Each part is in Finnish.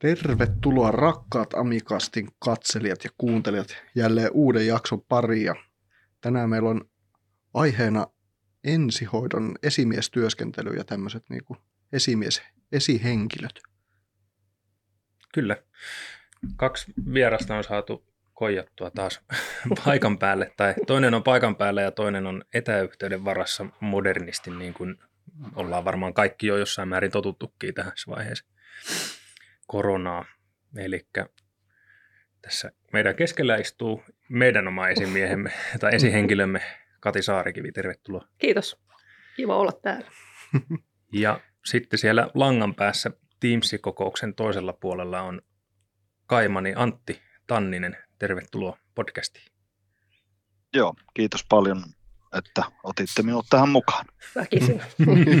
Tervetuloa rakkaat Amikastin katselijat ja kuuntelijat jälleen uuden jakson pariin. tänään meillä on aiheena ensihoidon esimiestyöskentely ja tämmöiset niin esimies, esihenkilöt. Kyllä. Kaksi vierasta on saatu koijattua taas paikan päälle, tai toinen on paikan päällä ja toinen on etäyhteyden varassa modernisti, niin kuin ollaan varmaan kaikki jo jossain määrin totuttukin tähän vaiheeseen koronaa. Eli tässä meidän keskellä istuu meidän oma esimiehemme tai esihenkilömme Kati Saarikivi. Tervetuloa. Kiitos. Kiva olla täällä. Ja sitten siellä langan päässä Teams-kokouksen toisella puolella on Kaimani Antti Tanninen. Tervetuloa podcastiin. Joo, kiitos paljon että otitte minut tähän mukaan. Väkisin.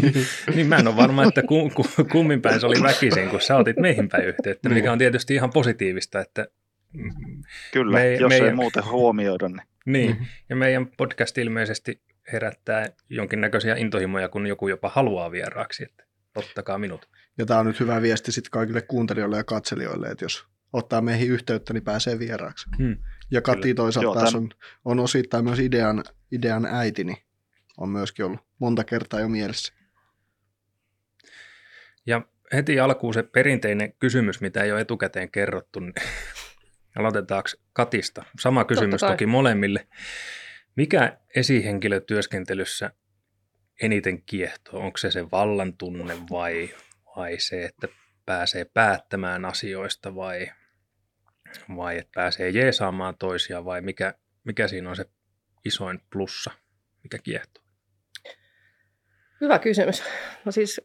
niin mä en ole varma, että ku, ku, kummin päin se oli väkisin, kun sä otit meihin päin yhteyttä, mikä niin. on tietysti ihan positiivista, että Kyllä, me, jos meidän, ei muuten huomioida. Niin. niin, mm-hmm. ja meidän podcast ilmeisesti herättää jonkinnäköisiä intohimoja, kun joku jopa haluaa vieraaksi, että ottakaa minut. Ja tämä on nyt hyvä viesti sitten kaikille kuuntelijoille ja katselijoille, että jos ottaa meihin yhteyttä, niin pääsee vieraaksi. Hmm. Ja Kati Kyllä. toisaalta Joo, taas on, on osittain myös idean, idean äitini. Niin on myöskin ollut monta kertaa jo mielessä. Ja heti alkuun se perinteinen kysymys, mitä ei ole etukäteen kerrottu, niin aloitetaanko Katista? Sama kysymys toki molemmille. Mikä esihenkilötyöskentelyssä eniten kiehtoo? Onko se se vallan tunne vai, vai se, että pääsee päättämään asioista vai vai että pääsee jeesaamaan toisia vai mikä, mikä siinä on se isoin plussa, mikä kiehtoo? Hyvä kysymys. No siis,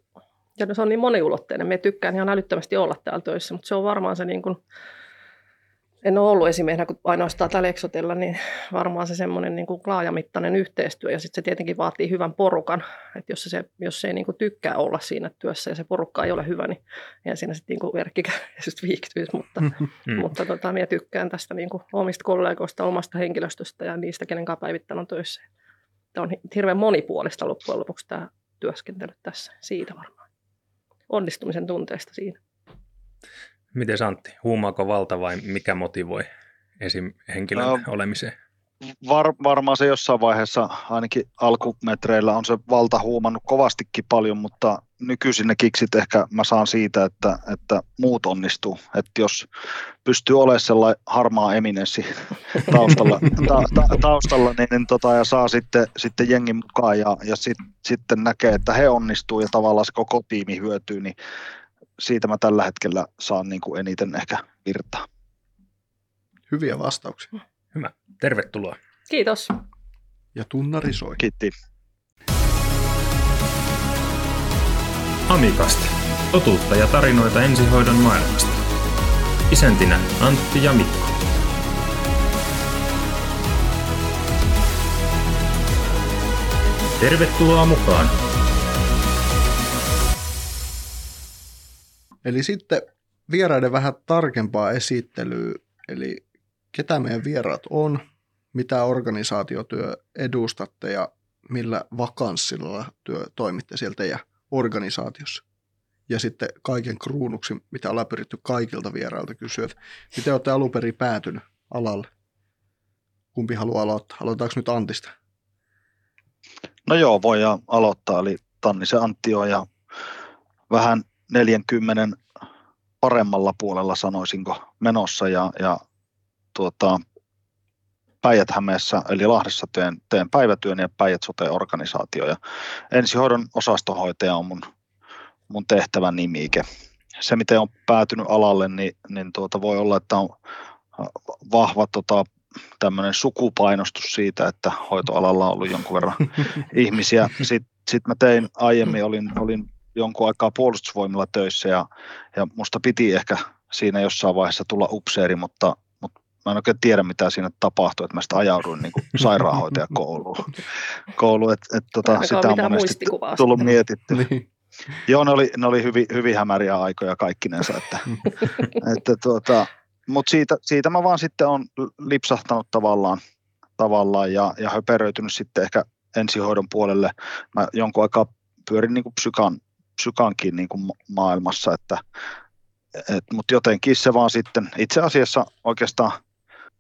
ja se on niin moniulotteinen. Me tykkään ihan älyttömästi olla täällä töissä, mutta se on varmaan se niin kuin, en ole ollut esimiehenä kuin ainoastaan tällä Exotella, niin varmaan se semmoinen niin kuin laajamittainen yhteistyö ja sitten se tietenkin vaatii hyvän porukan, että jos se, jos se ei niin kuin tykkää olla siinä työssä ja se porukka ei ole hyvä, niin ei siinä sitten niin verkkikäisesti viihtyisi, mutta, mm. mutta tota, minä tykkään tästä niin kuin omista kollegoista, omasta henkilöstöstä ja niistä, kenen kanssa päivittäin on töissä. Tämä on hirveän monipuolista loppujen lopuksi tämä työskentely tässä, siitä varmaan. Onnistumisen tunteesta siinä. Miten Antti, huumaako valta vai mikä motivoi esim. henkilön no, olemiseen? Var, varmaan se jossain vaiheessa, ainakin alkumetreillä on se valta huumannut kovastikin paljon, mutta nykyisin ne kiksit ehkä mä saan siitä, että, että muut onnistuu. Että jos pystyy olemaan sellainen harmaa eminenssi taustalla, ta, ta, taustalla niin, niin tota, ja saa sitten, sitten jengin mukaan ja, ja sit, sitten näkee, että he onnistuu ja tavallaan se koko tiimi hyötyy, niin siitä mä tällä hetkellä saan niin kuin eniten ehkä virtaa. Hyviä vastauksia. Hyvä. Tervetuloa. Kiitos. Ja tunnari soi. Kiitti. Amikasta. Totuutta ja tarinoita ensihoidon maailmasta. Isäntinä Antti ja Mikko. Tervetuloa mukaan Eli sitten vieraiden vähän tarkempaa esittelyä, eli ketä meidän vieraat on, mitä organisaatiotyö edustatte ja millä vakanssilla työ toimitte siellä teidän organisaatiossa. Ja sitten kaiken kruunuksi, mitä ollaan pyritty kaikilta vierailta kysyä, että miten olette alun perin päätynyt alalle? Kumpi haluaa aloittaa? Aloitetaanko nyt Antista? No joo, voidaan aloittaa. Eli Tannisen Antti on ja vähän 40 paremmalla puolella sanoisinko menossa ja, ja tuota, päijät eli Lahdessa teen, teen päivätyön ja päijät organisaatio ja ensihoidon osastohoitaja on mun, mun tehtävän nimike. Se, miten on päätynyt alalle, niin, niin tuota, voi olla, että on vahva tota, tämmöinen sukupainostus siitä, että hoitoalalla on ollut jonkun verran ihmisiä. Sitten sit mä tein aiemmin, olin, olin jonkun aikaa puolustusvoimilla töissä ja, ja musta piti ehkä siinä jossain vaiheessa tulla upseeri, mutta, mutta mä en oikein tiedä, mitä siinä tapahtui, että mä sitä ajauduin niin kuin sairaanhoitajakouluun. Koulu, et, et, tota, sitä on monesti tullut mietitty. niin. Joo, ne oli, ne oli hyvin, hyvin hämäriä aikoja kaikkinensa, että, että tuota, mutta siitä, siitä mä vaan sitten on lipsahtanut tavallaan, tavallaan ja, ja höperöitynyt sitten ehkä ensihoidon puolelle. Mä jonkun aikaa pyörin niin kuin psykan psykankin niin kuin maailmassa, että, Mutta jotenkin se vaan sitten, itse asiassa oikeastaan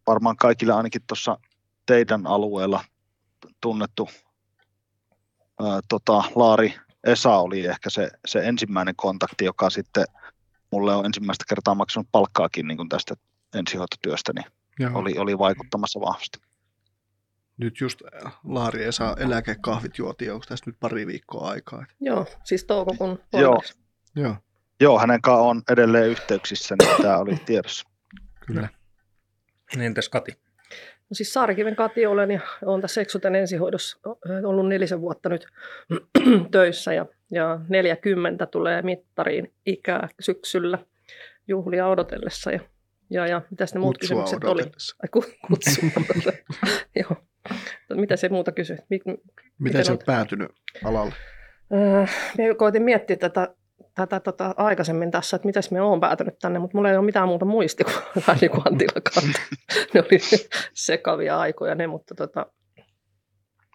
varmaan kaikille ainakin tuossa teidän alueella tunnettu ää, tota, Laari Esa oli ehkä se, se ensimmäinen kontakti, joka sitten mulle on ensimmäistä kertaa maksanut palkkaakin niin kuin tästä ensihoitotyöstä, niin oli, oli vaikuttamassa vahvasti. Nyt just Laari Esa eläkekahvit juotiin, onko tässä nyt pari viikkoa aikaa? Joo, siis toukokuun Joo. Joo. Joo, hänen kanssa on edelleen yhteyksissä, niin tämä oli tiedossa. Kyllä. Entäs Kati? No siis Saarikiven Kati olen ja olen tässä Eksuten ensihoidossa ollut nelisen vuotta nyt töissä ja, ja 40 tulee mittariin ikää syksyllä juhlia odotellessa ja, ja, ja mitä ne muut kysymykset oli? Ai, ku, kutsu Joo. Mitä se muuta kysyit? Miten, miten se on päätynyt alalle? Öö, me koitin miettiä tätä tätä tota, aikaisemmin tässä, että miten me on päätynyt tänne, mutta mulla ei ole mitään muuta muisti kuin vähän niin kuin ne oli sekavia aikoja ne, mutta tota,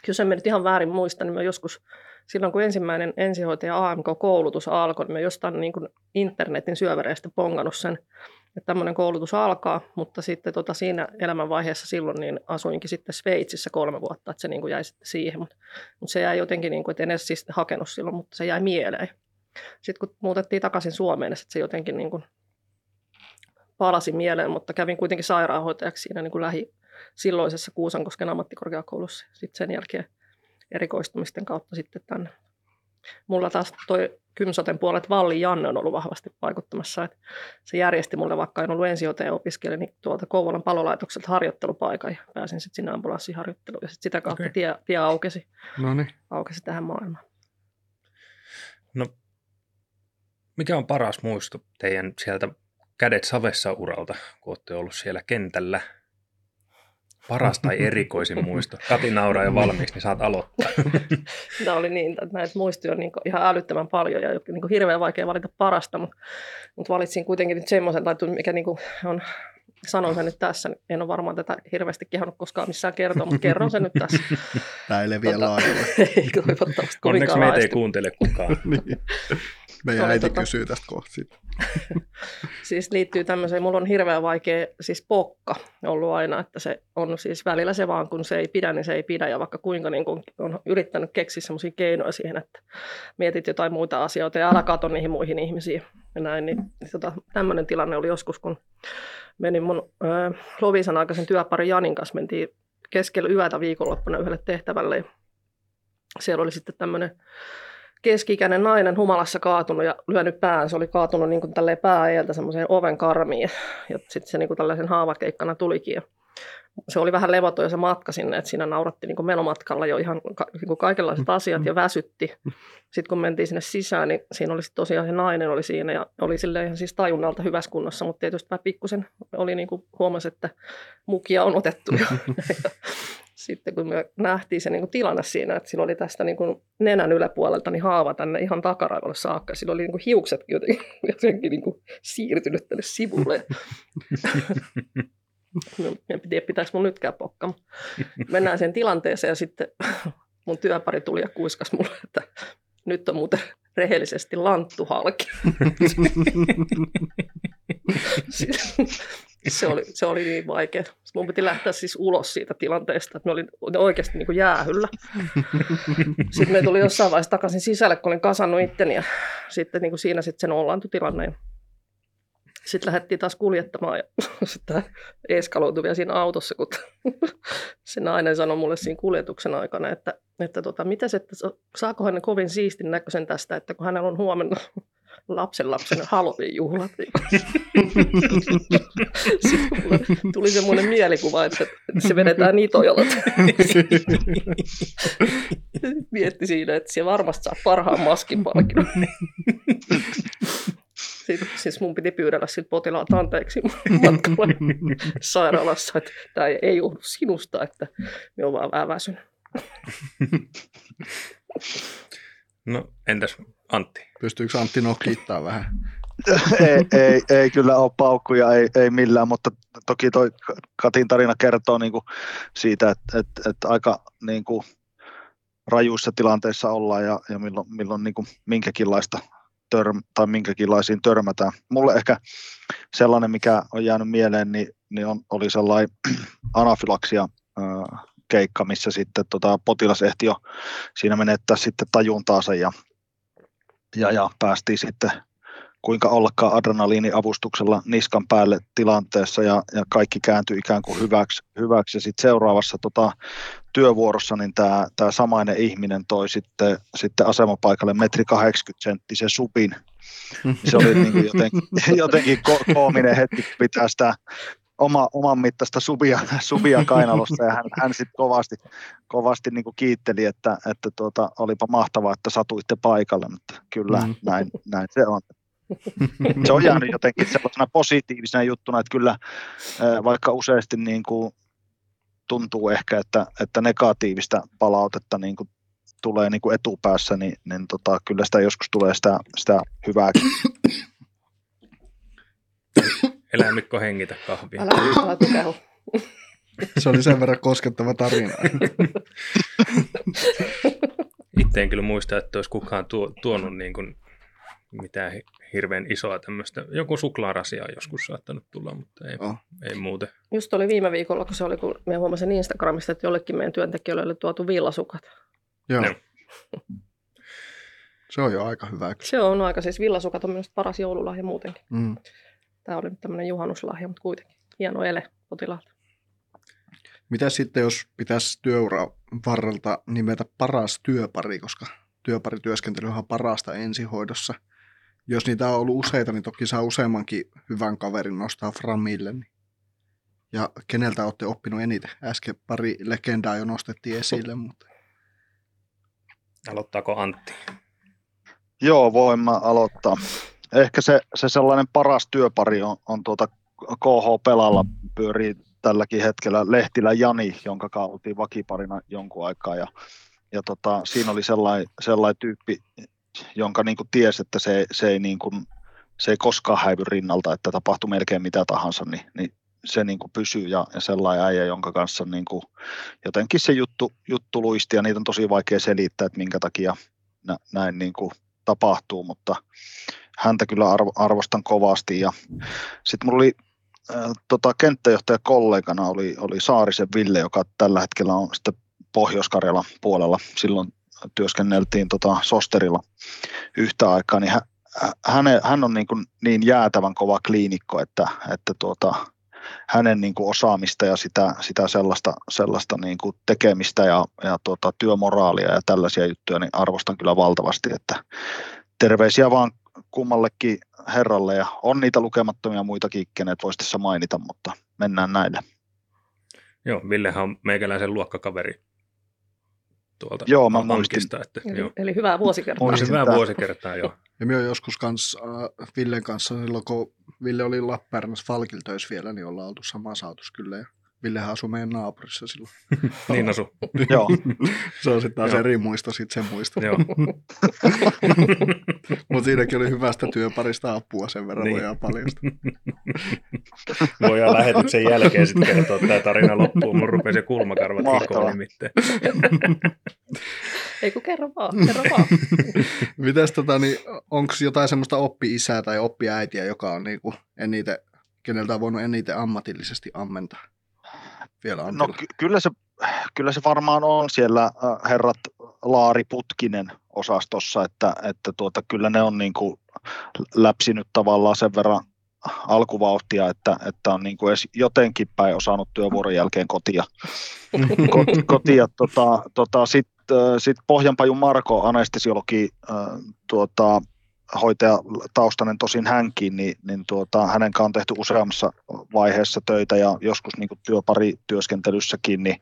jos en nyt ihan väärin muista, niin mä joskus silloin kun ensimmäinen ensihoitaja AMK-koulutus alkoi, niin mä jostain niin kuin internetin syövereistä pongannut sen, että tämmöinen koulutus alkaa, mutta sitten tota siinä elämänvaiheessa silloin niin asuinkin sitten Sveitsissä kolme vuotta, että se niin kuin jäi sitten siihen, mutta, mutta se jäi jotenkin, niin kuin, että en edes siis hakenut silloin, mutta se jäi mieleen. Sitten kun muutettiin takaisin Suomeen, niin se jotenkin niin kuin palasi mieleen, mutta kävin kuitenkin sairaanhoitajaksi siinä niin kuin lähi silloisessa Kuusankosken ammattikorkeakoulussa. Sitten sen jälkeen erikoistumisten kautta sitten tänne. Mulla taas toi Kymsoten puolet Valli Janne on ollut vahvasti vaikuttamassa. Että se järjesti mulle, vaikka en ollut ensihoitaja opiskelija, niin tuolta Kouvolan palolaitokselta harjoittelupaikan ja pääsin sitten sinne ambulanssiharjoitteluun. Ja sitten sitä kautta okay. tie, tie aukesi, Noniin. aukesi tähän maailmaan. No mikä on paras muisto teidän sieltä kädet savessa uralta, kun olette ollut siellä kentällä? Paras tai erikoisin muisto. Kati nauraa jo valmiiksi, niin saat aloittaa. Tämä oli niin, että näitä muistoja on niin ihan älyttömän paljon ja niin hirveän vaikea valita parasta, mutta, mutta valitsin kuitenkin nyt semmoisen, tai mikä niin on sanon sen nyt tässä. Niin en ole varmaan tätä hirveästi kehannut koskaan missään kertoa, mutta kerron sen nyt tässä. Tämä ei leviä tota, ei toivottavasti Onneksi meitä ei kuuntele kukaan. niin. Meidän äiti tota... kysyy tästä kohta siis liittyy tämmöiseen, mulla on hirveän vaikea siis pokka ollut aina, että se on siis välillä se vaan, kun se ei pidä, niin se ei pidä. Ja vaikka kuinka niin kun on yrittänyt keksiä semmoisia keinoja siihen, että mietit jotain muita asioita ja älä kato niihin muihin ihmisiin ja näin, niin, tota, tämmöinen tilanne oli joskus, kun menin mun äh, Lovisan aikaisen työpari Janin kanssa, mentiin keskellä yötä viikonloppuna yhdelle tehtävälle ja siellä oli sitten tämmöinen keski-ikäinen nainen humalassa kaatunut ja lyönyt pään. Se oli kaatunut niin kuin pääeeltä semmoiseen oven karmiin ja sitten se niin kuin tällaisen haavakeikkana tulikin. Ja se oli vähän levoton jo se matka sinne, että siinä nauratti niin kuin menomatkalla jo ihan ka- niin kuin kaikenlaiset asiat ja väsytti. Sitten kun mentiin sinne sisään, niin siinä oli tosiaan se nainen oli siinä ja oli sille ihan siis tajunnalta hyvässä kunnossa, mutta tietysti vähän pikkusen oli niin kuin huomasi, että mukia on otettu. sitten kun me nähtiin se niin kuin tilanne siinä, että sillä oli tästä niin kuin nenän yläpuolelta niin haava tänne ihan takaraivolle saakka. Sillä oli niin kuin hiukset jotenkin, jotenkin niin kuin siirtynyt tänne sivulle. no, en tiedä, pitäisi mun nytkään pokka. Mennään sen tilanteeseen ja sitten mun työpari tuli ja kuiskas mulle, että nyt on muuten rehellisesti lanttu halki. se, oli, se oli niin vaikea. Mun piti lähteä siis ulos siitä tilanteesta, että me olin oikeasti niin kuin jäähyllä. Sitten me tuli jossain vaiheessa takaisin sisälle, kun olin kasannut itteni ja sitten niin kuin siinä sitten sen ollaantui tilanne. Sitten lähdettiin taas kuljettamaan ja sitten eskaloitui vielä siinä autossa, kun se nainen sanoi mulle siinä kuljetuksen aikana, että, että tota, mitäs, että saako hän kovin siistin näköisen tästä, että kun hänellä on huomenna lapsen lapsen Halloween-juhlat. Sitten tuli semmoinen mielikuva, että se vedetään itojalla. Mietti siinä, että se varmasti saa parhaan maskin palkinnon. Sitten, siis mun piti pyydellä siltä potilaalta anteeksi matkalla sairaalassa, että tämä ei johdu sinusta, että me on vaan vähän väsynyt. No entäs Antti? Pystyykö Antti nokittaa vähän? ei, ei, ei, kyllä ole paukkuja, ei, ei millään, mutta toki toi Katin tarina kertoo niin kuin siitä, että, että, että aika niin kuin rajuissa tilanteissa ollaan ja, ja milloin, milloin niin kuin minkäkinlaista törm- tai minkäkinlaisiin törmätään. Mulle ehkä sellainen, mikä on jäänyt mieleen, niin, niin on, oli sellainen anafylaksia keikka, missä sitten tota, potilas ehti jo siinä menettää sitten tajuntaansa ja, ja, ja päästiin sitten kuinka ollakaan adrenaliiniavustuksella niskan päälle tilanteessa ja, ja kaikki kääntyi ikään kuin hyväksi. hyväksi. Ja sitten seuraavassa tota, työvuorossa niin tämä tää samainen ihminen toi sitten, sitten asemapaikalle metri 80 senttisen supin. Se oli niin kuin jotenkin, jotenkin ko- koominen hetki, pitää sitä oma, oman mittaista subia, subia kainalosta ja hän, hän sitten kovasti, kovasti niin kiitteli, että, että tuota, olipa mahtavaa, että satuitte paikalle, mutta kyllä mm. näin, näin se on. Se on jäänyt jotenkin sellaisena positiivisena juttuna, että kyllä vaikka useasti niin kuin tuntuu ehkä, että, että negatiivista palautetta niin kuin tulee niin kuin etupäässä, niin, niin tota, kyllä sitä joskus tulee sitä, sitä hyvääkin. Eläimikko hengitä kahvia. Älä, älä tukehu. Se oli sen verran koskettava tarina. Itse en kyllä muista, että olisi kukaan tuo, tuonut niin kuin mitään hirveän isoa tämmöistä. Joku suklaarasia on joskus saattanut tulla, mutta ei, oh. ei muuten. Just oli viime viikolla, kun se oli, kun minä huomasin Instagramista, että jollekin meidän työntekijöille oli tuotu villasukat. Joo. No. Se on jo aika hyvä. Se on aika, siis villasukat on myös paras joululahja muutenkin. Mm. Tämä oli nyt tämmöinen juhannuslahja, mutta kuitenkin hieno ele potilaalta. Mitä sitten, jos pitäisi työura varrelta nimetä paras työpari, koska työparityöskentely on parasta ensihoidossa. Jos niitä on ollut useita, niin toki saa useammankin hyvän kaverin nostaa Framille. Niin. Ja keneltä olette oppinut eniten? Äsken pari legendaa jo nostettiin esille, mutta... Aloittaako Antti? Joo, voin mä aloittaa ehkä se, se sellainen paras työpari on, on tuota KH Pelalla pyörii tälläkin hetkellä Lehtilä Jani, jonka kanssa oltiin vakiparina jonkun aikaa. Ja, ja tota, siinä oli sellainen, sellainen tyyppi, jonka niin tiesi, että se, se, ei niin kuin, se ei koskaan häivy rinnalta, että tapahtui melkein mitä tahansa, niin, niin se niin kuin pysyy. Ja, ja sellainen äijä, jonka kanssa niin kuin, jotenkin se juttu, juttu luisti. Ja niitä on tosi vaikea selittää, että minkä takia nä, näin niin kuin tapahtuu, mutta häntä kyllä arvo, arvostan kovasti. Ja sitten mulla oli äh, tota, kenttäjohtaja kollegana oli, oli Saarisen Ville, joka tällä hetkellä on sitten Pohjois-Karjalan puolella. Silloin työskenneltiin tota Sosterilla yhtä aikaa, niin hän, hän, hän on niin, kuin niin jäätävän kova kliinikko, että, että tuota, hänen niin kuin osaamista ja sitä, sitä sellaista, sellaista niin kuin tekemistä ja, ja tuota, työmoraalia ja tällaisia juttuja niin arvostan kyllä valtavasti, että terveisiä vaan kummallekin herralle ja on niitä lukemattomia muitakin, kenet voisi tässä mainita, mutta mennään näille. Joo, Villehän on meikäläisen luokkakaveri tuolta joo, mä muistin. Että, eli, joo. eli hyvää vuosikertaa. Muistin hyvää tämän. vuosikertaa, joo. Ja minä joskus kans, äh, Villen kanssa, silloin kun Ville oli Lappeenrannassa Falkil vielä, niin ollaan oltu sama saatus kyllä. Ja Villehän asui meidän naapurissa silloin. niin asu. Joo. se on sitten taas eri muisto, sitten se muisto. Joo. Mutta siinäkin oli hyvästä työparista apua sen verran niin. voidaan paljasta. voidaan lähetyksen jälkeen sitten kertoa tämä tarina loppuun. Mun rupesi se kulmakarvat hikoon nimittäin. Ei kun kerro vaan, kerro vaan. Mitäs tota, niin, onko jotain semmoista oppi-isää tai oppi-äitiä, joka on niinku eniten, keneltä on voinut eniten ammatillisesti ammentaa? Vielä No ky- kyllä, se, kyllä se varmaan on siellä herrat Laari Putkinen osastossa, että, että tuota, kyllä ne on niin kuin läpsinyt tavallaan sen verran alkuvauhtia, että, että on niin kuin edes jotenkin päin osannut työvuoron jälkeen kotia. kotia tota, tota, Sitten sit Pohjanpajun Marko, anestesiologi, äh, tuota, hoitaja taustainen tosin hänkin, niin, niin tuota, hänen kanssaan on tehty useammassa vaiheessa töitä ja joskus niin kuin työparityöskentelyssäkin, niin,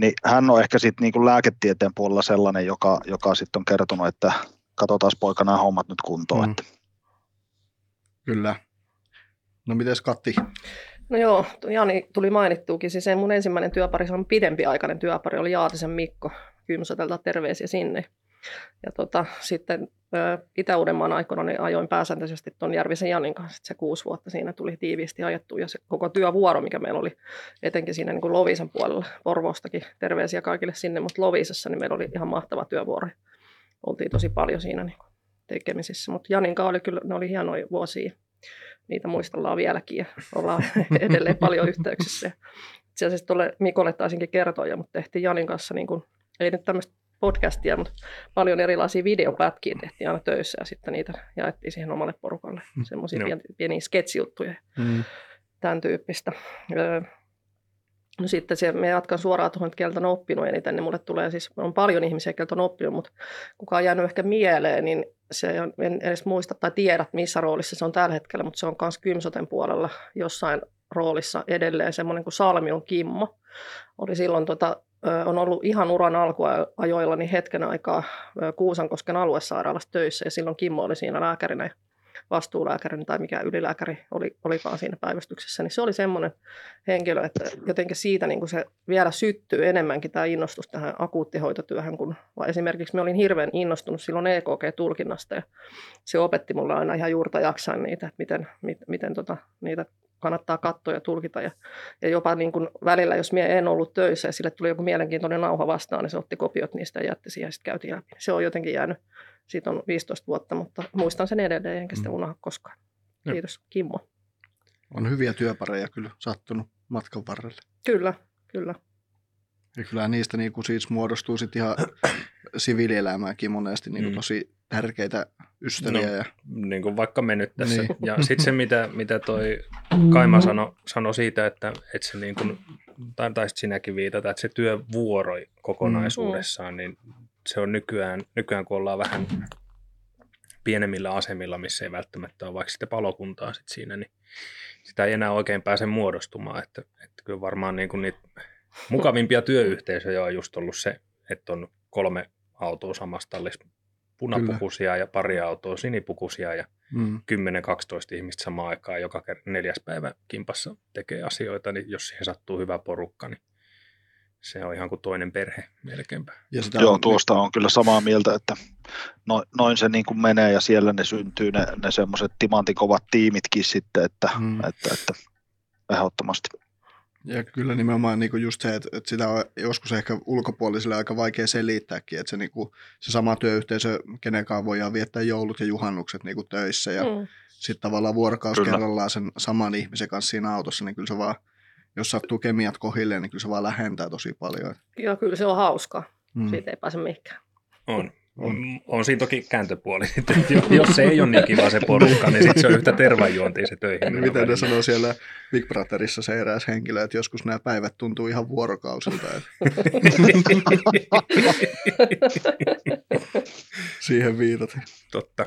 niin hän on ehkä sitten niin lääketieteen puolella sellainen, joka, joka sitten on kertonut, että katsotaan poika nämä hommat nyt kuntoon. Mm. Että. Kyllä. No miten Katti? No joo, Jani tuli mainittuukin. Siis mun ensimmäinen työpari, se on pidempiaikainen työpari, oli Jaatisen Mikko. Kymsotelta terveisiä sinne. Ja tota, sitten Itä-Uudenmaan aikoina niin ajoin pääsääntöisesti tuon Järvisen Janin kanssa. Se kuusi vuotta siinä tuli tiiviisti ajettu ja se koko työvuoro, mikä meillä oli etenkin siinä niin kuin Lovisan puolella, Porvoostakin terveisiä kaikille sinne, mutta Lovisassa niin meillä oli ihan mahtava työvuoro. Oltiin tosi paljon siinä niin kuin tekemisissä. Mutta Janin kanssa oli kyllä, ne oli hienoja vuosia. Niitä muistellaan vieläkin ja ollaan edelleen paljon yhteyksissä. Itse asiassa tuolle Mikolle taisinkin kertoa, mutta tehtiin Janin kanssa, niin kuin, ei nyt tämmöistä podcastia, mutta paljon erilaisia videopätkiä tehtiin aina töissä ja sitten niitä jaettiin siihen omalle porukalle. Mm. Semmoisia no. pieniä, sketsijuttuja, mm. tämän tyyppistä. No sitten se, me jatkan suoraan tuohon, että kieltä on oppinut eniten, niin mulle tulee siis, on paljon ihmisiä, kieltä on oppinut, mutta kuka on jäänyt ehkä mieleen, niin se on, en edes muista tai tiedä, missä roolissa se on tällä hetkellä, mutta se on myös Kymsoten puolella jossain roolissa edelleen semmoinen kuin Salmion Kimmo. Oli silloin tota, on ollut ihan uran alkuajoilla niin hetken aikaa Kuusankosken aluesairaalassa töissä ja silloin Kimmo oli siinä lääkärinä vastuulääkäri tai mikä ylilääkäri oli, olikaan siinä päivystyksessä, niin se oli semmoinen henkilö, että jotenkin siitä niin kuin se vielä syttyy enemmänkin tämä innostus tähän akuuttihoitotyöhön, kun esimerkiksi me olin hirveän innostunut silloin EKG-tulkinnasta ja se opetti mulle aina ihan juurta jaksain niitä, että miten, miten, miten tota, niitä kannattaa katsoa ja tulkita. Ja, ja jopa niin kuin välillä, jos minä en ollut töissä ja sille tuli joku mielenkiintoinen nauha vastaan, niin se otti kopiot niistä ja jätti siihen ja sitten käytiin läpi. Se on jotenkin jäänyt, siitä on 15 vuotta, mutta muistan sen edelleen enkä sitä mm. unohda koskaan. Kiitos Kimmo. On hyviä työpareja kyllä sattunut matkan varrelle. Kyllä, kyllä. Ja kyllä niistä niin kuin siis muodostuu sitten ihan siviilielämääkin monesti niin kuin mm. tosi tärkeitä ystäviä. No, ja... Niin kuin vaikka mennyt tässä. Niin. Ja sitten se, mitä, mitä toi Kaima sanoi sano siitä, että, että se niin kuin, tai taisit sinäkin viitata, että se työ vuoroi kokonaisuudessaan, mm. niin se on nykyään, nykyään, kun ollaan vähän pienemmillä asemilla, missä ei välttämättä ole vaikka sitten palokuntaa sit siinä, niin sitä ei enää oikein pääse muodostumaan. Että, että kyllä varmaan niin kuin niitä mukavimpia työyhteisöjä on just ollut se, että on kolme autoa samassa tallissa punapukuisia Kyllä. ja pari autoa sinipukuisia ja mm. 10-12 ihmistä samaan aikaan joka neljäs päivä kimpassa tekee asioita, niin jos siihen sattuu hyvä porukka, niin se on ihan kuin toinen perhe melkeinpä. Ja sitä Joo, on... tuosta on kyllä samaa mieltä, että noin, noin se niin kuin menee ja siellä ne syntyy ne, ne semmoiset timantikovat tiimitkin sitten, että, mm. että, että ehdottomasti. Ja kyllä nimenomaan niin kuin just se, että, että sitä on joskus ehkä ulkopuolisille aika vaikea selittääkin, että se, niin kuin, se sama työyhteisö, kenenkaan voidaan viettää joulut ja juhannukset niin kuin töissä ja mm. sitten tavallaan vuorokaus kyllä. kerrallaan sen saman ihmisen kanssa siinä autossa, niin kyllä se vaan, jos sattuu kemiat kohilleen, niin kyllä se vaan lähentää tosi paljon. Joo, kyllä se on hauska. Mm. Siitä ei pääse mihinkään. On. On, on siinä toki kääntöpuoli. jos se ei ole niin kiva se porukka, niin sitten se on yhtä tervajuontia se töihin. Niin miten ne sanoo siellä Big Brotherissa se eräs henkilö, että joskus nämä päivät tuntuu ihan vuorokausilta. Siihen viitaten. Totta.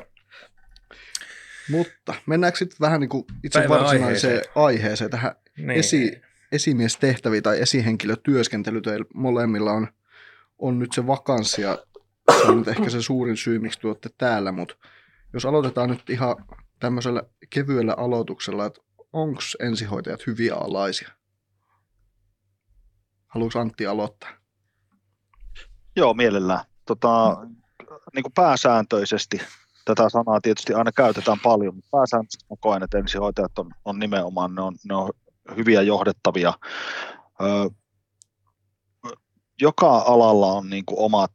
Mutta mennäänkö sitten vähän niin kuin itse Päivän varsinaiseen aiheeseen, aiheeseen tähän niin. esi, esimiestehtäviin tai esihenkilötyöskentely teillä molemmilla on, on nyt se vakanssi ja se on nyt ehkä se suurin syy, miksi tuotte täällä, mutta jos aloitetaan nyt ihan tämmöisellä kevyellä aloituksella, että onko ensihoitajat hyviä alaisia? Haluatko Antti aloittaa? Joo, mielellään. Tota, niin kuin pääsääntöisesti, tätä sanaa tietysti aina käytetään paljon, mutta pääsääntöisesti mä koen, että ensihoitajat on, on nimenomaan, ne on, ne on hyviä johdettavia. Öö, joka alalla on niin kuin omat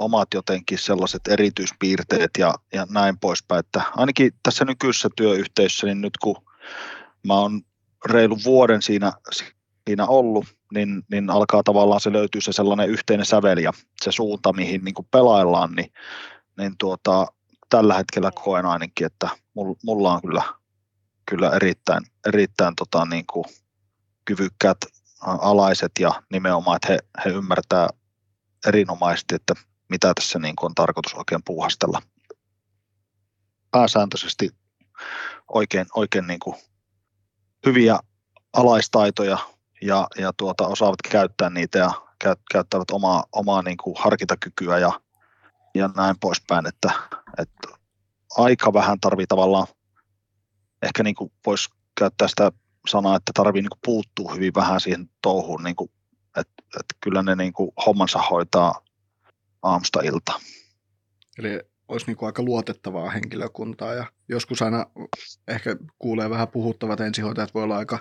omat jotenkin sellaiset erityispiirteet ja, ja näin poispäin. Että ainakin tässä nykyisessä työyhteisössä, niin nyt kun mä oon reilu vuoden siinä, siinä ollut, niin, niin alkaa tavallaan se löytyy se sellainen yhteinen sävel ja se suunta, mihin niin pelaillaan, niin, niin tuota, tällä hetkellä koen ainakin, että mulla on kyllä, kyllä erittäin, erittäin tota, niin kuin kyvykkäät alaiset ja nimenomaan, että he, he ymmärtää erinomaisesti, että mitä tässä niin kuin on tarkoitus oikein puuhastella. Pääsääntöisesti oikein, oikein niin kuin hyviä alaistaitoja ja, ja tuota, osaavat käyttää niitä ja käyttävät omaa, omaa niin kuin harkintakykyä ja, ja näin poispäin, että, että aika vähän tarvii tavallaan, ehkä niin kuin voisi käyttää sitä sanaa, että tarvii niin kuin puuttua hyvin vähän siihen touhuun, niin kuin, että, että kyllä ne niin kuin hommansa hoitaa aamusta ilta. Eli olisi niin kuin aika luotettavaa henkilökuntaa ja joskus aina ehkä kuulee vähän puhuttavat ensihoitajat voi olla aika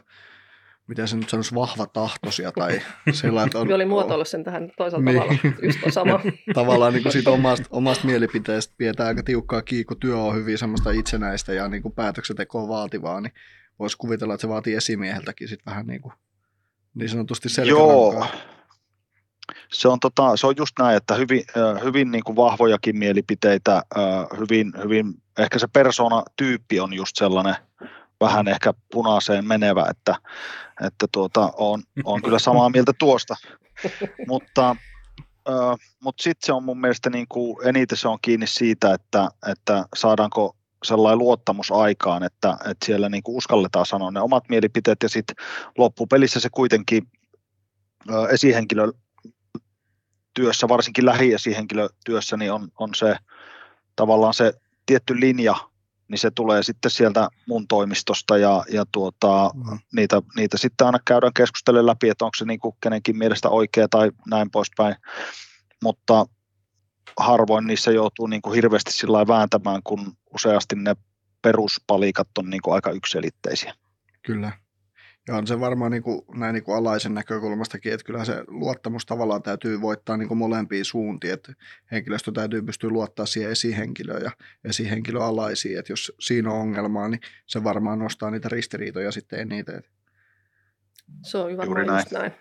miten se nyt sanoisi, vahvatahtoisia tai sellainen, että on... oli muotoillut sen tähän toisella niin. tavalla, just on sama. Tavallaan niin kuin siitä omasta, omasta mielipiteestä pidetään aika tiukkaa kiinni, työ on hyvin semmoista itsenäistä ja niin kuin päätöksentekoa vaativaa, niin voisi kuvitella, että se vaatii esimieheltäkin sitten vähän niin, kuin, niin sanotusti selkärankaa. Joo, se on, tota, se on just näin, että hyvin, hyvin niin kuin vahvojakin mielipiteitä, hyvin, hyvin, ehkä se persona-tyyppi on just sellainen vähän ehkä punaiseen menevä, että, että tuota, on, on kyllä samaa mieltä tuosta, mutta, mutta sitten se on mun mielestä niin kuin, eniten se on kiinni siitä, että, että saadaanko sellainen luottamus aikaan, että, että siellä niin kuin uskalletaan sanoa ne omat mielipiteet ja sitten loppupelissä se kuitenkin esihenkilö työssä, varsinkin lähiesihenkilötyössä, niin on, on se tavallaan se tietty linja, niin se tulee sitten sieltä mun toimistosta ja, ja tuota, mm. niitä, niitä sitten aina käydään keskustelemaan läpi, että onko se niin kuin kenenkin mielestä oikea tai näin poispäin. Mutta harvoin niissä joutuu niin kuin hirveästi sillä vääntämään, kun useasti ne peruspalikat on niin kuin aika yksilitteisiä. Kyllä. Ja on se varmaan niin kuin, näin niin kuin alaisen näkökulmastakin, että kyllä se luottamus tavallaan täytyy voittaa niin kuin molempiin suuntiin, että henkilöstö täytyy pystyä luottaa siihen esihenkilöön ja esihenkilöalaisiin, että jos siinä on ongelmaa, niin se varmaan nostaa niitä ristiriitoja sitten eniten. Se on varmaan näin. just näin.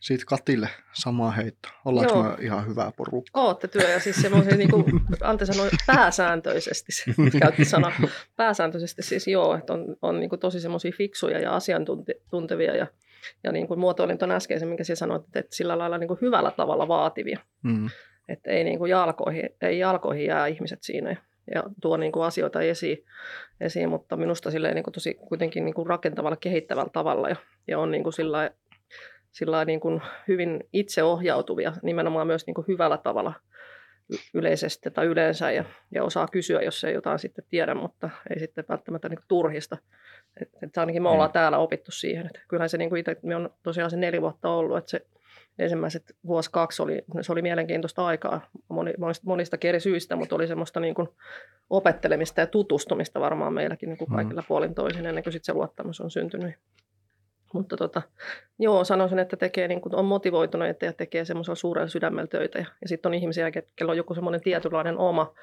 Sitten Katille sama heitto. Ollaanko Joo. me ihan hyvää porukkaa? Ootte työ ja siis semmoisia, niin kuin Ante sanoi, pääsääntöisesti, käytti sana, pääsääntöisesti siis joo, että on, on niin kuin tosi semmoisia fiksuja ja asiantuntevia ja, ja niin kuin muotoilin tuon äskeisen, minkä sinä sanoit, että sillä lailla niin kuin hyvällä tavalla vaativia. Mm. Että ei, niin kuin jalkoihin, ei jalkoihin jää ihmiset siinä ja tuo niin kuin asioita esiin, esiin, mutta minusta silleen niin kuin tosi kuitenkin niin kuin rakentavalla, kehittävällä tavalla ja, ja on niin kuin sillä sillä niin kuin hyvin itseohjautuvia, nimenomaan myös niin kuin hyvällä tavalla yleisesti tai yleensä ja, ja osaa kysyä, jos ei jotain sitten tiedä, mutta ei sitten välttämättä niin kuin turhista. Et, et ainakin me ollaan mm. täällä opittu siihen. Että kyllähän se niin kuin itse, me on tosiaan se neljä vuotta ollut, että se ensimmäiset vuosi kaksi oli, se oli mielenkiintoista aikaa moni, monista, monista eri syistä, mutta oli semmoista niin kuin opettelemista ja tutustumista varmaan meilläkin niin kuin mm. kaikilla puolin toisin ennen kuin sitten se luottamus on syntynyt. Mutta tota, joo, sanoisin, että tekee, niin kuin, on motivoituneita ja tekee semmoisella suurella sydämellä töitä. Ja, ja sitten on ihmisiä, joilla on joku semmoinen tietynlainen oma,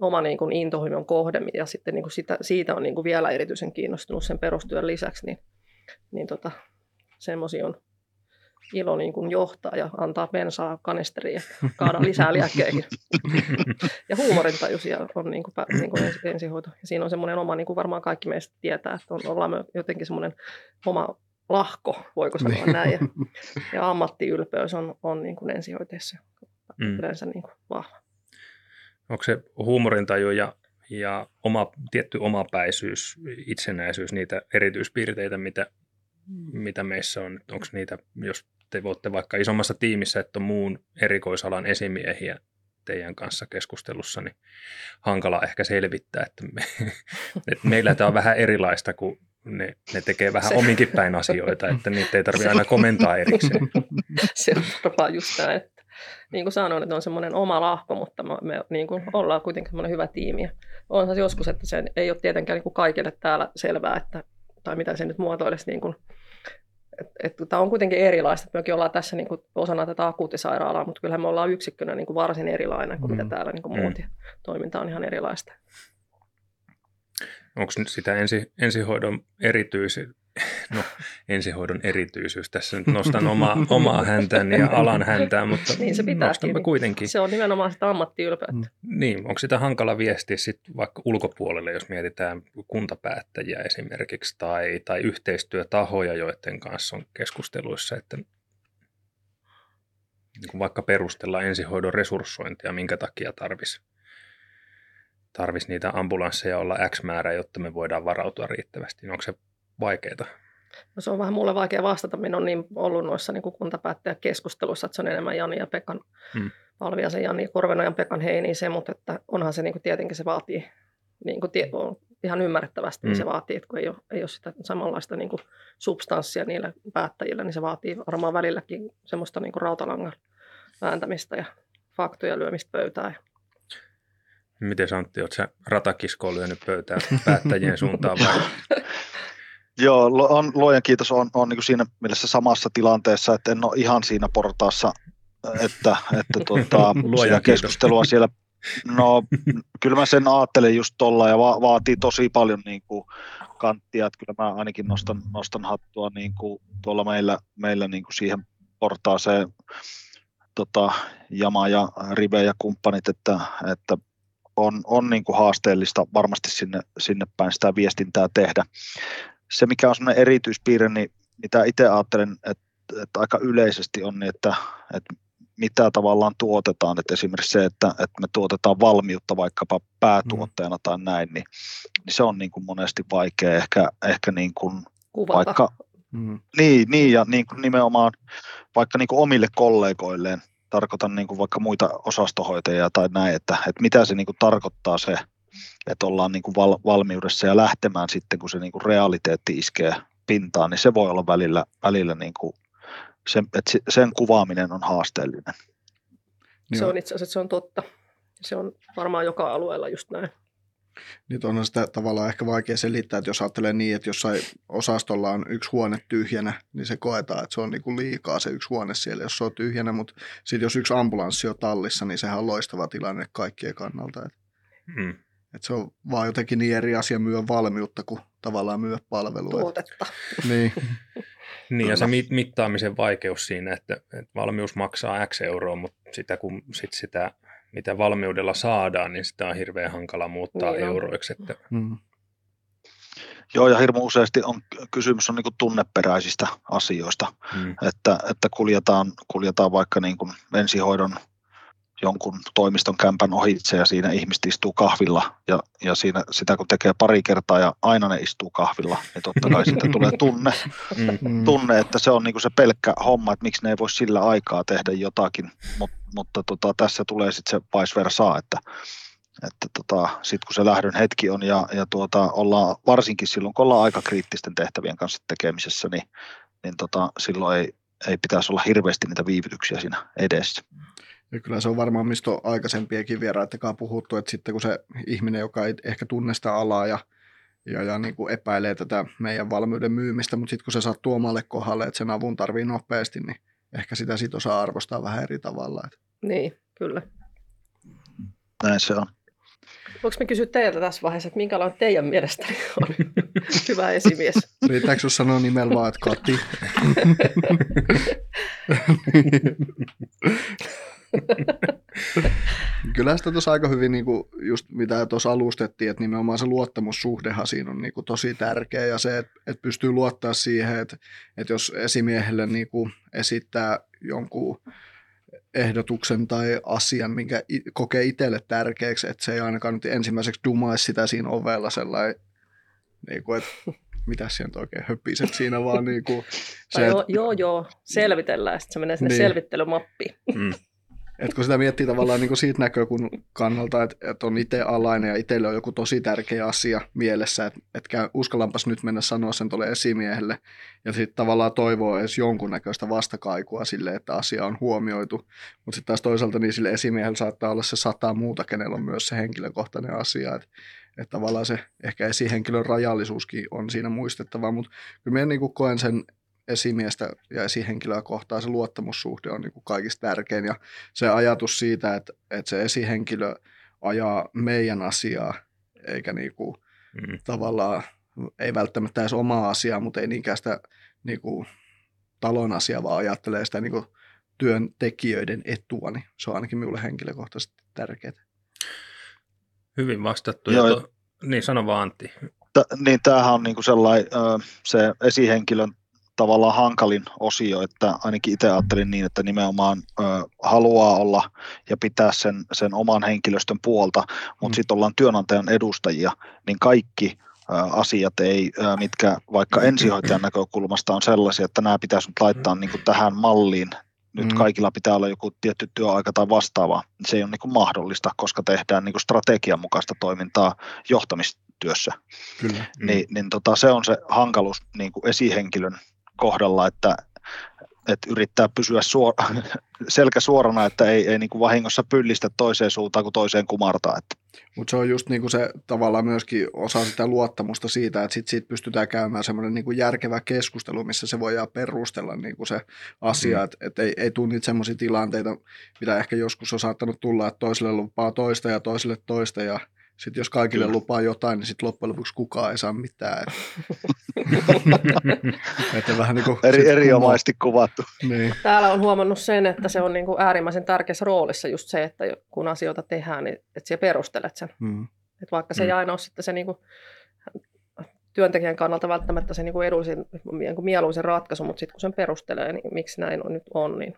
oma niin kuin intohimon kohde, ja sitten niin kuin sitä, siitä on niin kuin vielä erityisen kiinnostunut sen perustyön lisäksi, niin, niin tota, semmoisia on ilo niin kuin johtaa ja antaa bensaa kanisteriin ja kaada lisää liäkkeihin. ja huumorintajuisia on niin kuin, niin kuin ensihoito. Ja siinä on semmoinen oma, niin kuin varmaan kaikki meistä tietää, että on, ollaan jotenkin semmoinen oma lahko, voiko sanoa niin. näin. Ja, ja ammattiylpeys on, on niin kuin ensihoiteessa mm. yleensä niin kuin vahva. Onko se huumorintaju ja, ja oma, tietty omapäisyys, itsenäisyys, niitä erityispiirteitä, mitä, mitä meissä on? Onko niitä, jos te voitte vaikka isommassa tiimissä, että on muun erikoisalan esimiehiä teidän kanssa keskustelussa, niin hankala ehkä selvittää, että, me, että meillä tämä on vähän erilaista kuin ne, ne tekee vähän se. ominkin päin asioita, että niitä ei tarvitse aina komentaa erikseen. se on varmaan just näin, että niin kuin sanoin, että on semmoinen oma lahko, mutta me, me niin kuin ollaan kuitenkin semmoinen hyvä tiimi. Onhan se joskus, että se ei ole tietenkään niin kuin kaikille täällä selvää, että, tai mitä se nyt muotoilisi, niin kuin, että, että tämä on kuitenkin erilaista. Mekin ollaan tässä niin kuin osana tätä akuuttisairaalaa, mutta kyllähän me ollaan yksikkönä niin kuin varsin erilainen kuin mm. mitä täällä niin kuin muut. Mm. Toiminta on ihan erilaista onko nyt sitä ensi, ensihoidon erityis, no ensihoidon erityisyys, tässä nyt nostan oma, omaa häntään ja alan häntään, mutta niin se nostamme kuitenkin. Se on nimenomaan sitä ammattiylpeyttä. Mm. Niin, onko sitä hankala viestiä sitten vaikka ulkopuolelle, jos mietitään kuntapäättäjiä esimerkiksi tai, tai yhteistyötahoja, joiden kanssa on keskusteluissa, että niin vaikka perustella ensihoidon resurssointia, minkä takia tarvisi tarvisi niitä ambulansseja olla X määrä, jotta me voidaan varautua riittävästi. Onko se vaikeaa? No se on vähän mulle vaikea vastata. Minä on niin ollut noissa niin keskusteluissa, että se on enemmän Jani ja Pekan, hmm. Palviasen Jani, Korvenojan Pekan heini se, mutta että onhan se niin kuin tietenkin se vaatii, niin kuin tie, on ihan ymmärrettävästi, hmm. niin se mm. vaatii, että kun ei ole, ei ole sitä samanlaista niin kuin substanssia niillä päättäjillä, niin se vaatii varmaan välilläkin semmoista niin kuin rautalangan vääntämistä ja faktoja lyömistä pöytään. Miten Antti, oletko sä ratakiskoon lyönyt pöytään päättäjien suuntaan vai? Joo, on, luojan kiitos, on, on niin siinä mielessä samassa tilanteessa, että en ole ihan siinä portaassa, että, että tuota, sitä keskustelua siellä No kyllä mä sen ajattelen just tuolla ja va- vaatii tosi paljon niin kuin kanttia, että kyllä mä ainakin nostan, nostan hattua niin kuin tuolla meillä, meillä niin kuin siihen portaaseen tota, Jama ja Rive ja kumppanit, että, että on, on niin kuin haasteellista varmasti sinne, sinne päin sitä viestintää tehdä. Se, mikä on sellainen erityispiirre, niin mitä itse ajattelen, että, että aika yleisesti on niin, että, että mitä tavallaan tuotetaan, että esimerkiksi se, että, että me tuotetaan valmiutta vaikkapa päätuotteena tai näin, niin, niin se on niin kuin monesti vaikea ehkä, ehkä niin kuin vaikka, mm. niin, niin, ja niin kuin nimenomaan vaikka niin kuin omille kollegoilleen, tarkoitan niin kuin vaikka muita osastohoitajia tai näin, että, että mitä se niin kuin tarkoittaa se, että ollaan niin kuin val, valmiudessa ja lähtemään sitten, kun se niin kuin realiteetti iskee pintaan, niin se voi olla välillä, välillä niin kuin sen, että sen kuvaaminen on haasteellinen. Se on itse asiassa se on totta. Se on varmaan joka alueella just näin. Nyt on sitä tavallaan ehkä vaikea selittää, että jos ajattelee niin, että jossain osastolla on yksi huone tyhjänä, niin se koetaan, että se on niin kuin liikaa se yksi huone siellä, jos se on tyhjänä, mutta sitten jos yksi ambulanssi on tallissa, niin sehän on loistava tilanne kaikkien kannalta. Että, mm. että se on vaan jotenkin niin eri asia myö valmiutta kuin tavallaan myö palvelua. Tuotetta. Niin. Niin ja se mittaamisen vaikeus siinä, että, että valmius maksaa X euroa, mutta sitä, kun sit sitä, mitä valmiudella saadaan, niin sitä on hirveän hankala muuttaa niin euroiksi. Että... Mm. Joo, ja hirmu useasti on, kysymys on niin tunneperäisistä asioista, mm. että, että kuljetaan, kuljetaan vaikka niin kuin ensihoidon jonkun toimiston kämpän ohitse ja siinä ihmiset istuu kahvilla ja, ja siinä, sitä kun tekee pari kertaa ja aina ne istuu kahvilla, niin totta kai siitä tulee tunne, mm. tunne että se on niinku se pelkkä homma, että miksi ne ei voi sillä aikaa tehdä jotakin, Mut, mutta tota, tässä tulee sitten se vice versa, että, että tota, sitten kun se lähdön hetki on ja, ja tuota, ollaan varsinkin silloin, kun ollaan aika kriittisten tehtävien kanssa tekemisessä, niin, niin tota, silloin ei, ei pitäisi olla hirveästi niitä viivytyksiä siinä edessä. Ja kyllä se on varmaan, mistä on aikaisempiakin vieraitakaan puhuttu, että sitten kun se ihminen, joka ei ehkä tunne sitä alaa ja, ja, ja niin kuin epäilee tätä meidän valmiuden myymistä, mutta sitten kun se sattuu omalle kohdalle, että sen avun tarvii nopeasti, niin ehkä sitä sitten osaa arvostaa vähän eri tavalla. Että. Niin, kyllä. Näin se on. Voinko me kysyä teiltä tässä vaiheessa, että minkälainen teidän mielestä on hyvä esimies? Riittääkö sinulla sanoa nimellä vaan, että Kati? Kyllä sitä tuossa aika hyvin, niin kuin just mitä tuossa alustettiin, että nimenomaan se luottamussuhdehan siinä on niin kuin tosi tärkeä ja se, että, että pystyy luottaa siihen, että, että jos esimiehelle niin kuin esittää jonkun ehdotuksen tai asian, minkä kokee itselle tärkeäksi, että se ei ainakaan nyt ensimmäiseksi dumaisi sitä siinä ovella sellainen, niin kuin, että mitä siellä oikein höpiset siinä vaan niin kuin se, joo, joo, joo, selvitellään, sitten se menee sinne niin. selvittelymappiin. Mm. Et kun sitä miettii tavallaan niin kuin siitä näkökannalta, että, että on itse alainen ja itselle on joku tosi tärkeä asia mielessä, että, että uskallanpas nyt mennä sanoa sen tuolle esimiehelle ja sitten tavallaan toivoo edes jonkunnäköistä vastakaikua sille, että asia on huomioitu. Mutta sitten taas toisaalta niin sille esimiehelle saattaa olla se sata muuta, kenellä on myös se henkilökohtainen asia, että, että tavallaan se ehkä esihenkilön rajallisuuskin on siinä muistettava, mutta kyllä minä niin koen sen esimiestä ja esihenkilöä kohtaan se luottamussuhde on niin kuin kaikista tärkein ja se ajatus siitä, että, että se esihenkilö ajaa meidän asiaa eikä niin kuin mm. tavallaan, ei välttämättä edes omaa asiaa, mutta ei niinkään sitä niin kuin talon asiaa, vaan ajattelee sitä niin kuin työntekijöiden etua, niin se on ainakin minulle henkilökohtaisesti tärkeää. Hyvin vastattu. Joo, ja to, niin sano vaan Antti. T- niin tämähän on niin sellainen, se esihenkilön tavallaan hankalin osio, että ainakin itse ajattelin niin, että nimenomaan ö, haluaa olla ja pitää sen, sen oman henkilöstön puolta, mutta mm. sitten ollaan työnantajan edustajia, niin kaikki ö, asiat ei, ö, mitkä vaikka mm. ensihoitajan näkökulmasta on sellaisia, että nämä pitäisi nyt laittaa niin kuin tähän malliin, nyt mm. kaikilla pitää olla joku tietty työaika tai vastaava, se ei ole niin kuin mahdollista, koska tehdään niin kuin strategian mukaista toimintaa johtamistyössä. Kyllä. Mm. Niin, niin tota, se on se hankaluus niin kuin esihenkilön kohdalla, että, että yrittää pysyä suor- selkä suorana, että ei, ei niin kuin vahingossa pyllistä toiseen suuntaan kuin toiseen kumartaa. Että. Mutta se on just niinku se tavallaan myöskin osa sitä luottamusta siitä, että sit siitä pystytään käymään semmoinen niinku järkevä keskustelu, missä se voidaan perustella niinku se asia, mm. että et ei, ei tule niitä semmoisia tilanteita, mitä ehkä joskus on saattanut tulla, että toiselle lupaa toista ja toiselle toista ja sitten jos kaikille Kyllä. lupaa jotain, niin sitten loppujen lopuksi kukaan ei saa mitään. että vähän niin kuin Eri, erinomaisesti kuvattu. Niin. Täällä on huomannut sen, että se on niin kuin äärimmäisen tärkeässä roolissa just se, että kun asioita tehdään, niin että siellä perustelet sen. Mm. Että vaikka se mm. ei aina ole sitten se niin kuin, työntekijän kannalta välttämättä se niin kuin edullisin, niin kuin mieluisin ratkaisu, mutta sitten kun sen perustelee, niin miksi näin on nyt on, niin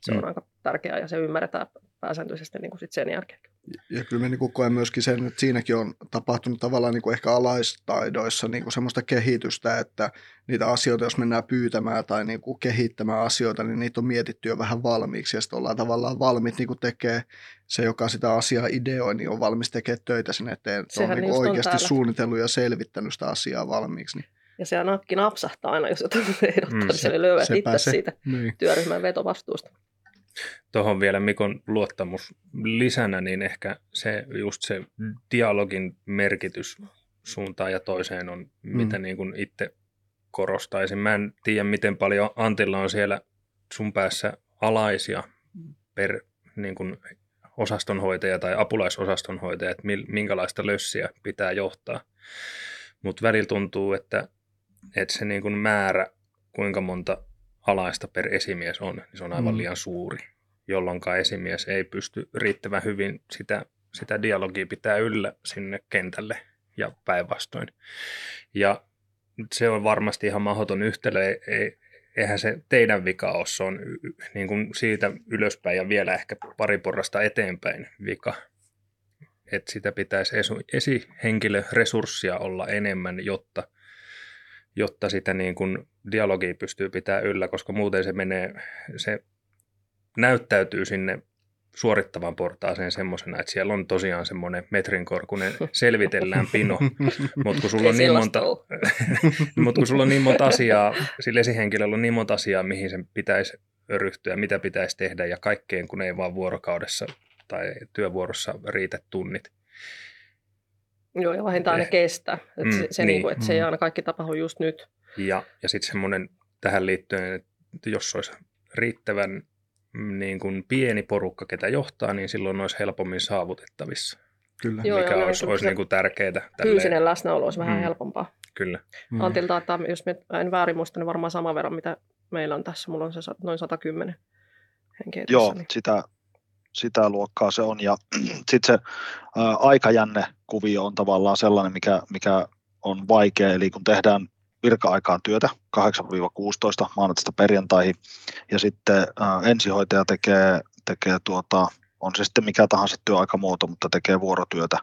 se on mm. aika tärkeää ja se ymmärretään pääsääntöisesti niin kuin sit sen jälkeen. Ja kyllä me niin koen myöskin sen, että siinäkin on tapahtunut tavallaan niin kuin ehkä alaistaidoissa niin kuin semmoista kehitystä, että niitä asioita, jos mennään pyytämään tai niin kuin kehittämään asioita, niin niitä on mietitty jo vähän valmiiksi ja sitten ollaan tavallaan valmiit niin kuin tekee se, joka sitä asiaa ideoi, niin on valmis tekemään töitä sinne eteen. Se on niin kuin oikeasti on suunnitellut ja selvittänyt sitä asiaa valmiiksi. Niin. Ja se nakki napsahtaa aina, jos jotain ehdottaa, mm, se, löydät itse se. siitä niin. työryhmän vetovastuusta. Tuohon vielä Mikon luottamus lisänä, niin ehkä se just se dialogin merkitys suuntaan ja toiseen on, mm. mitä niin kuin itse korostaisin. Mä en tiedä, miten paljon Antilla on siellä sun päässä alaisia per niin kuin osastonhoitaja tai apulaisosastonhoitaja, että minkälaista lössiä pitää johtaa. Mutta välillä tuntuu, että, että se niin kuin määrä, kuinka monta alaista per esimies on, niin se on aivan mm. liian suuri, jolloin esimies ei pysty riittävän hyvin sitä, sitä dialogia pitää yllä sinne kentälle ja päinvastoin. Ja se on varmasti ihan mahdoton yhtälö, ei, eihän se teidän vika ole, se on niin kuin siitä ylöspäin ja vielä ehkä pari porrasta eteenpäin vika. Että sitä pitäisi esihenkilöresurssia olla enemmän, jotta jotta sitä niin kuin dialogia pystyy pitää yllä, koska muuten se menee, se näyttäytyy sinne suorittavan portaaseen semmoisena, että siellä on tosiaan semmoinen metrin korkunen selvitellään pino, mutta kun sulla on niin monta, mutta kun sulla on niin monta asiaa, sillä esihenkilöllä on niin monta asiaa, mihin sen pitäisi ryhtyä, mitä pitäisi tehdä ja kaikkeen, kun ei vaan vuorokaudessa tai työvuorossa riitä tunnit, Joo, ja vähintään ne kestää. Että mm, se, se, niin. Niin että mm. se ei mm. aina kaikki tapahdu just nyt. Ja, ja sitten semmoinen tähän liittyen, että jos olisi riittävän mm, niin kuin pieni porukka, ketä johtaa, niin silloin olisi helpommin saavutettavissa. Kyllä. Joo, mikä joo, olisi, olisi niin kuin tärkeää. Fyysinen läsnäolo olisi vähän mm. helpompaa. Kyllä. Mm. Antilta, että jos en väärin muista, niin varmaan sama verran, mitä meillä on tässä. Mulla on se noin 110 henkeä Joo, tässä, niin. sitä, sitä luokkaa se on. Ja sitten se ää, aikajänne-kuvio on tavallaan sellainen, mikä, mikä on vaikea. Eli kun tehdään virka-aikaan työtä 8-16 maanantaista perjantaihin, ja sitten ää, ensihoitaja tekee, tekee tuota, on se sitten mikä tahansa työaikamuoto, mutta tekee vuorotyötä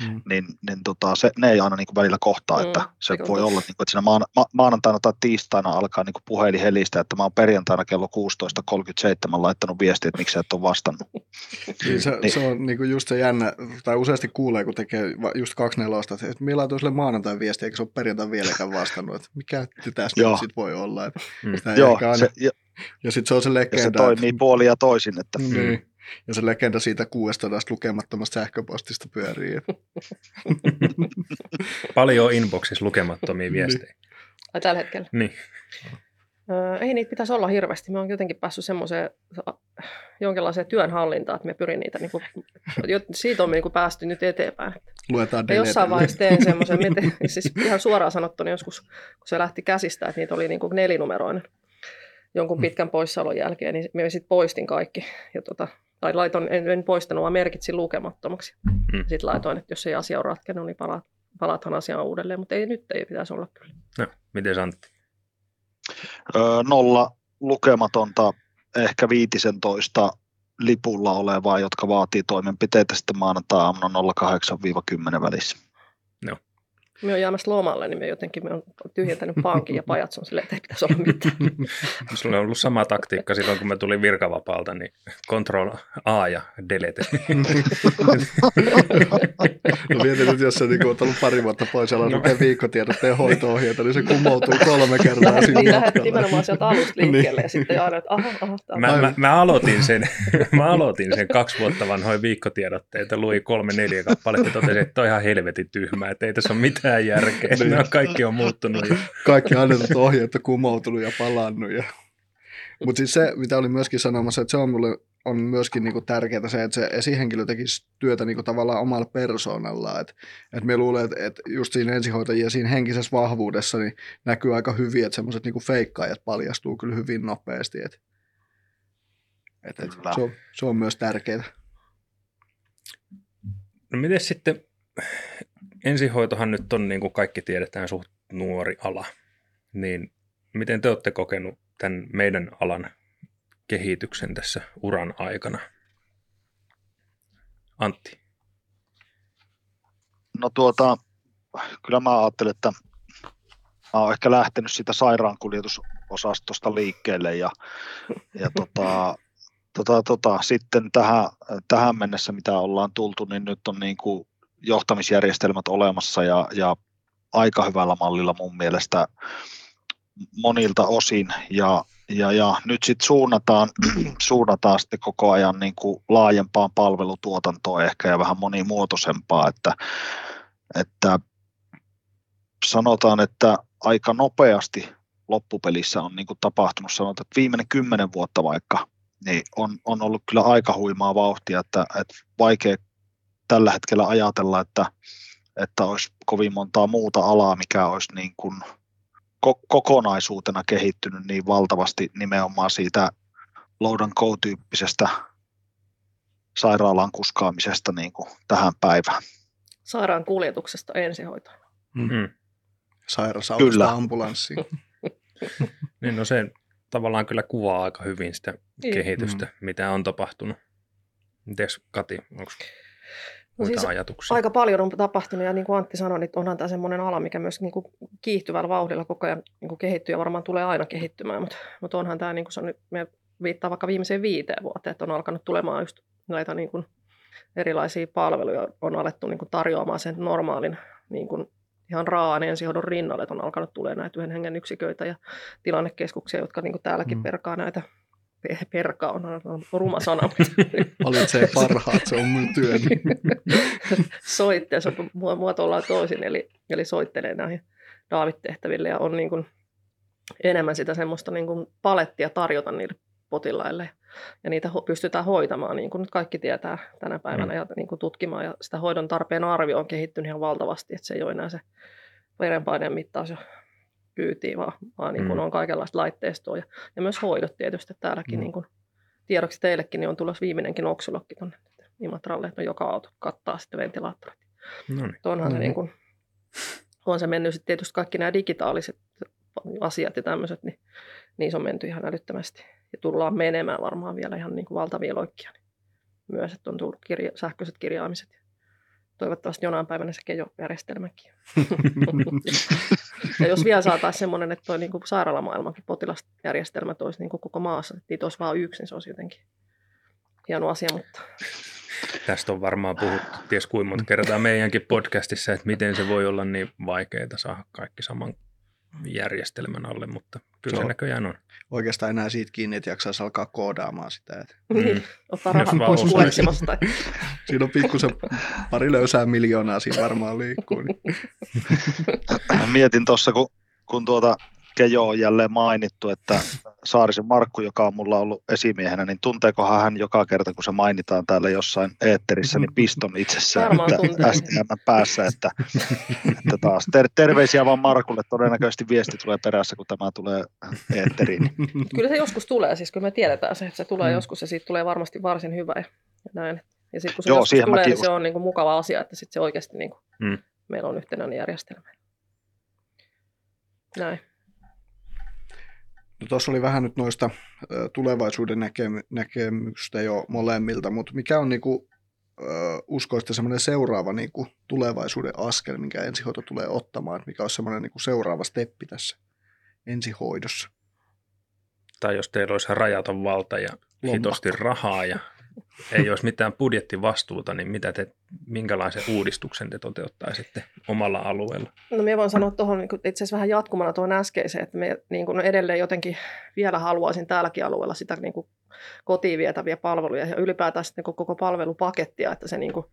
mm. niin, niin tota, se, ne ei aina niin kuin välillä kohtaa, mm, että se voi olla, niin kuin, että siinä maan, ma, maanantaina tai tiistaina alkaa niin kuin puhelin helistä, että mä oon perjantaina kello 16.37 laittanut viestiä, että miksi sä et ole vastannut. niin se, niin. se on niin kuin just se jännä, tai useasti kuulee, kun tekee just kaksi nelosta, että millä on sille maanantain viesti, eikä se ole perjantai vieläkään vastannut, että mikä tässä nyt sit voi olla. Että mm. Joo, aina... se, ja, ja sitten se on se legenda. Ja se toimii että... puoli ja toisin. Että... Niin. Mm. Ja se legenda siitä 600 lukemattomasta sähköpostista pyörii. Paljon inboxissa lukemattomia niin. viestejä. Ai tällä hetkellä? Niin. Öö, ei niitä pitäisi olla hirveästi. Mä oon jotenkin päässyt semmoiseen jonkinlaiseen työnhallintaan, että me pyrin niitä, niin kuin, siitä on me niin päästy nyt eteenpäin. Luetaan ja jossain vaiheessa teen semmoisen, siis ihan suoraan sanottuna joskus, kun se lähti käsistä, että niitä oli niin kuin nelinumeroinen jonkun mm. pitkän poissaolon jälkeen, niin me sitten poistin kaikki. Ja tota, tai laitoin, en, en poistanut, vaan merkitsin lukemattomaksi. Mm. Sitten laitoin, että jos ei asia ole ratkennut, niin palaat, palaathan asiaan uudelleen, mutta ei, nyt ei pitäisi olla kyllä. No, miten Antti? Öö, nolla lukematonta, ehkä viitisentoista lipulla olevaa, jotka vaatii toimenpiteitä sitten maanantai-aamuna 08-10 välissä. Me on jäämässä lomalle, niin me jotenkin me on tyhjentänyt pankin ja pajatson silleen, että ei pitäisi olla mitään. Sulla on ollut sama taktiikka silloin, kun mä tulin virkavapaalta, niin Control A ja Delete. no mietin nyt, jos sä niin oot ollut pari vuotta pois ja no. viikkotiedotteen hoito-ohjeita, niin se kumoutuu kolme kertaa siinä Niin lähdet nimenomaan sieltä alusta niin. liikkeelle niin. ja sitten aina, että aha, aha. Mä, mä, mä, aloitin sen, mä aloitin sen kaksi vuotta vanhoja viikkotiedotteita, luin kolme neljä kappaletta ja totesin, että on ihan helvetin tyhmä, että ei tässä ole mitään järkeä. Niin. No, kaikki on muuttunut. Ja... Kaikki annetut ohjeet on kumoutunut ja palannut. Ja... Mutta siis se, mitä oli myöskin sanomassa, että se on mulle on myöskin niinku tärkeää se, että se esihenkilö tekisi työtä niinku tavallaan omalla persoonallaan. Että et me luulen, että et just siinä ensihoitajia siinä henkisessä vahvuudessa niin näkyy aika hyvin, että semmoiset niinku feikkaajat paljastuu kyllä hyvin nopeasti. Et, et, et, se, on, se on myös tärkeää. No miten sitten, ensihoitohan nyt on niin kuin kaikki tiedetään suht nuori ala, niin miten te olette kokenut tämän meidän alan kehityksen tässä uran aikana? Antti. No tuota, kyllä mä ajattelen, että mä oon ehkä lähtenyt sitä sairaankuljetusosastosta liikkeelle ja, ja tota, tota, tota, sitten tähän, tähän mennessä, mitä ollaan tultu, niin nyt on niin kuin johtamisjärjestelmät olemassa ja, ja aika hyvällä mallilla mun mielestä monilta osin. Ja, ja, ja nyt sitten suunnataan, suunnataan sitten koko ajan niin kuin laajempaan palvelutuotantoon ehkä ja vähän monimuotoisempaa, että, että sanotaan, että aika nopeasti loppupelissä on niin kuin tapahtunut, sanotaan, että viimeinen kymmenen vuotta vaikka, niin on, on ollut kyllä aika huimaa vauhtia, että, että vaikea tällä hetkellä ajatella, että, että olisi kovin montaa muuta alaa, mikä olisi niin kuin kokonaisuutena kehittynyt niin valtavasti nimenomaan siitä load and go-tyyppisestä sairaalan kuskaamisesta niin kuin tähän päivään. Sairaan kuljetuksesta ensihoitoon. Mm-hmm. Sairausautosta ambulanssiin. niin no se tavallaan kyllä kuvaa aika hyvin sitä niin. kehitystä, mm. mitä on tapahtunut. Mites Kati, onko No siis ajatuksia? Aika paljon on tapahtunut ja niin kuin Antti sanoi, niin onhan tämä semmoinen ala, mikä myös niin kuin kiihtyvällä vauhdilla koko ajan niin kuin kehittyy ja varmaan tulee aina kehittymään, mutta, mutta onhan tämä, niin kuin se on me viittaa vaikka viimeiseen viiteen vuoteen, että on alkanut tulemaan just näitä niin kuin erilaisia palveluja, on alettu niin kuin tarjoamaan sen normaalin niin kuin ihan raan ensihoidon rinnalle, että on alkanut tulee näitä yhden hengen yksiköitä ja tilannekeskuksia, jotka niin kuin täälläkin mm. perkaa näitä perka on, on ruma sana. Valitsee parhaat, se on mun työni. Soitteessa muotoillaan toisin, eli, eli soittelee näihin Daavit-tehtäville ja on niin kuin enemmän sitä semmoista niin kuin palettia tarjota niille potilaille. Ja niitä pystytään hoitamaan, niin kuin nyt kaikki tietää tänä päivänä, mm. ja niin kuin tutkimaan. Ja sitä hoidon tarpeen arvio on kehittynyt ihan valtavasti, että se ei ole enää se verenpaineen mittaus ja kyytiin, vaan, vaan niin kuin mm. on kaikenlaista laitteistoa. Ja, ja myös hoidot tietysti täälläkin. Mm. Niin kuin, tiedoksi teillekin niin on tulossa viimeinenkin oksulokki tuonne Imatralle, että no joka auto kattaa sitten ventilaattorit. No niin. Onhan se niin kuin, on se mennyt sitten tietysti kaikki nämä digitaaliset asiat ja tämmöiset, niin niissä on menty ihan älyttömästi. Ja tullaan menemään varmaan vielä ihan niin kuin valtavia loikkia. Niin myös, että on tullut kirja, sähköiset kirjaamiset toivottavasti jonain päivänä se kejo-järjestelmäkin. ja jos vielä saataisiin semmoinen, että tuo niin sairaalamaailmankin potilasjärjestelmät olisi niin kuin koko maassa, että niitä olisi vain yksin, niin se olisi jotenkin hieno asia, mutta... Tästä on varmaan puhuttu ties kuinka monta kertaa meidänkin podcastissa, että miten se voi olla niin vaikeaa saada kaikki saman järjestelmän alle, mutta kyllä se, se näköjään on. Oikeastaan enää siitä kiinni, että jaksaisi alkaa koodaamaan sitä. Että... Niin, mm. ottaa rahat pois kuoleksimasta. siinä on pikkusen pari löysää miljoonaa siinä varmaan liikkuu. Niin. Mietin tuossa, kun, kun tuota Kejo on jälleen mainittu, että Saarisen Markku, joka on mulla ollut esimiehenä, niin tunteekohan hän joka kerta, kun se mainitaan täällä jossain eetterissä, niin piston itsessään että STM päässä, että, että taas ter- terveisiä vaan Markulle, todennäköisesti viesti tulee perässä, kun tämä tulee eetteriin. Kyllä se joskus tulee, siis kyllä me tiedetään se, että se tulee mm. joskus ja siitä tulee varmasti varsin hyvä ja näin. Ja sitten kun se Joo, tulee, niin se on niin kuin mukava asia, että sitten se oikeasti niin kuin, mm. meillä on yhtenäinen järjestelmä. Näin. No tuossa oli vähän nyt noista tulevaisuuden näkemy- näkemystä jo molemmilta, mutta mikä on niinku uskoisitte semmoinen seuraava niin kuin tulevaisuuden askel, minkä ensihoito tulee ottamaan, mikä on semmoinen niin kuin seuraava steppi tässä ensihoidossa? Tai jos teillä olisi rajaton valta ja Lompakko. hitosti rahaa ja ei olisi mitään budjettivastuuta, niin mitä te, minkälaisen uudistuksen te toteuttaisitte omalla alueella? No minä voin sanoa tuohon niin itse asiassa vähän jatkumana tuohon äskeiseen, että me niin kuin edelleen jotenkin vielä haluaisin täälläkin alueella sitä niin kuin kotiin vietäviä palveluja ja ylipäätään sitten koko palvelupakettia, että se niin kuin,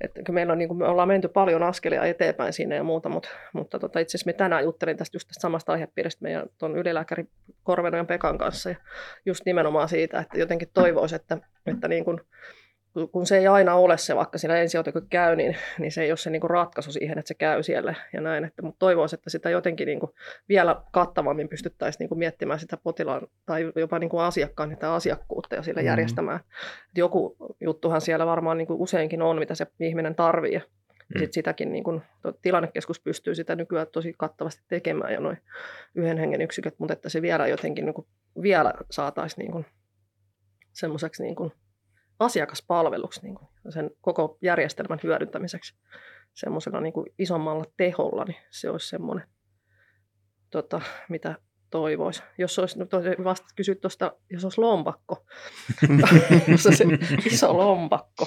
että meillä on, niin kuin, me ollaan menty paljon askelia eteenpäin siinä ja muuta, mutta, mutta tota, itse asiassa me tänään juttelin tästä just tästä samasta aihepiiristä meidän tuon ylilääkäri Korvenojan Pekan kanssa ja just nimenomaan siitä, että jotenkin toivoisi, että, että niin kuin, kun se ei aina ole se, vaikka siinä ensi kun käy, niin, niin se ei ole se niin kuin ratkaisu siihen, että se käy siellä ja näin. Että, mutta toivoisin, että sitä jotenkin niin kuin vielä kattavammin pystyttäisiin niin kuin miettimään sitä potilaan tai jopa niin kuin asiakkaan sitä asiakkuutta ja sillä mm-hmm. järjestämään. Että joku juttuhan siellä varmaan niin kuin useinkin on, mitä se ihminen tarvitsee. Ja sit sitäkin niin kun, tilannekeskus pystyy sitä nykyään tosi kattavasti tekemään ja noin yhden hengen yksiköt, mutta että se vielä jotenkin niin kuin, vielä saataisiin niin semmoiseksi niin asiakaspalveluksi niin kuin sen koko järjestelmän hyödyntämiseksi semmoisella niin kuin isommalla teholla, niin se olisi semmoinen, tota, mitä toivoisi. Jos olisi, no vasta kysyt tuosta, jos olisi lompakko, jos olisi iso lompakko,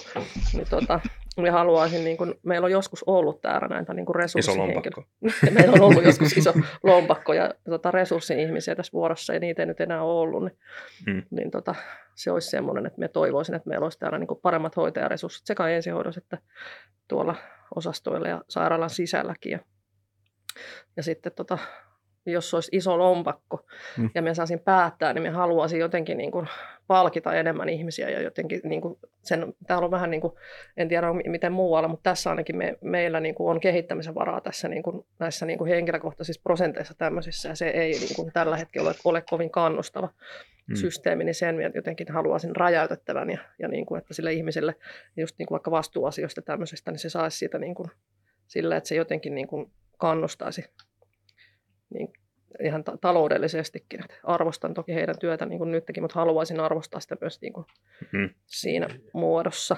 niin tota, me haluaisin, niin kuin, meillä on joskus ollut täällä näitä niin resurssihenkilöitä. meillä on ollut joskus iso lompakko ja tota, resurssi-ihmisiä tässä vuorossa, ja niitä ei nyt enää ole ollut. Niin, hmm. niin tota, se olisi semmoinen, että me toivoisin, että meillä olisi täällä niin paremmat hoitajaresurssit sekä ensihoidossa että tuolla osastoilla ja sairaalan sisälläkin. Ja, ja sitten tota, jos olisi iso lompakko mm. ja me saisin päättää, niin me haluaisin jotenkin niin kuin palkita enemmän ihmisiä ja jotenkin niin kuin sen, täällä on vähän niin kuin, en tiedä miten muualla, mutta tässä ainakin me, meillä niin kuin on kehittämisen varaa tässä niin kuin, näissä niin kuin henkilökohtaisissa prosenteissa tämmöisissä ja se ei niin kuin tällä hetkellä ole, ole kovin kannustava mm. systeemi, niin sen jotenkin haluaisin rajautettavan ja, ja niin kuin, että sille ihmiselle just niin kuin vaikka vastuuasioista tämmöisestä, niin se saisi siitä niin kuin, sillä, että se jotenkin niin kuin kannustaisi niin ihan ta- taloudellisestikin. Että arvostan toki heidän työtä niin kuin nytkin, mutta haluaisin arvostaa sitä myös niin kuin mm. siinä muodossa.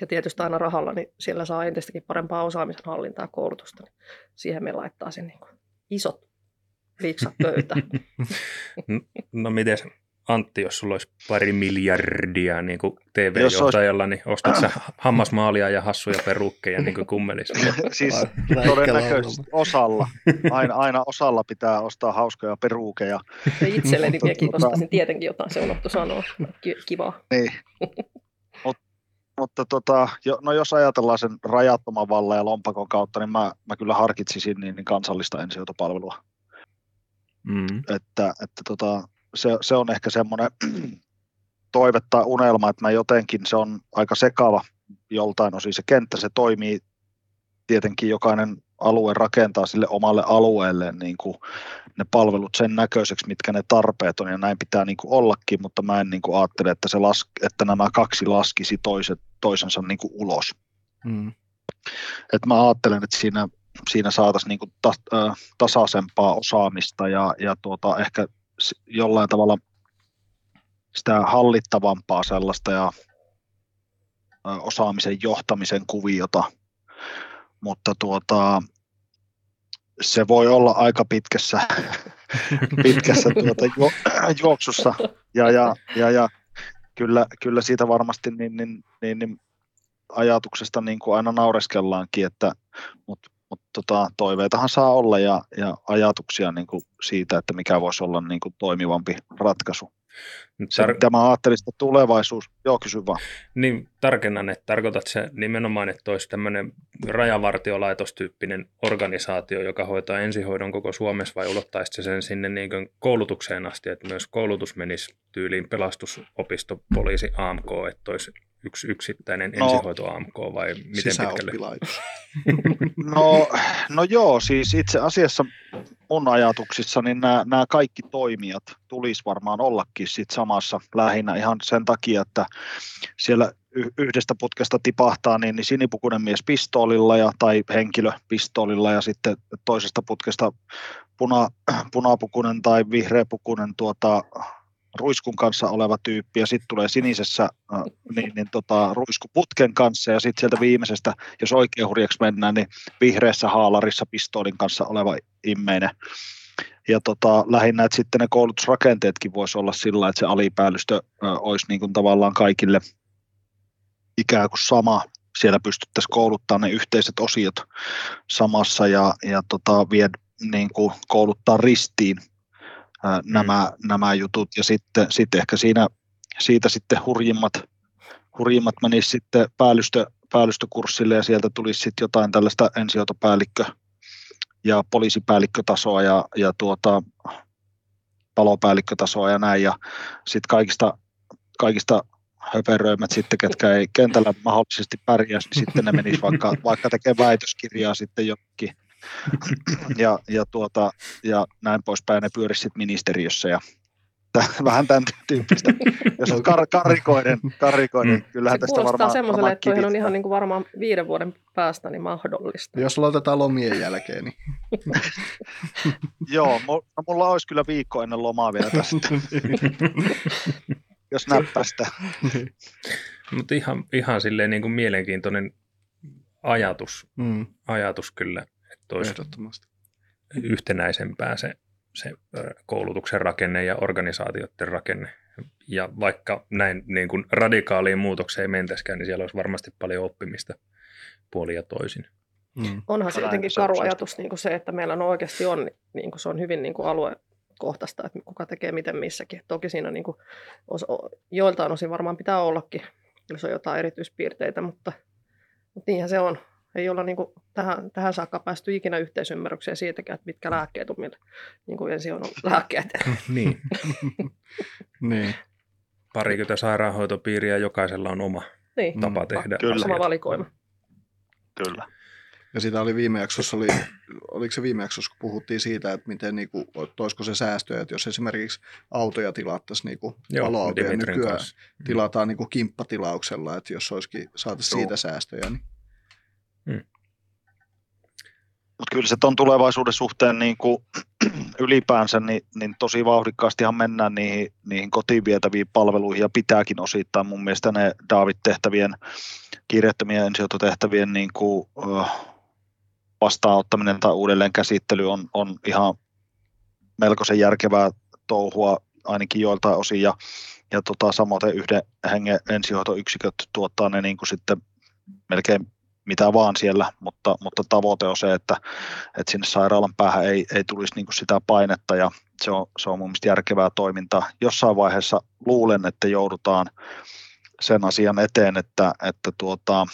Ja tietysti aina rahalla, niin siellä saa entistäkin parempaa osaamisen hallintaa ja koulutusta. Niin siihen me laittaisin niin kuin isot liiksat pöytään. no miten Antti, jos sulla olisi pari miljardia niin kuin TV-johtajalla, olisi... niin ostat sä hammasmaalia ja hassuja perukkeja niin kuin kummelissa? siis todennäköisesti osalla. Aina, aina osalla pitää ostaa hauskoja perukeja. Ja itselleni minäkin ostaisin tietenkin jotain, se unohtu sanoa. Kiva. Niin. Mut, mutta tota, jo, no jos ajatellaan sen rajattoman vallan ja lompakon kautta, niin mä, mä kyllä harkitsisin niin, niin kansallista ensihoitopalvelua. Mm. Että, että tota, se, se on ehkä semmoinen toive tai unelma, että mä jotenkin, se on aika sekava joltain osin se kenttä, se toimii tietenkin jokainen alue rakentaa sille omalle alueelle niin kuin ne palvelut sen näköiseksi, mitkä ne tarpeet on, ja näin pitää niin kuin ollakin, mutta mä en niin kuin ajattele, että, se las, että nämä kaksi laskisi toiset, toisensa niin kuin ulos. Mm. Et mä ajattelen, että siinä, siinä saataisiin niin kuin ta, äh, tasaisempaa osaamista ja, ja tuota, ehkä jollain tavalla sitä hallittavampaa sellaista ja osaamisen johtamisen kuviota, mutta tuota, se voi olla aika pitkässä, pitkässä tuota ju, juoksussa. Ja, ja, ja, ja kyllä, kyllä siitä varmasti niin, niin, niin, niin ajatuksesta niin kuin aina naureskellaankin, että, mutta mutta tota, toiveitahan saa olla ja, ja ajatuksia niin kuin siitä, että mikä voisi olla niin kuin toimivampi ratkaisu. Tar- mä ajattelin, että tulevaisuus, joo kysy vaan. Niin tarkennan, että tarkoitat se nimenomaan, että olisi tämmöinen rajavartiolaitostyyppinen organisaatio, joka hoitaa ensihoidon koko Suomessa vai ulottaisi se sen sinne niin kuin koulutukseen asti, että myös koulutus menisi tyyliin pelastusopisto, poliisi, AMK, että olisi yksi yksittäinen no, ensihoito AMK vai miten pitkälle? no, no joo, siis itse asiassa mun ajatuksissa niin nämä, nämä kaikki toimijat tulisi varmaan ollakin sit samassa lähinnä ihan sen takia, että siellä yhdestä putkesta tipahtaa niin, niin sinipukunen mies pistoolilla ja, tai henkilö pistoolilla ja sitten toisesta putkesta puna, punapukunen tai vihreäpukunen tuota, ruiskun kanssa oleva tyyppi ja sitten tulee sinisessä äh, niin, niin tota, ruiskuputken kanssa ja sitten sieltä viimeisestä, jos oikein hurjaksi mennään, niin vihreässä haalarissa pistoolin kanssa oleva immeinen. Ja tota, lähinnä, että sitten ne koulutusrakenteetkin voisi olla sillä, että se alipäällystö äh, olisi niin kuin tavallaan kaikille ikään kuin sama. Siellä pystyttäisiin kouluttamaan ne yhteiset osiot samassa ja, ja tota, vie, niin kuin kouluttaa ristiin mm. nämä, nämä jutut ja sitten, sitten ehkä siinä, siitä sitten hurjimmat, hurjimmat menisivät sitten päällystö, päällystökurssille ja sieltä tulisi sitten jotain tällaista ensihoitopäällikkö ja poliisipäällikkötasoa ja, ja tuota, palopäällikkötasoa ja näin ja sitten kaikista, kaikista höperöimät sitten, ketkä ei kentällä mahdollisesti pärjäisi, niin sitten ne menisivät vaikka, vaikka tekemään väitöskirjaa sitten jokin ja, ja, tuota, ja näin poispäin ne pyörisi sitten ministeriössä ja vähän tämän tyyppistä. Jos on kar- karikoiden, karikoiden mm. kyllähän se tästä varmaan... semmoiselle, että on ihan niin kuin varmaan viiden vuoden päästä niin mahdollista. Jos lotetaan lomien jälkeen, niin... Joo, no, mulla olisi kyllä viikko ennen lomaa vielä tästä. Jos näppästä. Mutta ihan, ihan silleen niin kuin mielenkiintoinen ajatus, mm. ajatus kyllä olisi Ehdottomasti. yhtenäisempää se, se koulutuksen rakenne ja organisaatioiden rakenne. Ja vaikka näin niin kuin radikaaliin muutokseen mentäskään, niin siellä olisi varmasti paljon oppimista puoli ja toisin. Mm. Onhan se jotenkin karu ajatus niin kuin se, että meillä on oikeasti on, niin kuin se on hyvin niin kuin aluekohtaista, että kuka tekee miten missäkin. Toki siinä niin kuin, joiltain osin varmaan pitää ollakin, jos on jotain erityispiirteitä, mutta, mutta niinhän se on ei olla niin kuin tähän, tähän saakka päästy ikinä yhteisymmärrykseen siitäkään, että mitkä lääkkeet on millä niin kuin ensin on lääkkeet. niin. niin. Parikymmentä sairaanhoitopiiriä, jokaisella on oma niin. tapa mm. tehdä. Kyllä. Sama valikoima. Kyllä. Ja sitä oli viime jaksossa, oli, oliko se viime jaksossa, kun puhuttiin siitä, että miten niin kuin, toisiko se säästöjä, että jos esimerkiksi autoja tilattaisiin niin paloautoja nykyään kanssa. tilataan niin kuin kimppatilauksella, että jos olisikin saataisiin siitä säästöjä, niin Mm. Mutta kyllä se tuon tulevaisuuden suhteen niin kuin ylipäänsä, niin, niin tosi vauhdikkaastihan mennään niihin, niihin kotiin vietäviin palveluihin ja pitääkin osittain. Mun mielestä ne David-tehtävien, kiireettömien ensiototehtävien niin kuin, vastaanottaminen tai uudelleen käsittely on, on ihan melkoisen järkevää touhua ainakin joiltain osin ja, ja tota, samoin yhden hengen ensihoitoyksiköt tuottaa ne niin kuin sitten melkein mitä vaan siellä, mutta, mutta tavoite on se, että, että sinne sairaalan päähän ei, ei tulisi niin kuin sitä painetta ja se on, se on mun mielestä järkevää toimintaa. Jossain vaiheessa luulen, että joudutaan sen asian eteen, että, että tuota,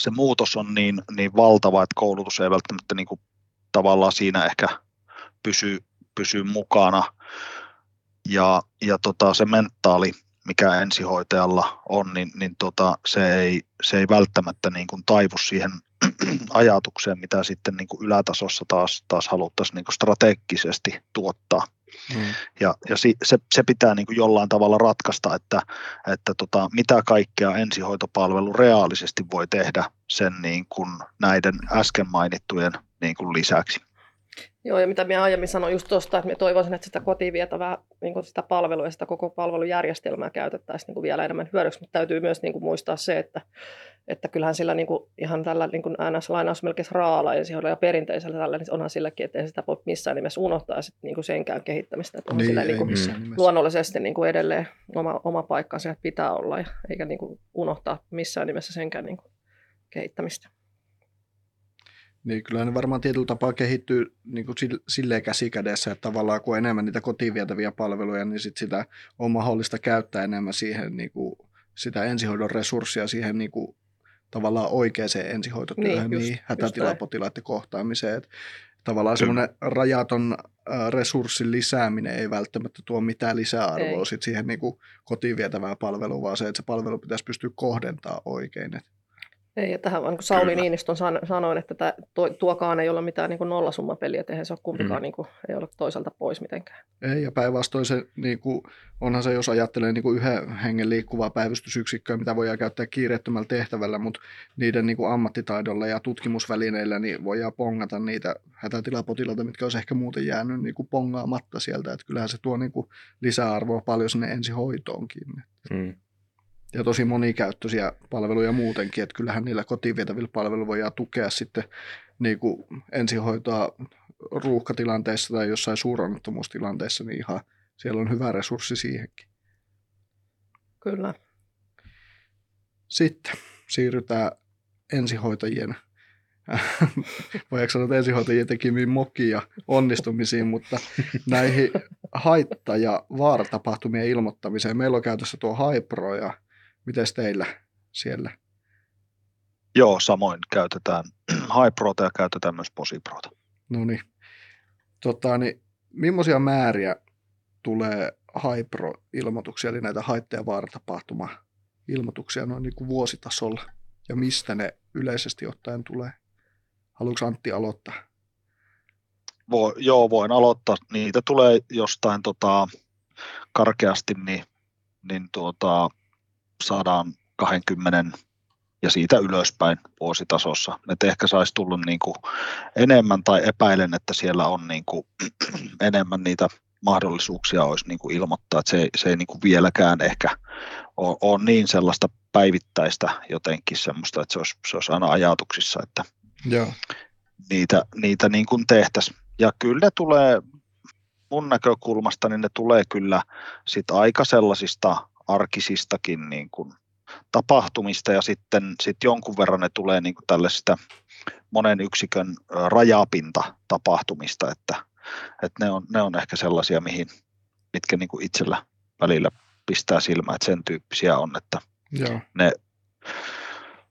se muutos on niin, niin valtava, että koulutus ei välttämättä niin kuin tavallaan siinä ehkä pysy, pysy mukana. Ja, ja tota, se mentaali mikä ensihoitajalla on, niin, niin tota, se, ei, se ei välttämättä niin kuin taivu siihen ajatukseen, mitä sitten niin kuin ylätasossa taas, taas haluttaisiin niin kuin strategisesti tuottaa. Mm. Ja, ja si, se, se pitää niin kuin jollain tavalla ratkaista, että, että tota, mitä kaikkea ensihoitopalvelu reaalisesti voi tehdä sen niin kuin näiden äsken mainittujen niin kuin lisäksi. Joo, ja mitä minä aiemmin sanoin just tuosta, että minä toivoisin, että sitä kotiin vietävää niin kuin sitä palvelua ja sitä koko palvelujärjestelmää käytettäisiin niin kuin vielä enemmän hyödyksi, mutta täytyy myös niin kuin muistaa se, että, että kyllähän sillä niin kuin, ihan tällä niin kuin NS-lainaus melkein raala ensihoidolla ja perinteisellä tällä, niin onhan silläkin, että ei sitä voi missään nimessä unohtaa sit, niin kuin senkään kehittämistä, että on niin, sillä niin kuin, luonnollisesti niin kuin edelleen oma, oma paikkansa, että pitää olla, ja, eikä niin kuin unohtaa missään nimessä senkään niin kuin kehittämistä. Niin kyllä ne varmaan tietyllä tapaa kehittyy niin kuin silleen käsikädessä, että tavallaan kun on enemmän niitä kotiin vietäviä palveluja, niin sit sitä on mahdollista käyttää enemmän siihen niin kuin, sitä ensihoidon resurssia siihen niin kuin, tavallaan oikeaan ensihoitotyöhön, niin, just, niin hätätilapotilaiden kohtaamiseen. Että tavallaan semmoinen rajaton resurssin lisääminen ei välttämättä tuo mitään lisäarvoa sit siihen niin kuin kotiin vietävään palveluun, vaan se, että se palvelu pitäisi pystyä kohdentamaan oikein. Että Ei, ja tähän vaan kun Sauli Kyllä. Niinistön sanoin, että tämä, tuokaan ei ole mitään niin nollasummapeliä, että eihän se ole kumpikaan mm. niin kuin, ei ole toiselta pois mitenkään. Ei, ja päinvastoin se, niin kuin, onhan se, jos ajattelee niin kuin yhden hengen liikkuvaa päivystysyksikköä, mitä voidaan käyttää kiireettömällä tehtävällä, mutta niiden niin kuin ammattitaidolla ja tutkimusvälineillä niin voidaan pongata niitä hätätilapotilaita, mitkä olisi ehkä muuten jäänyt niin kuin pongaamatta sieltä, että kyllähän se tuo niin kuin lisäarvoa paljon sinne ensihoitoonkin. Mm ja tosi monikäyttöisiä palveluja muutenkin, että kyllähän niillä kotiin vietävillä palveluilla voidaan tukea sitten niin kuin ensihoitoa ruuhkatilanteessa tai jossain suuronnettomuustilanteessa, niin ihan siellä on hyvä resurssi siihenkin. Kyllä. Sitten siirrytään ensihoitajien, voidaanko sanoa, että ensihoitajien tekemiin mokia onnistumisiin, mutta näihin haitta- ja vaaratapahtumien ilmoittamiseen. Meillä on käytössä tuo Haipro ja Miten teillä siellä? Joo, samoin käytetään HiProta ja käytetään myös PosiProta. No niin. Tota, niin millaisia määriä tulee HiPro-ilmoituksia, eli näitä haitta- ja vaaratapahtuma-ilmoituksia noin niin kuin vuositasolla, ja mistä ne yleisesti ottaen tulee? Haluatko Antti aloittaa? Voi, joo, voin aloittaa. Niitä tulee jostain tota, karkeasti, niin, niin tuota, 120 ja siitä ylöspäin vuositasossa. Että ehkä saisi tullut niin kuin enemmän tai epäilen, että siellä on niin kuin enemmän niitä mahdollisuuksia olisi niin kuin ilmoittaa, että se, se ei niin kuin vieläkään ehkä ole, ole niin sellaista päivittäistä jotenkin semmoista, että se olisi, se olisi aina ajatuksissa, että Joo. niitä, niitä niin kuin tehtäisiin. Ja kyllä ne tulee mun näkökulmasta, niin ne tulee kyllä sit aika sellaisista arkisistakin niin kuin tapahtumista ja sitten sit jonkun verran ne tulee niin kuin tällaisista monen yksikön rajapinta tapahtumista, että, että ne, on, ne on ehkä sellaisia, mihin, mitkä niin kuin itsellä välillä pistää silmään, että sen tyyppisiä on, että Joo. ne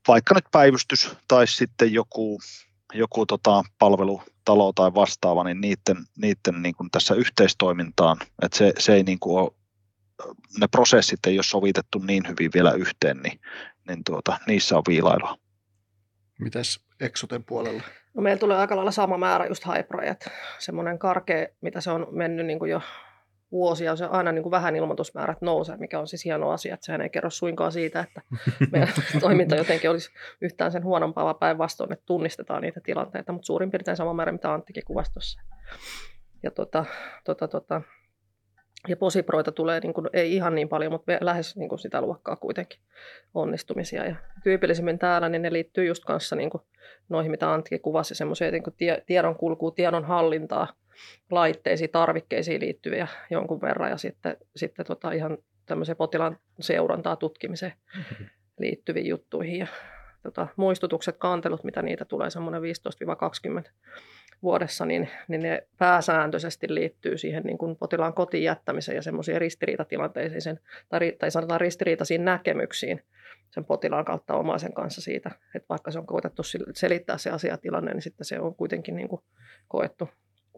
vaikka nyt päivystys tai sitten joku, joku tota palvelutalo tai vastaava, niin niiden, niiden niin kuin tässä yhteistoimintaan, että se, se ei niin kuin ole ne prosessit ei ole sovitettu niin hyvin vielä yhteen, niin, niin tuota, niissä on viilailua. Mitäs Exoten puolella? No meillä tulee aika lailla sama määrä just haiproja, semmoinen karkea, mitä se on mennyt niin kuin jo vuosia, se aina niin kuin vähän ilmoitusmäärät nousee, mikä on siis hieno asia, että sehän ei kerro suinkaan siitä, että meidän toiminta jotenkin olisi yhtään sen huonompaa, vaan päinvastoin, että tunnistetaan niitä tilanteita, mutta suurin piirtein sama määrä, mitä Anttikin kuvasi tuossa. Ja tota, tota, tota, ja posiproita tulee niin kuin, ei ihan niin paljon, mutta lähes niin kuin sitä luokkaa kuitenkin onnistumisia. Ja tyypillisimmin täällä niin ne liittyy just kanssa niin kuin noihin, mitä Antki kuvasi, semmoisia niin tie, tiedon kulkuu, tiedon hallintaa, laitteisiin, tarvikkeisiin liittyviä jonkun verran ja sitten, sitten tota ihan tämmöiseen potilaan seurantaa tutkimiseen mm-hmm. liittyviin juttuihin. Ja, tota, muistutukset, kantelut, mitä niitä tulee, semmoinen 15-20 vuodessa, niin, niin ne pääsääntöisesti liittyy siihen niin kuin potilaan kotiin jättämiseen ja semmoisiin ristiriitatilanteisiin tai, tai sanotaan ristiriitaisiin näkemyksiin sen potilaan kautta omaisen kanssa siitä, että vaikka se on koetettu selittää se asiatilanne, niin sitten se on kuitenkin niin kuin koettu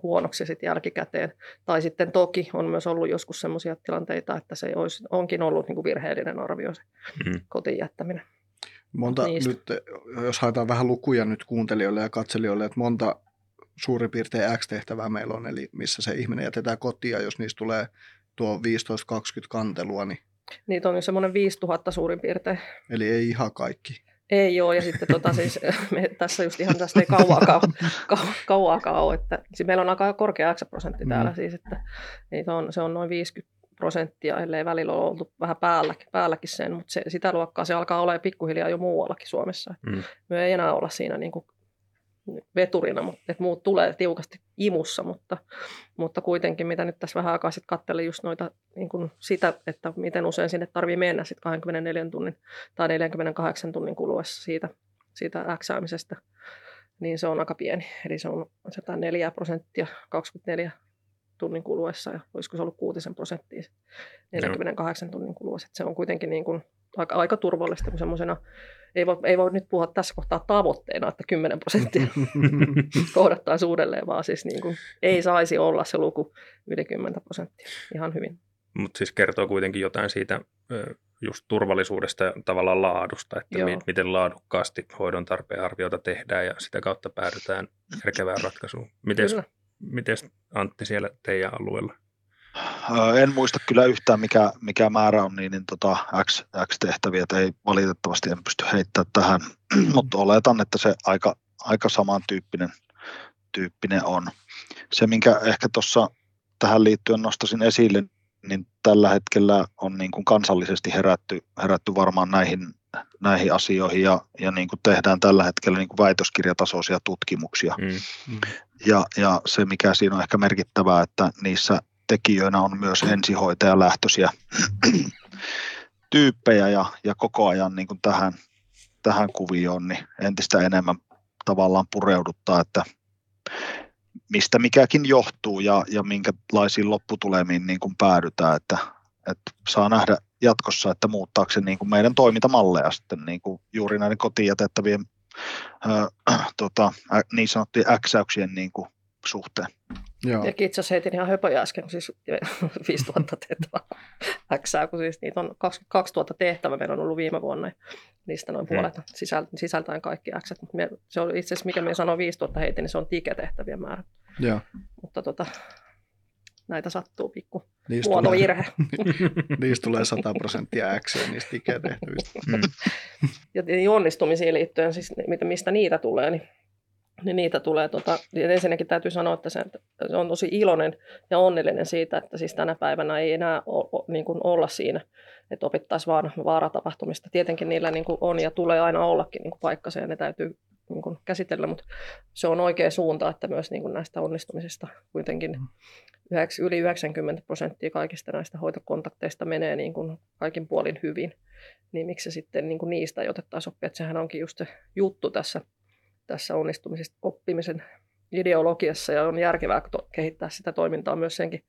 huonoksi sitten jälkikäteen. Tai sitten toki on myös ollut joskus sellaisia tilanteita, että se olisi, onkin ollut niin kuin virheellinen arvio se mm. kotiin jättäminen. Monta nyt, jos haetaan vähän lukuja nyt kuuntelijoille ja katselijoille, että monta suurin piirtein X-tehtävää meillä on, eli missä se ihminen jätetään kotia, jos niistä tulee tuo 15-20 kantelua. Niin... Niitä on semmoinen 5000 suurin piirtein. Eli ei ihan kaikki. Ei joo, ja sitten tota, siis, me tässä just ihan tästä ei kauaakaan, kau, kauaakaan ole, että siis meillä on aika korkea X-prosentti täällä mm. siis, että niitä on, se on noin 50 prosenttia, ellei välillä ole oltu vähän päälläkin, päälläkin sen, mutta se, sitä luokkaa se alkaa olla pikkuhiljaa jo muuallakin Suomessa. Mm. Me ei enää olla siinä niin kuin veturina, mutta että muut tulee tiukasti imussa, mutta, mutta kuitenkin mitä nyt tässä vähän aikaa sitten katselin just noita niin kuin sitä, että miten usein sinne tarvii mennä sitten 24 tunnin tai 48 tunnin kuluessa siitä, siitä äksäämisestä, niin se on aika pieni. Eli se on 104 prosenttia 24 tunnin kuluessa ja olisiko se ollut 6 prosenttia 48 tunnin kuluessa. Että se on kuitenkin niin kuin aika, aika turvallista, kun semmoisena ei voi, ei voi nyt puhua tässä kohtaa tavoitteena, että 10 prosenttia kohdattaisiin uudelleen, vaan siis niin kuin, ei saisi olla se luku yli 10 prosenttia ihan hyvin. Mutta siis kertoo kuitenkin jotain siitä just turvallisuudesta ja tavallaan laadusta, että Joo. miten laadukkaasti hoidon tarpeen arviota tehdään ja sitä kautta päädytään järkevään ratkaisuun. Miten, miten Antti siellä teidän alueella? En muista kyllä yhtään, mikä, mikä määrä on, niin, niin tota X, X-tehtäviä, ei valitettavasti en pysty heittämään tähän, mutta oletan, että se aika, aika samantyyppinen tyyppinen on. Se, minkä ehkä tuossa tähän liittyen nostaisin esille, niin tällä hetkellä on niin kuin kansallisesti herätty, herätty varmaan näihin, näihin asioihin ja, ja niin kuin tehdään tällä hetkellä niin kuin väitöskirjatasoisia tutkimuksia. Mm. Mm. Ja, ja se, mikä siinä on ehkä merkittävää, että niissä tekijöinä on myös ensihoitajalähtöisiä tyyppejä ja, ja koko ajan niin kuin tähän, tähän kuvioon niin entistä enemmän tavallaan pureuduttaa, että mistä mikäkin johtuu ja, ja minkälaisiin lopputulemiin niin kuin päädytään, että, että saa nähdä jatkossa, että muuttaako se niin kuin meidän toimintamalleja sitten niin kuin juuri näiden kotiin jätettävien äh, tota, niin sanottujen äksäyksien niin kuin suhteen. Joo. Ja itse asiassa heitin ihan höpöjä äsken, siis 5000 tehtävää Xää, kun siis niitä on 22 000 tehtävää meillä on ollut viime vuonna. Niistä noin puolet hmm. sisältäen kaikki X. Mutta se on itse asiassa, mikä me sanoo 5000 heitin, niin se on tike-tehtävien määrä. Joo. Mutta tota, näitä sattuu pikku niistä muotovirhe. Tulee, niistä tulee 100 prosenttia X niistä tike-tehtävistä. Hmm. ja onnistumisiin liittyen, siis mistä niitä tulee, niin niin niitä tulee, tota, ensinnäkin täytyy sanoa, että se, se on tosi iloinen ja onnellinen siitä, että siis tänä päivänä ei enää o, o, niin kuin olla siinä, että opittaisiin vaan vaaratapahtumista. Tietenkin niillä niin kuin on ja tulee aina ollakin niin kuin paikkansa ja ne täytyy niin kuin käsitellä, mutta se on oikea suunta, että myös niin kuin näistä onnistumisista kuitenkin yli 90 prosenttia kaikista näistä hoitokontakteista menee niin kuin kaikin puolin hyvin. Niin miksi se sitten niin kuin niistä ei otettaisi oppia, että sehän onkin just se juttu tässä tässä onnistumisesta oppimisen ideologiassa ja on järkevää kehittää sitä toimintaa myös senkin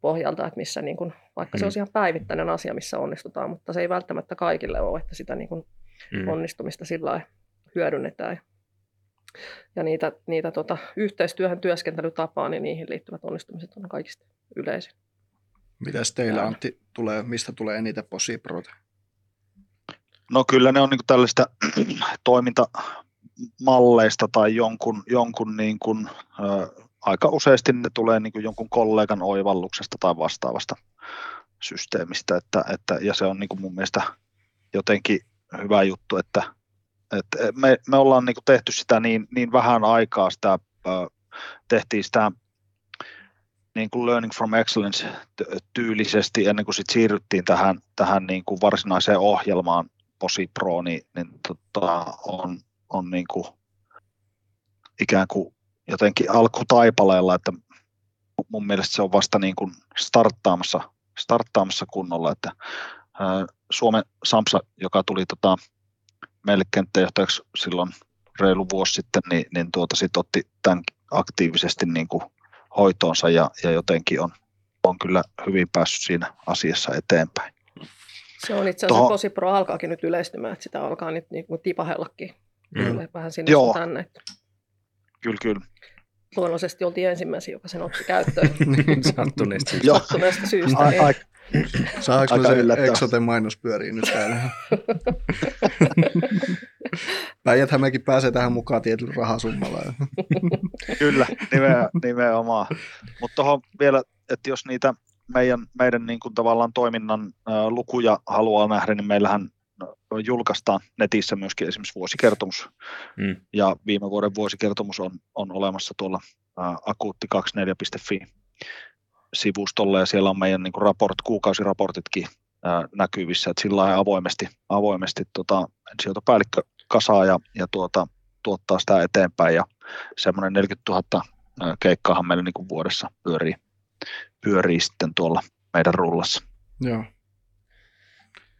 pohjalta, että missä niin kuin, vaikka mm. se on ihan päivittäinen asia, missä onnistutaan, mutta se ei välttämättä kaikille ole, että sitä niin kuin mm. onnistumista sillä hyödynnetään. Ja niitä, niitä tota, yhteistyöhön työskentelytapaa, niin niihin liittyvät onnistumiset on kaikista yleisin. Mitäs teillä Antti, tulee, mistä tulee eniten posiproita? No kyllä ne on niin tällaista toiminta, malleista tai jonkun, jonkun niin kuin, ö, aika useasti ne tulee niin kuin jonkun kollegan oivalluksesta tai vastaavasta systeemistä, että, että, ja se on niin kuin mun mielestä jotenkin hyvä juttu, että, että me, me ollaan niin kuin tehty sitä niin, niin vähän aikaa, sitä, tehtiin sitä niin kuin learning from excellence tyylisesti ennen kuin sit siirryttiin tähän, tähän niin kuin varsinaiseen ohjelmaan Posi Pro, niin, niin tota, on, on niin kuin ikään kuin jotenkin alkutaipaleella, että mun mielestä se on vasta niin kuin starttaamassa, starttaamassa kunnolla, että Suomen Samsa, joka tuli tota meille kenttäjohtajaksi silloin reilu vuosi sitten, niin, niin tuota sit otti tämän aktiivisesti niin kuin hoitoonsa ja, ja jotenkin on, on kyllä hyvin päässyt siinä asiassa eteenpäin. Se on itse asiassa tosi pro alkaakin nyt yleistymään, että sitä alkaa nyt niin kuin tipahellakin mm. vähän sinne Joo. tänne. Kyllä, kyllä. Luonnollisesti oltiin ensimmäisiä, joka sen otti käyttöön. Niin, sattuneesta syystä. Sattuneesta syystä. Ai, ai, Saanko se Exoten mainos pyöriin nyt täällä? päijät mekin pääsee tähän mukaan tietyllä rahasummalla. Kyllä, nimenomaan. Mutta tuohon vielä, että jos niitä meidän, meidän niin kuin tavallaan toiminnan ä, lukuja haluaa nähdä, niin meillähän julkaistaan netissä myöskin esimerkiksi vuosikertomus. Mm. Ja viime vuoden vuosikertomus on, on olemassa tuolla ä, akuutti24.fi sivustolla ja siellä on meidän niin kuin raport, kuukausiraportitkin ä, näkyvissä, että sillä avoimesti, avoimesti tota, ensihoitopäällikkö kasaa ja, ja tuota, tuottaa sitä eteenpäin ja semmoinen 40 000 keikkaahan meillä niin kuin vuodessa pyörii, pyörii sitten tuolla meidän rullassa. Joo.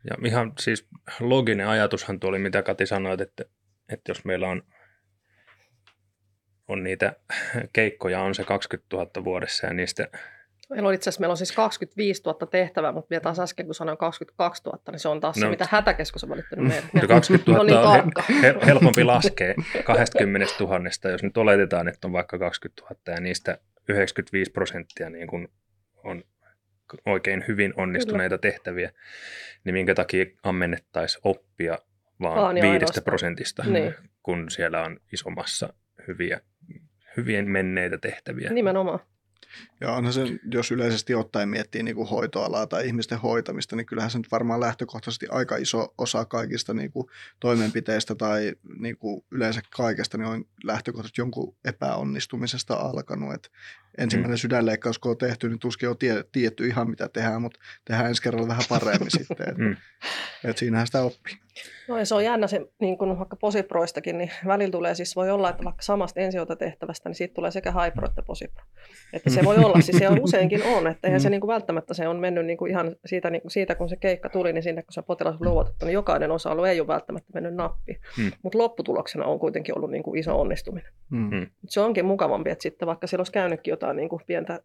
Ja ihan siis loginen ajatushan tuli, mitä Kati sanoit, että, että jos meillä on, on niitä keikkoja, on se 20 000 vuodessa ja niistä Meillä on itse asiassa meillä on siis 25 000 tehtävää, mutta vielä taas äsken kun sanoin 22 000, niin se on taas no, se, mitä hätäkeskus on välittänyt meille. 20 000 no niin on he, helpompi laskea 20 000, jos nyt oletetaan, että on vaikka 20 000 ja niistä 95 prosenttia niin kuin on oikein hyvin onnistuneita Kyllä. tehtäviä, niin minkä takia ammennettaisiin oppia vaan, vaan viidestä prosentista, niin. kun siellä on isomassa hyviä, hyvien menneitä tehtäviä. Nimenomaan. Ja onhan se, jos yleisesti ottaen miettii niin kuin hoitoalaa tai ihmisten hoitamista, niin kyllähän se nyt varmaan lähtökohtaisesti aika iso osa kaikista niin kuin toimenpiteistä tai niin kuin yleensä kaikesta niin on lähtökohtaisesti jonkun epäonnistumisesta alkanut. Et ensimmäinen mm. sydänleikkaus, kun on tehty, niin tuskin on tie, tietty ihan mitä tehdään, mutta tehdään ensi kerralla vähän paremmin sitten. Et, mm. et siinähän sitä oppii. No ja se on jännä se, niin kuin vaikka posiproistakin, niin välillä tulee siis, voi olla, että vaikka samasta tehtävästä, niin siitä tulee sekä hypro että posipro. Että se voi olla, siis se on useinkin on, että eihän mm. se niin kuin välttämättä se on mennyt niin kuin ihan siitä, niin kuin siitä, kun se keikka tuli, niin sinne kun se potilas on luotettu, niin jokainen osa-alue ei ole välttämättä mennyt nappiin. Mm. Mutta lopputuloksena on kuitenkin ollut niin kuin iso onnistuminen. Mm. mm. Se onkin mukavampi, että sitten vaikka siellä olisi käynytkin jotain niin kuin pientä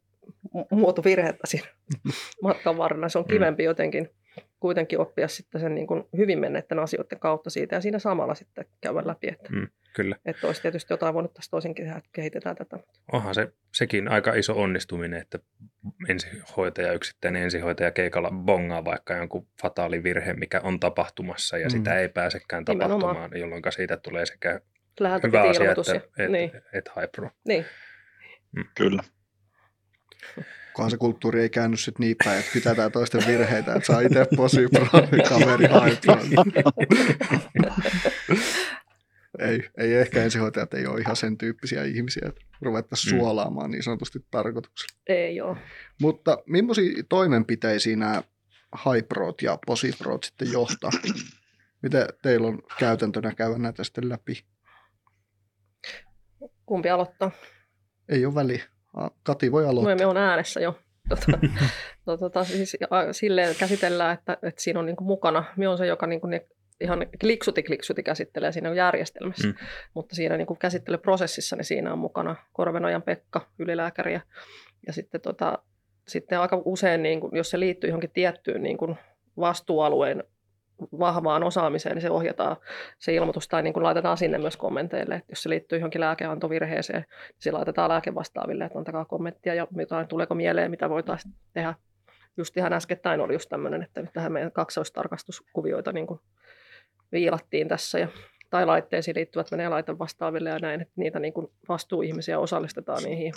muotovirhettä siinä matkan varrella, se on mm. kivempi jotenkin kuitenkin oppia sitten sen niin kuin hyvin menneiden asioiden kautta siitä ja siinä samalla sitten käydä läpi, että, mm, kyllä. että olisi tietysti jotain voinut tässä toisinkin tehdä, että kehitetään tätä. Onhan se sekin aika iso onnistuminen, että ensihoitaja, yksittäinen ensihoitaja keikalla bongaa vaikka jonkun fataali virhe, mikä on tapahtumassa ja mm. sitä ei pääsekään tapahtumaan, Nimenomaan. jolloin siitä tulee sekä Läheltä hyvä asia että, ja, et, niin. et, et high pro. Niin. Mm. Kyllä kunhan se kulttuuri ei käänny sitten niin päin, että kytätään toisten virheitä, että saa itse posi kaveri haipron. ei, ei ehkä ensihoitajat ei ole ihan sen tyyppisiä ihmisiä, että ruvettaisiin mm. suolaamaan niin sanotusti tarkoituksella. Ei ole. Mutta millaisia toimenpiteisiä nämä Hyprot ja Posiprot sitten johtaa? Miten teillä on käytäntönä käydä näitä sitten läpi? Kumpi aloittaa? Ei ole väliä. Kati voi aloittaa. Me on äänessä jo. Tota, no, tota, siis, silleen käsitellään, että, että siinä on niin kuin mukana. Me on se, joka niin kuin ne, ihan kliksuti kliksuti käsittelee siinä järjestelmässä. Mm. Mutta siinä niin kuin käsittelyprosessissa niin siinä on mukana Korvenojan Pekka, ylilääkäri ja, ja sitten, tota, sitten aika usein, niin kuin, jos se liittyy johonkin tiettyyn niin kuin vastuualueen vahvaan osaamiseen, niin se ohjataan se ilmoitus tai niin kuin laitetaan sinne myös kommenteille. Että jos se liittyy johonkin lääkeantovirheeseen, niin se laitetaan lääkevastaaville, että antakaa kommenttia ja jotain, tuleeko mieleen, mitä voitaisiin tehdä. Just ihan äskettäin oli just tämmöinen, että tähän meidän kaksoistarkastuskuvioita niin kuin viilattiin tässä ja tai laitteisiin liittyvät menee vastaaville ja näin, että niitä niin kuin vastuuihmisiä osallistetaan niihin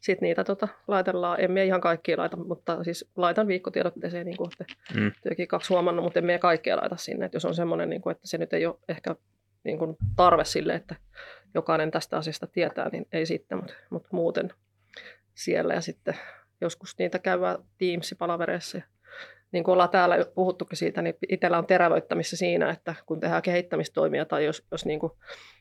sitten niitä tota, laitellaan. En ihan kaikkia laita, mutta siis laitan viikkotiedotteeseen, niin kuin olette mm. kaksi huomannut, mutta en mie kaikkea laita sinne. Et jos on semmoinen, niin kuin, että se nyt ei ole ehkä niin kuin tarve sille, että jokainen tästä asiasta tietää, niin ei sitten, mutta, mutta muuten siellä. Ja sitten joskus niitä käydään Teams-palavereissa niin kuin ollaan täällä puhuttukin siitä, niin itsellä on terävöittämissä siinä, että kun tehdään kehittämistoimia tai jos, jos niin kuin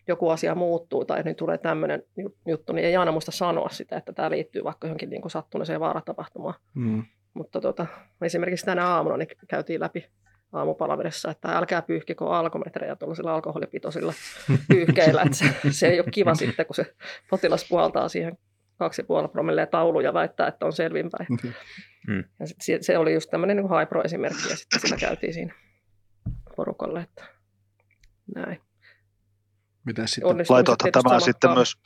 joku asia muuttuu tai niin tulee tämmöinen juttu, niin ei aina muista sanoa sitä, että tämä liittyy vaikka johonkin niin kuin sattuneeseen vaaratapahtumaan. Mm. Mutta tota, esimerkiksi tänä aamuna niin käytiin läpi aamupalaverissa, että älkää pyyhkikö alkometrejä tuollaisilla alkoholipitoisilla pyyhkeillä. Että se, se ei ole kiva sitten, kun se potilas puhaltaa siihen kaksi ja puoli promilleen taulu ja väittää, että on selvinpäin. Mm. Ja sit se, se oli just tämmöinen niin high pro-esimerkki ja sitten sitä käytiin siinä porukalle, että näin. Mitä sitten? Laitoithan tämä sitten myös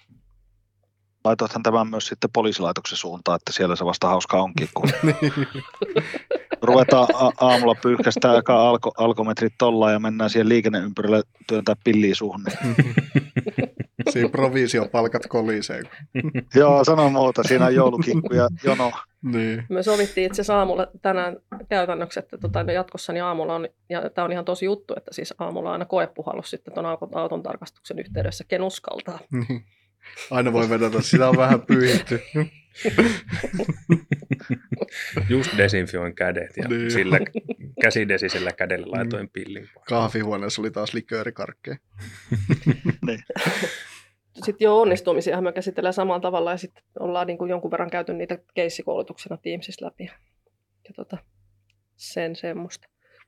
laitoithan tämän myös sitten poliisilaitoksen suuntaan, että siellä se vasta hauska onkin, kun ruvetaan a- aamulla pyyhkästään aika alko- alkometrit tollaan ja mennään siihen liikenneympyrille työntää pilliä suuhun. Niin Siinä provisiopalkat kolisee. Joo, sano muuta. Siinä on joulukinkku ja jono. Niin. Me sovittiin itse asiassa aamulla tänään käytännöksi, että tota, no jatkossa niin aamulla on, ja tämä on ihan tosi juttu, että siis aamulla on aina koepuhallus sitten tuon auton tarkastuksen yhteydessä, ken uskaltaa. Niin. Aina voi vedota, sitä on vähän pyyhitty. Just desinfioin kädet ja niin. sillä käsidesisellä kädellä laitoin mm. pillin. Kahvihuoneessa oli taas liköörikarkkeja. niin. Sitten jo onnistumisia me käsitellään samalla tavalla ja sitten ollaan niin kuin jonkun verran käyty niitä keissikoulutuksena Teamsissa läpi. Ja tota, sen semmoista.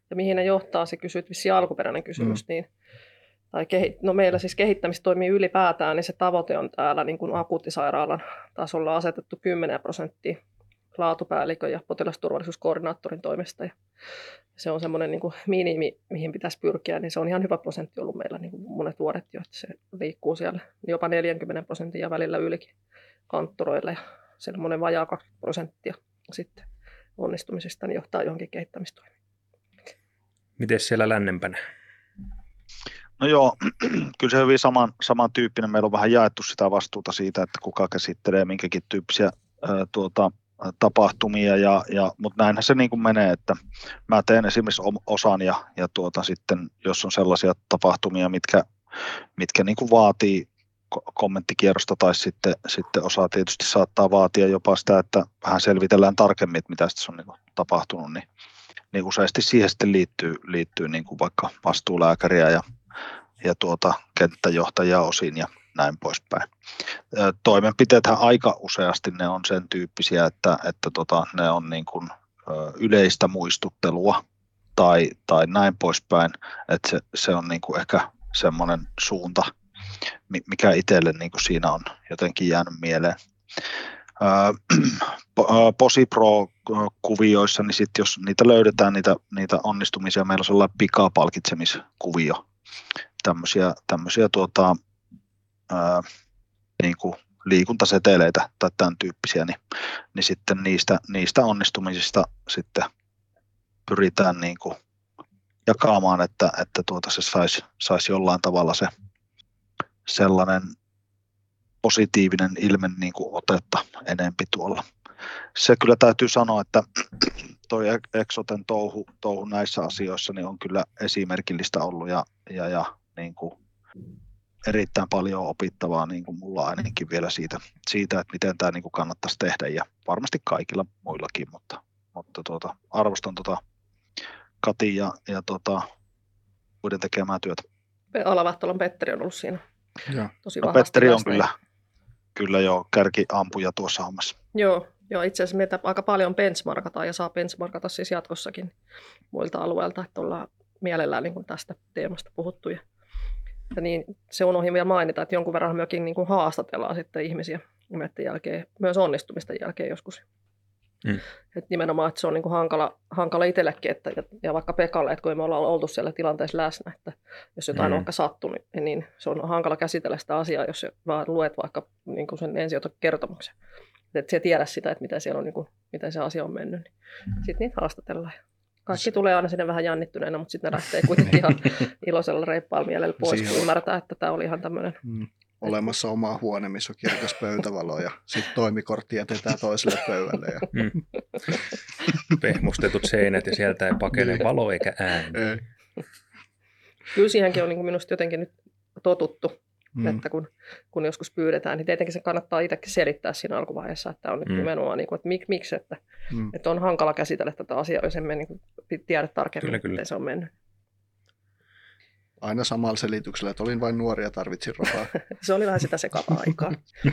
Ja mihin ne johtaa, se kysyt vissi alkuperäinen kysymys, mm. niin tai kehi, no meillä siis kehittämistoimii ylipäätään, niin se tavoite on täällä niin kuin akuuttisairaalan tasolla asetettu 10 prosenttia laatupäällikön ja potilasturvallisuuskoordinaattorin toimesta. Ja se on semmoinen niin kuin minimi, mihin pitäisi pyrkiä, niin se on ihan hyvä prosentti ollut meillä niin kuin monet vuodet jo, että se liikkuu siellä jopa 40 prosenttia välillä ylikin kantturoille ja semmoinen vajaa 20 prosenttia sitten onnistumisesta, niin johtaa johonkin kehittämistoimiin. Miten siellä lännempänä? No joo, kyllä se hyvin saman, samantyyppinen. Meillä on vähän jaettu sitä vastuuta siitä, että kuka käsittelee minkäkin tyyppisiä ää, tuota, tapahtumia, ja, ja, mutta näinhän se niin kuin menee, että mä teen esimerkiksi osan ja, ja tuota, sitten jos on sellaisia tapahtumia, mitkä, mitkä niin kuin vaatii kommenttikierrosta tai sitten, sitten osa tietysti saattaa vaatia jopa sitä, että vähän selvitellään tarkemmin, että mitä tässä on niin kuin tapahtunut, niin, niin useasti siihen sitten liittyy, liittyy niin kuin vaikka vastuulääkäriä ja, ja tuota, kenttäjohtajaa osin ja näin poispäin. Toimenpiteethän aika useasti ne on sen tyyppisiä, että, että tota, ne on niin kuin yleistä muistuttelua tai, tai näin poispäin, että se, se on niin kuin ehkä semmoinen suunta, mikä itselle niin kuin siinä on jotenkin jäänyt mieleen. Posipro-kuvioissa, niin sitten jos niitä löydetään, niitä, niitä onnistumisia, meillä on sellainen pikapalkitsemiskuvio, tämmöisiä, tämmöisiä tuota, ää, niin kuin liikuntaseteleitä tai tämän tyyppisiä, niin, niin sitten niistä, niistä onnistumisista sitten pyritään niin kuin jakamaan, että, että tuota se saisi sais jollain tavalla se sellainen positiivinen ilme niin kuin otetta enempi tuolla. Se kyllä täytyy sanoa, että toi Exoten touhu, touhu näissä asioissa niin on kyllä esimerkillistä ollut ja, ja, ja niin kuin erittäin paljon opittavaa niin kuin mulla ainakin vielä siitä, siitä että miten tämä niin kuin kannattaisi tehdä ja varmasti kaikilla muillakin, mutta, mutta tuota, arvostan tuota Kati ja, ja tuota, muiden tekemää työtä. Alavattolan Petteri on ollut siinä ja. tosi no, Petteri on kyllä, kyllä jo kärkiampuja tuossa hommassa. Joo, joo, itse asiassa meitä aika paljon benchmarkataan ja saa benchmarkata siis jatkossakin muilta alueilta, että ollaan mielellään niin kuin tästä teemasta puhuttu. Ja, ja niin, se unohdin vielä mainita, että jonkun verran myöskin niin kuin haastatellaan sitten ihmisiä nimetten jälkeen, myös onnistumisten jälkeen joskus. Mm. Et nimenomaan, että se on niin kuin hankala, hankala itsellekin, että, ja, ja vaikka Pekalle, että kun me ollaan oltu siellä tilanteessa läsnä, että jos jotain mm. on vaikka sattunut, niin, niin se on hankala käsitellä sitä asiaa, jos vaan luet vaikka niin kuin sen kertomuksen. Että se tiedä sitä, että miten, siellä on, niin kuin, miten se asia on mennyt. Niin sitten niitä haastatellaan. Kaikki tulee aina sinne vähän jännittyneenä, mutta sitten ne lähtee kuitenkin ihan iloisella reippaalla mielellä pois, Siihen kun ymmärtää, että tämä oli ihan tämmöinen mm olemassa oma huone, missä on kirkas pöytävalo ja sitten toimikortti jätetään toiselle pöydälle. Ja... Mm. Pehmustetut seinät ja sieltä ei pakene niin. valo eikä ääni. Ei. Kyllä siihenkin on niin minusta jotenkin nyt totuttu, mm. että kun, kun joskus pyydetään, niin tietenkin se kannattaa itsekin selittää siinä alkuvaiheessa, että on nyt mm. nimenomaan, niin kuin, että mik, miksi, että, mm. että on hankala käsitellä tätä asiaa, jos emme niin tiedä tarkemmin, kyllä, kyllä. miten se on mennyt aina samalla selityksellä, että olin vain nuori ja tarvitsin rahaa. se oli vähän sitä sekavaa aikaa.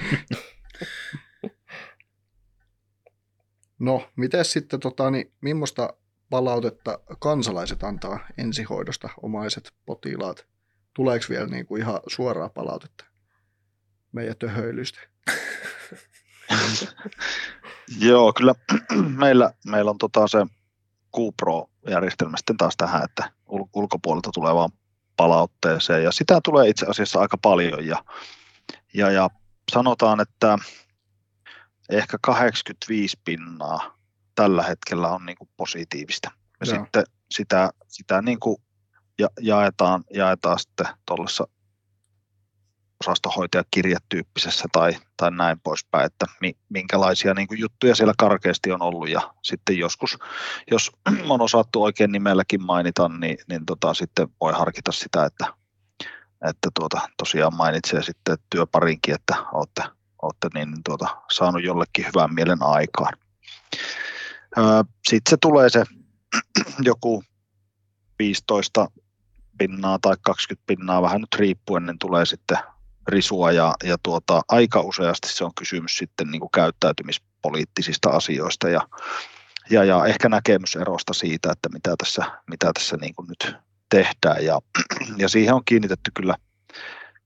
no, miten sitten, tota, niin, millaista palautetta kansalaiset antaa ensihoidosta, omaiset potilaat? Tuleeko vielä niin kuin ihan suoraa palautetta meidän töhöilystä? Joo, kyllä meillä, meillä on tota se QPro-järjestelmä sitten taas tähän, että ulkopuolelta tulee vaan palautteeseen ja sitä tulee itse asiassa aika paljon ja, ja, ja sanotaan, että ehkä 85 pinnaa tällä hetkellä on niin kuin positiivista. Ja Joo. sitten sitä, sitä niin kuin ja, jaetaan, jaetaan sitten tuollaisessa osastohoitajakirjetyyppisessä tai, tai näin poispäin, että minkälaisia niin kuin juttuja siellä karkeasti on ollut ja sitten joskus, jos on osattu oikein nimelläkin mainita, niin, niin tota, sitten voi harkita sitä, että, että tuota, tosiaan mainitsee sitten työparinkin, että olette, olette niin, niin tuota, saanut jollekin hyvän mielen aikaan. Sitten se tulee se joku 15 pinnaa tai 20 pinnaa, vähän nyt riippuen, niin tulee sitten risua ja, ja tuota, aika useasti se on kysymys sitten niin kuin käyttäytymispoliittisista asioista ja, ja, ja ehkä näkemyserosta siitä, että mitä tässä, mitä tässä niin kuin nyt tehdään. Ja, ja siihen on kiinnitetty kyllä,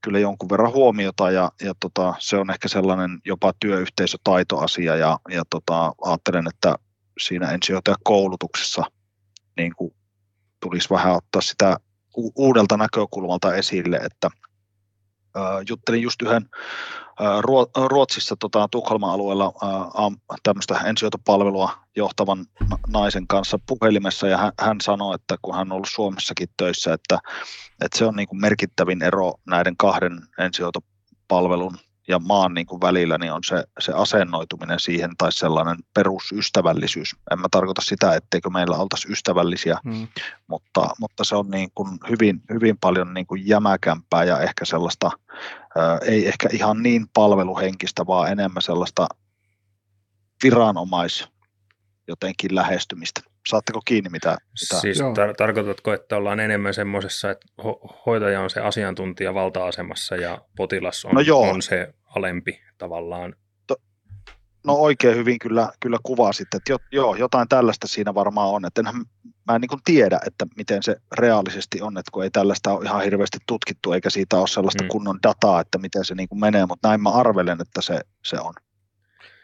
kyllä jonkun verran huomiota ja, ja tota, se on ehkä sellainen jopa työyhteisötaitoasia ja, ja tota, ajattelen, että siinä ensihoitajakoulutuksessa niin kuin tulisi vähän ottaa sitä uudelta näkökulmalta esille, että juttelin just yhden Ruotsissa tota, Tukholman alueella tämmöistä ensihoitopalvelua johtavan naisen kanssa puhelimessa ja hän, hän sanoi, että kun hän on ollut Suomessakin töissä, että, että se on niin kuin merkittävin ero näiden kahden ensihoitopalvelun ja maan niin kuin välillä niin on se, se asennoituminen siihen tai sellainen perusystävällisyys. En mä tarkoita sitä, etteikö meillä oltaisi ystävällisiä, hmm. mutta, mutta se on niin kuin hyvin, hyvin paljon niin kuin jämäkämpää ja ehkä sellaista, ää, ei ehkä ihan niin palveluhenkistä, vaan enemmän sellaista viranomais jotenkin lähestymistä. Saatteko kiinni mitä? mitä... Siis tar- tarkoitatko, että ollaan enemmän semmoisessa, että ho- hoitaja on se asiantuntija valta-asemassa ja potilas on, no joo. on se alempi tavallaan? To- no oikein hyvin kyllä, kyllä kuvasit, että jo, joo, jotain tällaista siinä varmaan on. Että enhän, mä en niin tiedä, että miten se reaalisesti on, että kun ei tällaista ole ihan hirveästi tutkittu eikä siitä ole sellaista mm. kunnon dataa, että miten se niin menee, mutta näin mä arvelen, että se, se on.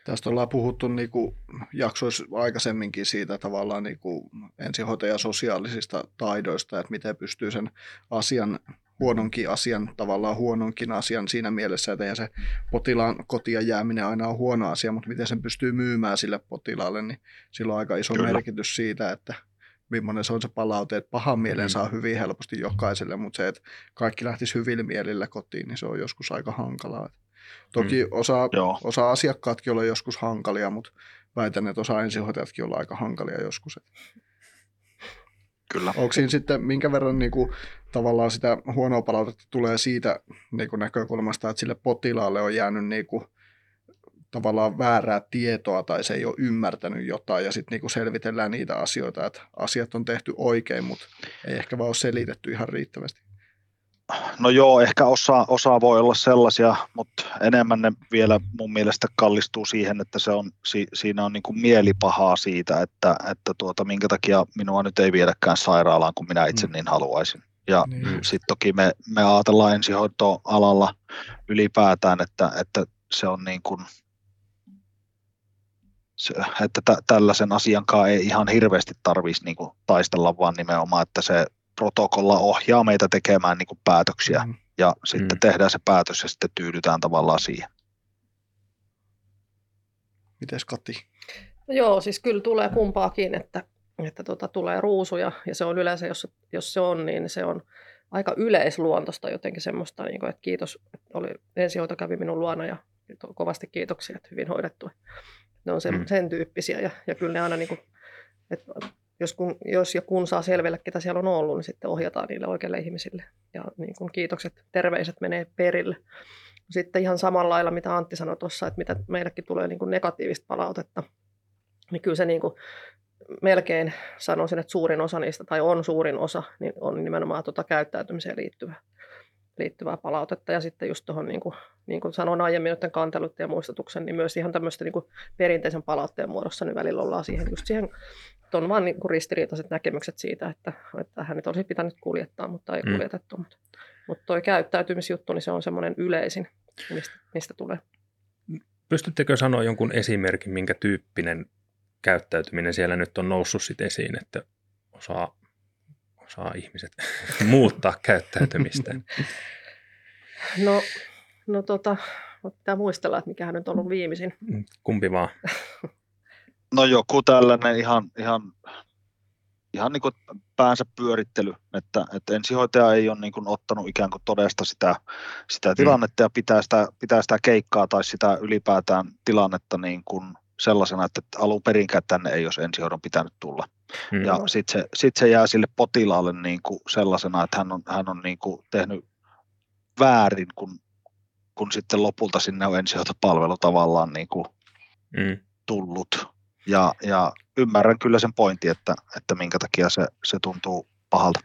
Tästä ollaan puhuttu niin kuin jaksoissa aikaisemminkin siitä tavallaan niin kuin ensihoitajan sosiaalisista taidoista, että miten pystyy sen asian, huononkin asian, tavallaan huononkin asian siinä mielessä, että se potilaan kotia jääminen aina on huono asia, mutta miten sen pystyy myymään sille potilaalle, niin sillä on aika iso Kyllä. merkitys siitä, että millainen se on se palaute, että pahan mielen mm. saa hyvin helposti jokaiselle, mutta se, että kaikki lähtisi hyvillä mielillä kotiin, niin se on joskus aika hankalaa. Toki mm. osa, osa asiakkaatkin olla joskus hankalia, mutta väitän, että osa ensihoitajatkin olla aika hankalia joskus. Kyllä. Onko siinä sitten, minkä verran niin kuin, tavallaan sitä huonoa palautetta tulee siitä niin kuin näkökulmasta, että sille potilaalle on jäänyt niin kuin, tavallaan väärää tietoa tai se ei ole ymmärtänyt jotain ja sitten niin selvitellään niitä asioita, että asiat on tehty oikein, mutta ei ehkä vaan ole selitetty ihan riittävästi. No joo, ehkä osa, osa voi olla sellaisia, mutta enemmän ne vielä mun mielestä kallistuu siihen, että se on, si, siinä on niin kuin mielipahaa siitä, että, että tuota, minkä takia minua nyt ei viedäkään sairaalaan, kun minä itse mm. niin haluaisin. Ja niin. sitten toki me, me ajatellaan ensihoitoalalla ylipäätään, että, että se on niin kuin, se, että tä, tällaisen asiankaan ei ihan hirveästi tarvitsisi niin taistella, vaan nimenomaan, että se protokolla ohjaa meitä tekemään niin kuin päätöksiä mm. ja sitten mm. tehdään se päätös ja sitten tyydytään tavallaan siihen. Mites Kati? No joo, siis kyllä tulee kumpaakin, että, että tota, tulee ruusuja ja se on yleensä, jos, jos se on, niin se on aika yleisluontoista jotenkin semmoista, niin kuin, että kiitos, että oli, ensihoito kävi minun luona ja kovasti kiitoksia, että hyvin hoidettu. Ne on sen, mm. sen tyyppisiä ja, ja kyllä ne aina niin kuin, että jos, kun, jos ja kun saa selville, ketä siellä on ollut, niin sitten ohjataan niille oikeille ihmisille. Ja niin kuin kiitokset, terveiset menee perille. Sitten ihan samalla lailla, mitä Antti sanoi tuossa, että mitä meillekin tulee niin kuin negatiivista palautetta, niin kyllä se niin kuin melkein sanoisin, että suurin osa niistä, tai on suurin osa, niin on nimenomaan tuota käyttäytymiseen liittyvä liittyvää palautetta. Ja sitten just tuohon, niin kuin, niin kuin sanoin aiemmin, että kantelut ja muistutuksen, niin myös ihan tämmöistä niin kuin perinteisen palautteen muodossa, niin välillä ollaan siihen, just siihen, on vaan niin kuin ristiriitaiset näkemykset siitä, että, että hän nyt olisi pitänyt kuljettaa, mutta ei mm. kuljetettu. Mutta, mutta tuo käyttäytymisjuttu, niin se on semmoinen yleisin, mistä, mistä tulee. Pystyttekö sanoa jonkun esimerkin, minkä tyyppinen käyttäytyminen siellä nyt on noussut sit esiin, että osaa saa ihmiset muuttaa käyttäytymistä? No, no tota, pitää muistella, että mikä nyt on ollut viimeisin. Kumpi vaan? No joku tällainen ihan, ihan, ihan niin kuin päänsä pyörittely, että, että ensihoitaja ei ole niin kuin ottanut ikään kuin todesta sitä, sitä mm. tilannetta ja pitää sitä, pitää sitä keikkaa tai sitä ylipäätään tilannetta niin kuin sellaisena, että alun perinkään tänne ei olisi ensihoidon pitänyt tulla. Mm. Ja sitten se, sit se jää sille potilaalle niin kuin sellaisena, että hän on, hän on niin kuin tehnyt väärin, kun, kun sitten lopulta sinne on ensihoitopalvelu tavallaan niin kuin mm. tullut. Ja, ja ymmärrän kyllä sen pointin, että, että minkä takia se, se tuntuu pahalta.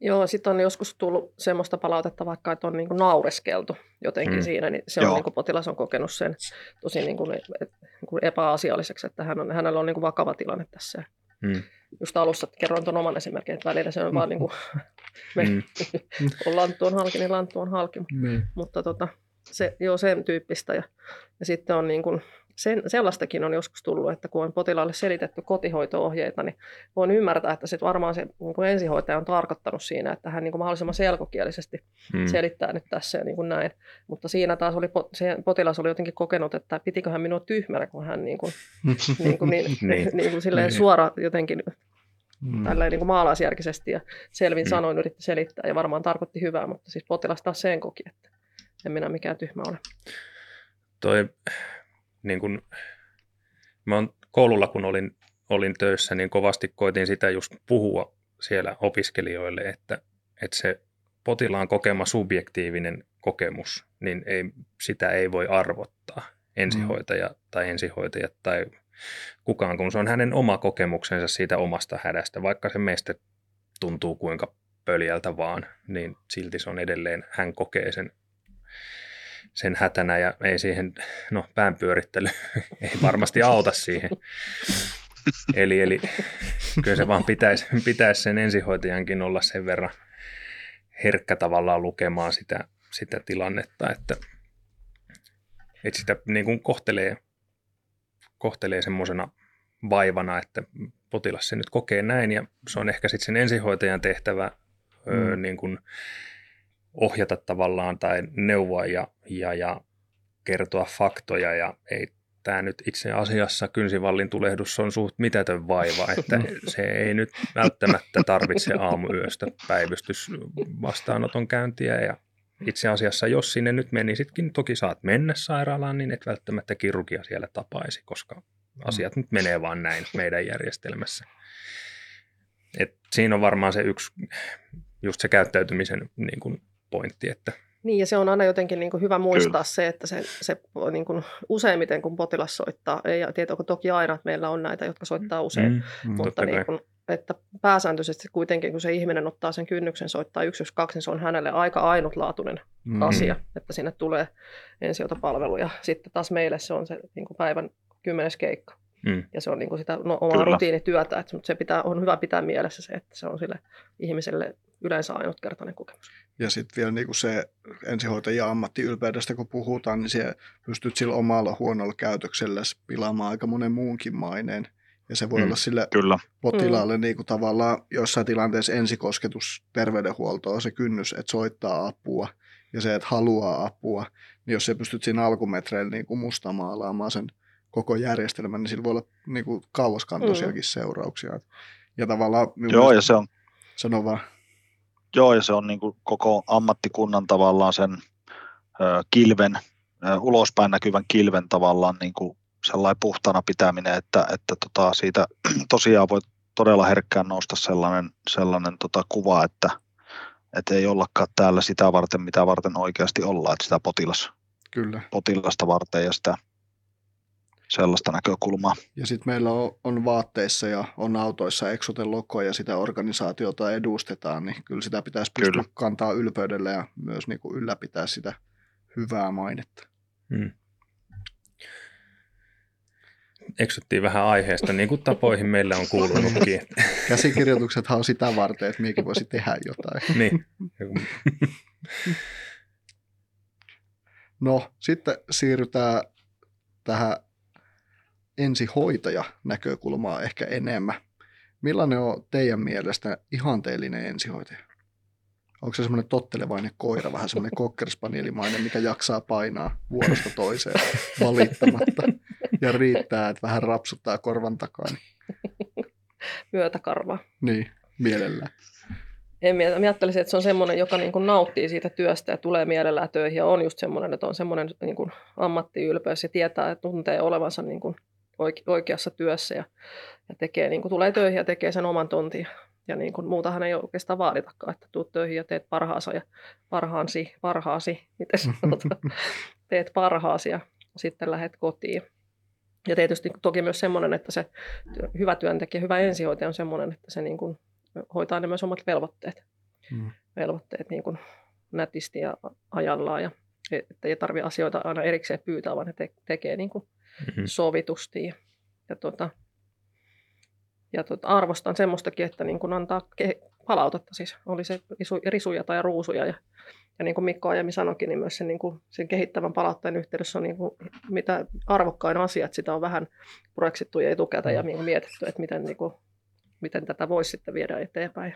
Joo, sitten on joskus tullut semmoista palautetta vaikka, että on niin kuin naureskeltu jotenkin mm. siinä, niin se on niin kuin potilas on kokenut sen tosi niin kuin, et, niin kuin epäasialliseksi, että hän on, hänellä on niin kuin vakava tilanne tässä. Mm. Just alussa kerroin tuon oman esimerkin, että välillä se on mm. vaan niin kuin, me, mm. on lanttu on halki, niin lanttu on halki. Mm. Mutta tota, Se, joo, sen tyyppistä. Ja, ja sitten on niin kuin, sen, sellaistakin on joskus tullut, että kun on potilaalle selitetty kotihoito-ohjeita, niin voin ymmärtää, että sit varmaan se niin kuin ensihoitaja on tarkoittanut siinä, että hän niin kuin mahdollisimman selkokielisesti hmm. selittää nyt tässä ja niin kuin näin. Mutta siinä taas oli, se potilas oli jotenkin kokenut, että pitikö hän minua tyhmänä, kun hän niin kuin, niin kuin, niin, niin. niin kuin silleen niin. suora jotenkin mm. tällä niin kuin maalaisjärkisesti ja selvin mm. sanoin yritti selittää ja varmaan tarkoitti hyvää, mutta siis potilas taas sen koki, että en minä mikään tyhmä ole. Toi niin kun, mä on, koululla kun olin, olin töissä, niin kovasti koitin sitä just puhua siellä opiskelijoille, että, että se potilaan kokema subjektiivinen kokemus, niin ei, sitä ei voi arvottaa ensihoitaja mm. tai ensihoitajat tai kukaan, kun se on hänen oma kokemuksensa siitä omasta hädästä, vaikka se meistä tuntuu kuinka pöljältä vaan, niin silti se on edelleen, hän kokee sen sen hätänä ja ei siihen, no päänpyörittely ei varmasti auta siihen. Eli, eli kyllä se vaan pitäisi, pitäisi sen ensihoitajankin olla sen verran herkkä tavallaan lukemaan sitä, sitä tilannetta, että, että sitä niin kuin kohtelee, kohtelee semmoisena vaivana, että potilas se nyt kokee näin ja se on ehkä sitten sen ensihoitajan tehtävä mm. öö, niin kuin ohjata tavallaan tai neuvoa ja, ja, ja kertoa faktoja ja ei tämä nyt itse asiassa kynsivallin tulehdus on suht mitätön vaiva, että se ei nyt välttämättä tarvitse aamuyöstä päivystys vastaanoton käyntiä ja itse asiassa jos sinne nyt menisitkin, toki saat mennä sairaalaan, niin et välttämättä kirurgia siellä tapaisi, koska asiat nyt menee vaan näin meidän järjestelmässä. Et siinä on varmaan se yksi, just se käyttäytymisen niin kuin pointti. Että niin, ja se on aina jotenkin niin kuin hyvä muistaa Kyllä. se, että se, se niin kuin useimmiten, kun potilas soittaa, ei tietenkin toki aina, että meillä on näitä, jotka soittaa usein, mm, mm, mutta niin kuin, että pääsääntöisesti kuitenkin, kun se ihminen ottaa sen kynnyksen soittaa 112, niin se on hänelle aika ainutlaatuinen mm. asia, että sinne tulee ensiotopalvelu, ja sitten taas meille se on se niin kuin päivän kymmenes keikka. Mm. Ja se on niin kuin sitä no, omaa Kyllä. rutiinityötä, että, mutta se pitää, on hyvä pitää mielessä se, että se on sille ihmiselle yleensä ainutkertainen kokemus. Ja sitten vielä niin kuin se ensihoitajan ammattiylpeydestä, kun puhutaan, niin se pystyt sillä omalla huonolla käytöksellä pilaamaan aika monen muunkin maineen. Ja se voi mm, olla sille kyllä. potilaalle mm. niin kuin tavallaan jossain tilanteessa ensikosketus terveydenhuoltoa, se kynnys, että soittaa apua ja se, että haluaa apua, niin jos se pystyt siinä alkumetreillä niin kuin mustamaalaamaan sen koko järjestelmän, niin sillä voi olla niin kuin kauaskantoisiakin mm. seurauksia. Ja tavallaan... Joo, ja se on... Sano vaan. Joo, ja se on niin kuin koko ammattikunnan tavallaan sen ö, kilven, ö, ulospäin näkyvän kilven tavallaan niin kuin sellainen puhtana pitäminen, että, että tota, siitä tosiaan voi todella herkkään nousta sellainen, sellainen tota, kuva, että, että ei ollakaan täällä sitä varten, mitä varten oikeasti ollaan, että sitä potilas, Kyllä. potilasta varten ja sitä sellaista näkökulmaa. Ja sitten meillä on, on vaatteissa ja on autoissa Exoten logo ja sitä organisaatiota edustetaan, niin kyllä sitä pitäisi pystyä kyllä. kantaa ylpeydellä ja myös niin kuin ylläpitää sitä hyvää mainetta. Hmm. Eksyttiin vähän aiheesta, niin kuin tapoihin meillä on kuulunutkin. Käsikirjoituksethan on sitä varten, että minäkin voisi tehdä jotain. niin. no, sitten siirrytään tähän ensihoitaja näkökulmaa ehkä enemmän. Millainen on teidän mielestä ihanteellinen ensihoitaja? Onko se semmoinen tottelevainen koira, vähän semmoinen kokkerspanielimainen, mikä jaksaa painaa vuorosta toiseen valittamatta ja riittää, että vähän rapsuttaa korvan takaa? Niin... Myötäkarva. Niin, mielellään. En mä ajattelisin, että se on semmoinen, joka niin kuin nauttii siitä työstä ja tulee mielellään töihin ja on just semmoinen, että on semmoinen niin kuin ammattiylpeys ja tietää, että tuntee olevansa niin kuin oikeassa työssä ja, ja tekee, niin kuin tulee töihin ja tekee sen oman tontin. Ja niin kuin, muutahan ei oikeastaan vaaditakaan, että tuut töihin ja teet parhaasi ja parhaansi, parhaasi, miten sanotaan, teet parhaasi ja sitten lähdet kotiin. Ja tietysti toki myös semmoinen, että se hyvä työntekijä, hyvä ensihoitaja on semmoinen, että se niin kuin hoitaa ne myös omat velvoitteet. Mm. Velvoitteet niin kuin nätisti ja ajallaan ja että ei tarvitse asioita aina erikseen pyytää, vaan ne te- tekee niin kuin mm-hmm. sovitusti. Ja, ja, tota, ja tota, arvostan semmoistakin, että niin kun antaa ke- palautetta, siis oli se risu, risuja tai ruusuja ja, Ja niin kuin Mikko aiemmin sanoikin, niin myös sen, niin kuin, sen kehittävän palautteen yhteydessä on niin kuin, mitä arvokkain asia, että sitä on vähän projeksittu ja etukäteen ja niin mietitty, että miten, niin kuin, miten tätä voisi sitten viedä eteenpäin.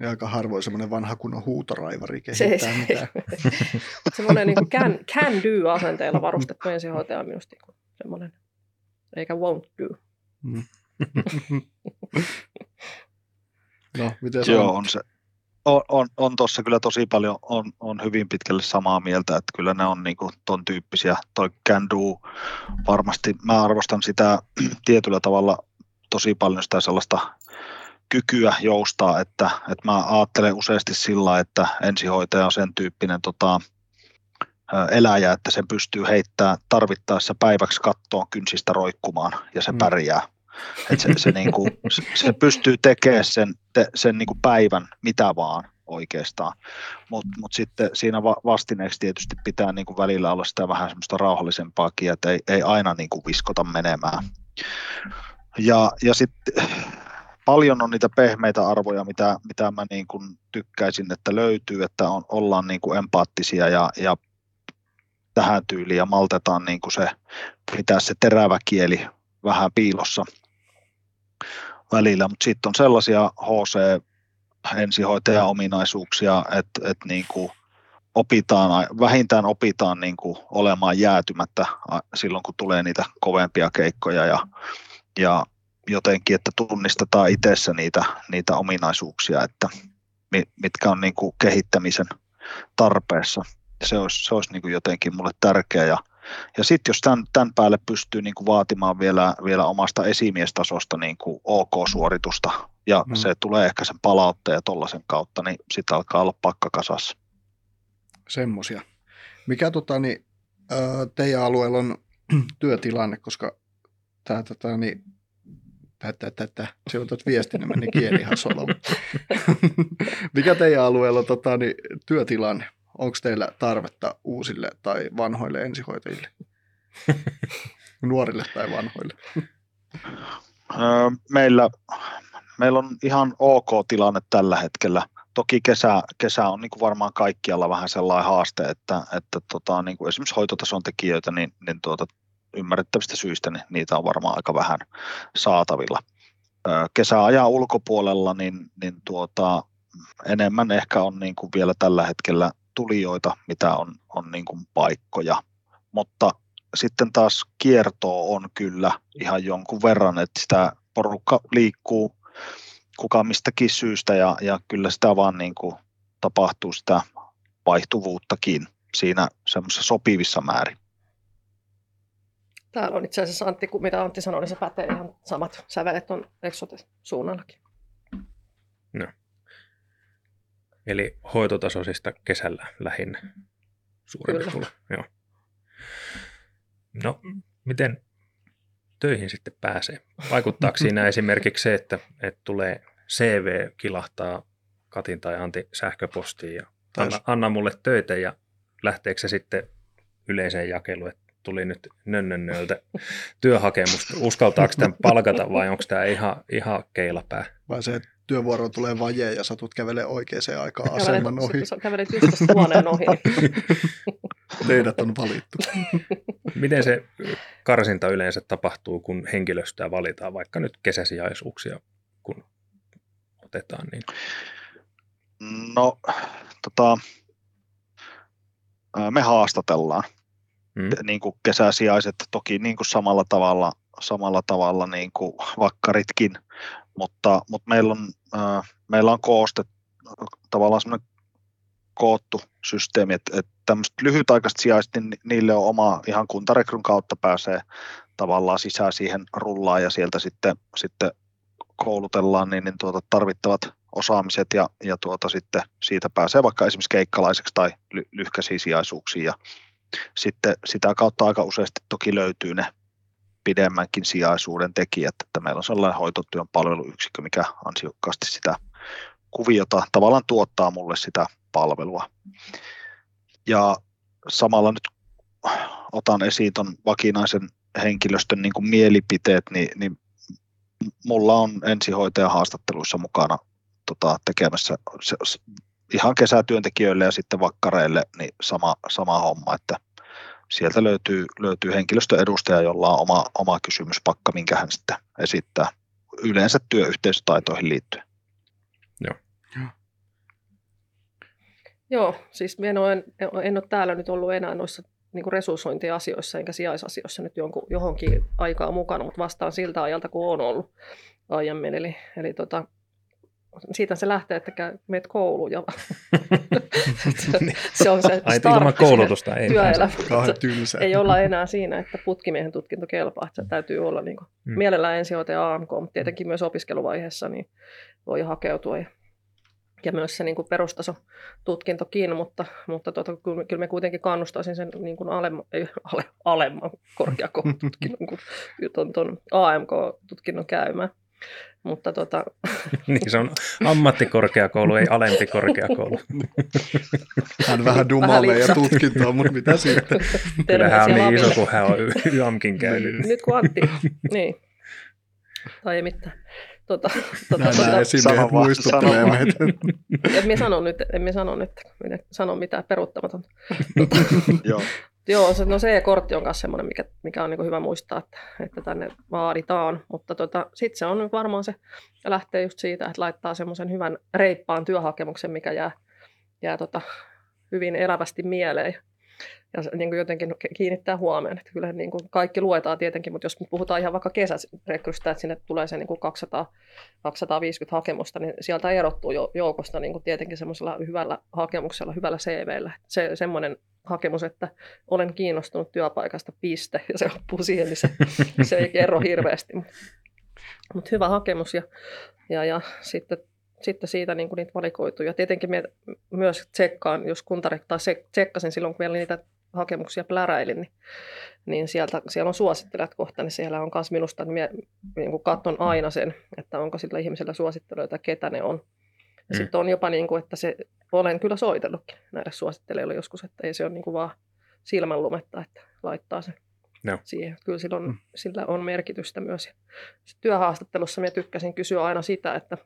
Ja aika harvoin semmoinen vanha kunnon huutoraivari kehittää se, mitään. semmoinen niin kuin can, can do asenteella varustettu ensihoitaja on minusta niin semmoinen, eikä won't do. Mm. no, miten se Joo, on se, on, on, on tuossa kyllä tosi paljon, on, on hyvin pitkälle samaa mieltä, että kyllä ne on niinku ton tyyppisiä, toi can do, varmasti mä arvostan sitä tietyllä tavalla tosi paljon sitä sellaista kykyä joustaa, että, että mä ajattelen useasti sillä, että ensihoitaja on sen tyyppinen tota, eläjä, että se pystyy heittämään tarvittaessa päiväksi kattoon kynsistä roikkumaan ja se mm. pärjää. Että se, se, niin kuin, se pystyy tekemään sen, te, sen niin kuin päivän mitä vaan oikeastaan. Mutta mut sitten siinä vastineeksi tietysti pitää niin kuin välillä olla sitä vähän semmoista rauhallisempaakin, että ei, ei aina niin kuin viskota menemään. Ja, ja sitten paljon on niitä pehmeitä arvoja, mitä, mitä mä niin kuin tykkäisin, että löytyy, että on, ollaan niin kuin empaattisia ja, ja tähän tyyliin ja maltetaan niin kuin se, pitää se terävä kieli vähän piilossa välillä, mutta sitten on sellaisia HC ensihoitajan ominaisuuksia, että, että niin kuin opitaan, vähintään opitaan niin kuin olemaan jäätymättä silloin, kun tulee niitä kovempia keikkoja ja, ja jotenkin, että tunnistetaan itsessä niitä, niitä ominaisuuksia, että mitkä on niin kuin kehittämisen tarpeessa. Se olisi, se olisi niin kuin jotenkin mulle tärkeä ja, ja sitten jos tämän, tämän päälle pystyy niin kuin vaatimaan vielä, vielä omasta esimiestasosta niin kuin OK-suoritusta ja mm. se tulee ehkä sen palautteen ja tollaisen kautta, niin sitten alkaa olla pakka kasassa. Semmoisia. Mikä tota, niin, teidän alueella on työtilanne, koska tämä tota, niin, tätä, tätä. Se on tuot viestinä meni kieli ihan Mikä teidän alueella tota, niin, työtilanne? Onko teillä tarvetta uusille tai vanhoille ensihoitajille? Nuorille tai vanhoille? meillä, meillä on ihan ok tilanne tällä hetkellä. Toki kesä, kesä on niin kuin varmaan kaikkialla vähän sellainen haaste, että, että tota, niin kuin esimerkiksi hoitotason tekijöitä, niin, niin tuota, ymmärrettävistä syistä niin niitä on varmaan aika vähän saatavilla. Kesäajan ulkopuolella niin, niin tuota, enemmän ehkä on niin kuin vielä tällä hetkellä tulijoita, mitä on, on niin kuin paikkoja, mutta sitten taas kiertoa on kyllä ihan jonkun verran, että sitä porukka liikkuu kuka mistäkin syystä ja, ja kyllä sitä vaan niin kuin tapahtuu sitä vaihtuvuuttakin siinä semmoisessa sopivissa määrin. Täällä on itse asiassa Antti, mitä Antti sanoi, niin se pätee ihan samat sävelet on Exote-suunnallakin. No. Eli hoitotasoisista kesällä lähinnä suurin Joo. No, miten töihin sitten pääsee? Vaikuttaako siinä esimerkiksi se, että, että tulee CV kilahtaa Katin tai Antti sähköpostiin ja anna, anna mulle töitä ja lähteekö se sitten yleiseen jakeluun, että tuli nyt nönnönnöltä työhakemusta. Uskaltaako tämän palkata vai onko tämä ihan, ihan keilapää? Vai se, että työvuoro tulee vaje ja satut kävelee oikeaan aikaan aseman ohi. Kävelet just huoneen ohi. Teidät on valittu. Miten se karsinta yleensä tapahtuu, kun henkilöstöä valitaan, vaikka nyt kesäsijaisuuksia, kun otetaan? Niin... No, tota, me haastatellaan mm. niin kuin kesäsijaiset toki niin kuin samalla tavalla, samalla tavalla niin kuin vakkaritkin, mutta, mutta meillä, on, äh, meillä on kooste tavallaan semmoinen koottu systeemi, että, että tämmöiset lyhytaikaiset sijaiset, niin niille on oma ihan kuntarekryn kautta pääsee tavallaan sisään siihen rullaan ja sieltä sitten, sitten koulutellaan niin, niin tuota, tarvittavat osaamiset ja, ja tuota, sitten siitä pääsee vaikka esimerkiksi keikkalaiseksi tai ly, lyhkäisiin sijaisuuksiin ja sitten sitä kautta aika useasti toki löytyy ne pidemmänkin sijaisuuden tekijät, että meillä on sellainen hoitotyön palveluyksikkö, mikä ansiokkaasti sitä kuviota tavallaan tuottaa mulle sitä palvelua. Ja samalla nyt otan esiin tuon vakinaisen henkilöstön niin kuin mielipiteet, niin, niin mulla on ensihoitajan haastatteluissa mukana tota, tekemässä se, ihan kesätyöntekijöille ja sitten vakkareille niin sama, sama homma, että sieltä löytyy, löytyy henkilöstöedustaja, jolla on oma, oma kysymyspakka, minkä hän sitten esittää yleensä työyhteisötaitoihin liittyen. Joo. Joo, siis en ole, en ole täällä nyt ollut enää noissa niin kuin resurssointiasioissa enkä sijaisasioissa nyt jonkun, johonkin aikaa mukana, mutta vastaan siltä ajalta, kun on ollut aiemmin. Eli, eli tota, siitä se lähtee, että meet kouluun ja se on se Ai, ilman koulutusta ei työelämä. ei olla enää siinä, että putkimiehen tutkinto kelpaa, että se täytyy olla niin kuin, mm. mielellään ensihoitaja AMK, mutta tietenkin myös opiskeluvaiheessa niin voi hakeutua ja ja myös se niin kuin perustaso tutkintokin, mutta, mutta tuota, kyllä me kuitenkin kannustaisin sen niin kuin alemma, ei, ale, alemman korkeakoulututkinnon kuin tuon, tuon AMK-tutkinnon käymään. Mutta tota... niin se on ammattikorkeakoulu, ei alempi korkeakoulu. Hän vähän dumalee ja tutkintoa, mutta mitä sitten? Kyllä hän on niin iso kuin hän on YAMKin käynyt. Nyt kun Antti, niin. Tai ei mitään. Tota, tota, Nämä tota, esimiehet muistuttelee meitä. En minä sano nyt, en minä sano nyt, minä sano mitään peruuttamatonta. Tota, Joo. Joo, se, no C-kortti on myös semmoinen, mikä, mikä on niin hyvä muistaa, että, että tänne vaaditaan. Mutta tota, sitten se on varmaan se, lähtee just siitä, että laittaa semmoisen hyvän reippaan työhakemuksen, mikä jää, jää tota, hyvin elävästi mieleen ja niin kuin jotenkin kiinnittää huomioon. Että kyllä niin kuin kaikki luetaan tietenkin, mutta jos puhutaan ihan vaikka kesärekrystä, että sinne tulee se niin kuin 200, 250 hakemusta, niin sieltä erottuu jo, joukosta niin kuin tietenkin semmoisella hyvällä hakemuksella, hyvällä CVllä. Se, semmoinen hakemus, että olen kiinnostunut työpaikasta, piste, ja se loppuu siihen, niin se, se ei kerro hirveästi. Mutta hyvä hakemus ja, ja, ja sitten sitten siitä niin kuin niitä valikoituu. Ja tietenkin me myös tsekkaan, jos kuntarek, tai tsekkasin silloin, kun vielä niitä hakemuksia pläräilin, niin, niin sieltä, siellä on suosittelijat kohta, niin siellä on myös minusta, että minä niin kuin katson aina sen, että onko sillä ihmisellä suosittelijoita, ketä ne on. Ja mm. sitten on jopa niin kuin, että se, olen kyllä soitellutkin näille suosittelijoille joskus, että ei se ole niin kuin vaan silmänlumetta, että laittaa sen no. siihen. Kyllä sillä on, mm. sillä on merkitystä myös. Ja työhaastattelussa minä tykkäsin kysyä aina sitä, että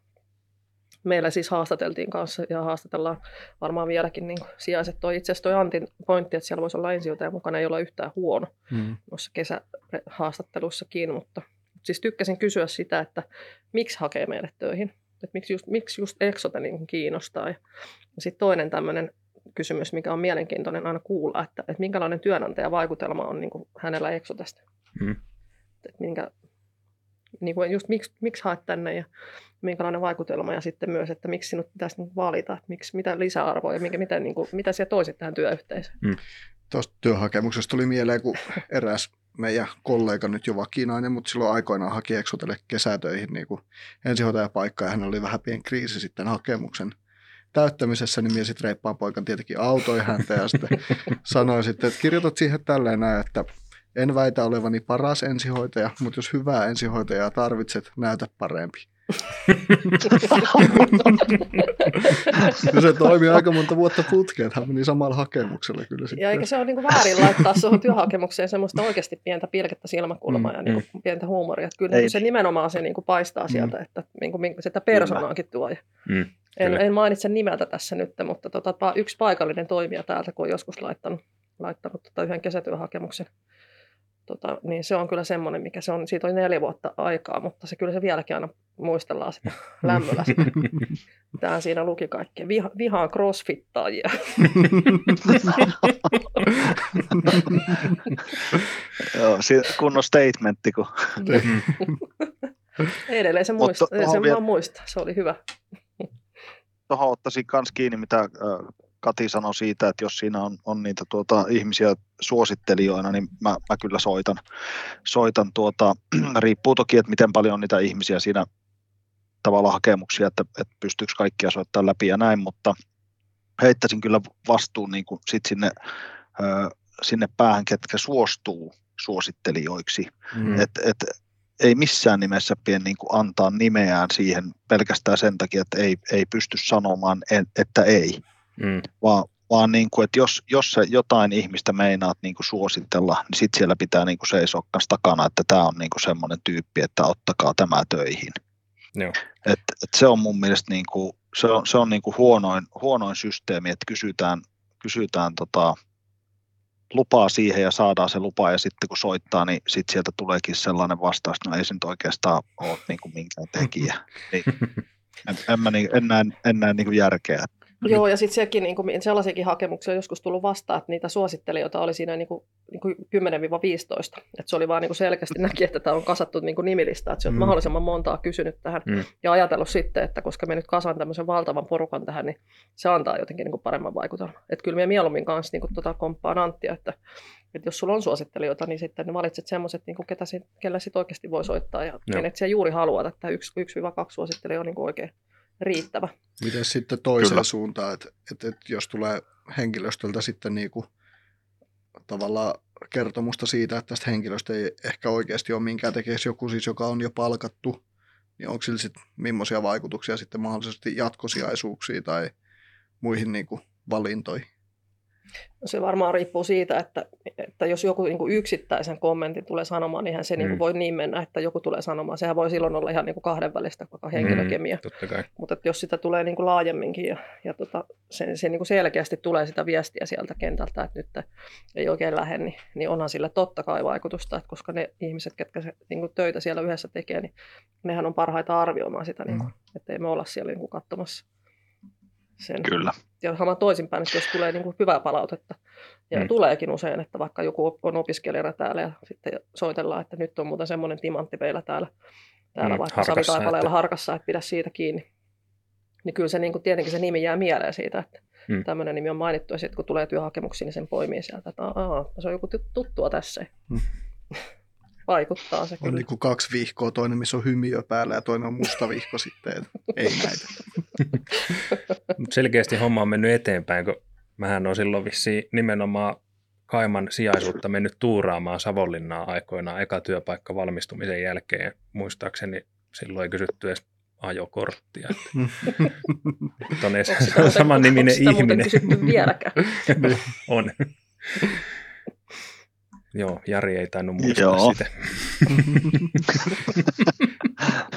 meillä siis haastateltiin kanssa ja haastatellaan varmaan vieläkin niin sijaiset. Toi, itse asiassa toi Antin pointti, että siellä voisi olla ensijoitaja mukana, ei olla yhtään huono mm. noissa kesähaastattelussakin, mutta siis tykkäsin kysyä sitä, että miksi hakee meille töihin, että miksi just, miksi just Exote niin kiinnostaa. Ja sitten toinen tämmöinen kysymys, mikä on mielenkiintoinen aina kuulla, että, että minkälainen työnantajavaikutelma on niin kuin hänellä Exotesta. Mm. Että minkä, niin kuin just miksi, miksi haet tänne ja minkälainen vaikutelma ja sitten myös, että miksi sinut pitäisi niin valita, että miksi, mitä lisäarvoa ja minkä, mitä, niin kuin, mitä siellä toisit tähän työyhteisöön. Mm. Tuosta työhakemuksesta tuli mieleen, kun eräs meidän kollega nyt jo vakinainen, mutta silloin aikoinaan haki Exotelle kesätöihin niin ensihoitajapaikkaa ja hän oli vähän pieni kriisi sitten hakemuksen täyttämisessä, niin minä sitten reippaan poikan tietenkin autoi häntä ja sitten sanoin sitten, että kirjoitat siihen tälleen näin, että en väitä olevani paras ensihoitaja, mutta jos hyvää ensihoitajaa tarvitset, näytä parempi. Se toimi aika monta vuotta putkeen, hän meni samalla hakemuksella kyllä sitten. Ja eikä se ole niin väärin laittaa suhun työhakemukseen semmoista oikeasti pientä pilkettä silmäkulmaa mm, ja niin mm. pientä huumoria. Että kyllä Ei. se nimenomaan se niin kuin paistaa mm. sieltä, että niin kuin, sitä persoonaakin tuo. Mm, en, en mainitse nimeltä tässä nyt, mutta tota, yksi paikallinen toimija täältä, kun on joskus laittanut, laittanut tota yhden kesätyöhakemuksen Tota, niin se on kyllä semmoinen, mikä se on, siitä on neljä vuotta aikaa, mutta se kyllä se vieläkin aina muistellaan sitä lämmöllä sitä. Tämä siinä luki kaikkea. Viha, vihaan crossfittajia. Joo, kunnon statementti. Kun... Edelleen se, muista, se vielä... muista, se oli hyvä. Tuohon ottaisin myös kiinni, mitä Kati sanoi siitä, että jos siinä on, on niitä tuota, ihmisiä suosittelijoina, niin mä, mä kyllä soitan. soitan tuota, riippuu toki, että miten paljon on niitä ihmisiä siinä tavalla hakemuksia, että, että pystyykö kaikkia soittamaan läpi ja näin, mutta heittäisin kyllä vastuun niin kuin sit sinne, ö, sinne päähän, ketkä suostuu suosittelijoiksi. Mm. Et, et, ei missään nimessä pidä niin kuin antaa nimeään siihen pelkästään sen takia, että ei, ei pysty sanomaan, että ei mm. vaan, vaan niin kuin, että jos, jos sä jotain ihmistä meinaat niin kuin suositella, niin sitten siellä pitää niin kuin seisoa takana, että tämä on niin kuin semmoinen tyyppi, että ottakaa tämä töihin. Joo. Et, et se on mun mielestä niin kuin, se on, se on niin kuin huonoin, huonoin systeemi, että kysytään, kysytään tota, lupaa siihen ja saadaan se lupa ja sitten kun soittaa, niin sitten sieltä tuleekin sellainen vastaus, että no ei se nyt oikeastaan ole niin kuin minkään tekijä. Niin, en, en, mä, niin, en näe, en näe niin kuin järkeä. Joo, ja sitten sekin, niin kuin, sellaisiakin hakemuksia on joskus tullut vastaan, että niitä suosittelijoita oli siinä niin kuin, niin kuin 10-15. Että se oli vaan niin kuin selkeästi näki, että tämä on kasattu niin kuin nimilista, että se on mm. mahdollisimman montaa kysynyt tähän mm. ja ajatellut sitten, että koska me nyt kasaan tämmöisen valtavan porukan tähän, niin se antaa jotenkin niin kuin paremman vaikutelman. Että kyllä me mieluummin kanssa niin kuin, tota, komppaan Anttia, että, että jos sulla on suosittelijoita, niin sitten ne valitset semmoiset, niin ketä sit, kellä sitten oikeasti voi soittaa ja kenet siellä juuri haluaa, että yksi, yksi kaksi suosittelijaa on niin kuin oikein riittävä. Miten sitten toiseen Kyllä. suuntaan, että, että, että jos tulee henkilöstöltä sitten niin kuin, tavallaan kertomusta siitä, että tästä henkilöstä ei ehkä oikeasti ole minkään tekemistä joku siis, joka on jo palkattu, niin onko sillä sitten millaisia vaikutuksia sitten mahdollisesti jatkosijaisuuksiin tai muihin niin kuin valintoihin? No se varmaan riippuu siitä, että, että jos joku niin kuin yksittäisen kommentin tulee sanomaan, niin se mm. niin kuin voi niin mennä, että joku tulee sanomaan. Sehän voi silloin olla ihan niin kuin kahdenvälistä mm, henkilökemia. Mm, Mutta jos sitä tulee niin kuin laajemminkin ja, ja tota, se, se niin kuin selkeästi tulee sitä viestiä sieltä kentältä, että nyt ei oikein lähde, niin, niin onhan sillä totta kai vaikutusta, että koska ne ihmiset, ketkä se, niin kuin töitä siellä yhdessä tekee, niin nehän on parhaita arvioimaan sitä, niin kuin, mm. että ei me olla siellä niin kuin katsomassa sen. Kyllä. Ja sama toisinpäin, että jos tulee niin kuin hyvää palautetta, ja mm. tuleekin usein, että vaikka joku on opiskelijana täällä ja sitten soitellaan, että nyt on muuten semmoinen timantti meillä täällä, täällä mm, vaikka savitaipaleella että... harkassa, että pidä siitä kiinni. Niin kyllä se niin kuin, tietenkin se nimi jää mieleen siitä, että mm. tämmöinen nimi on mainittu, ja sitten kun tulee työhakemuksia, niin sen poimii sieltä, että Aa, se on joku tuttua tässä. Mm. Vaikuttaa se on kyllä. niin kuin kaksi vihkoa, toinen missä on hymiö päällä ja toinen on musta vihko sitten, ei näitä. Selkeästi homma on mennyt eteenpäin, kun mähän on silloin vissiin nimenomaan Kaiman sijaisuutta mennyt tuuraamaan Savonlinnaa aikoinaan eka työpaikka valmistumisen jälkeen. Muistaakseni silloin ei kysytty edes ajokorttia. Että on edes saman niminen ihminen. vieläkään? on. Joo, Jari ei tainnut muistaa Joo. sitä.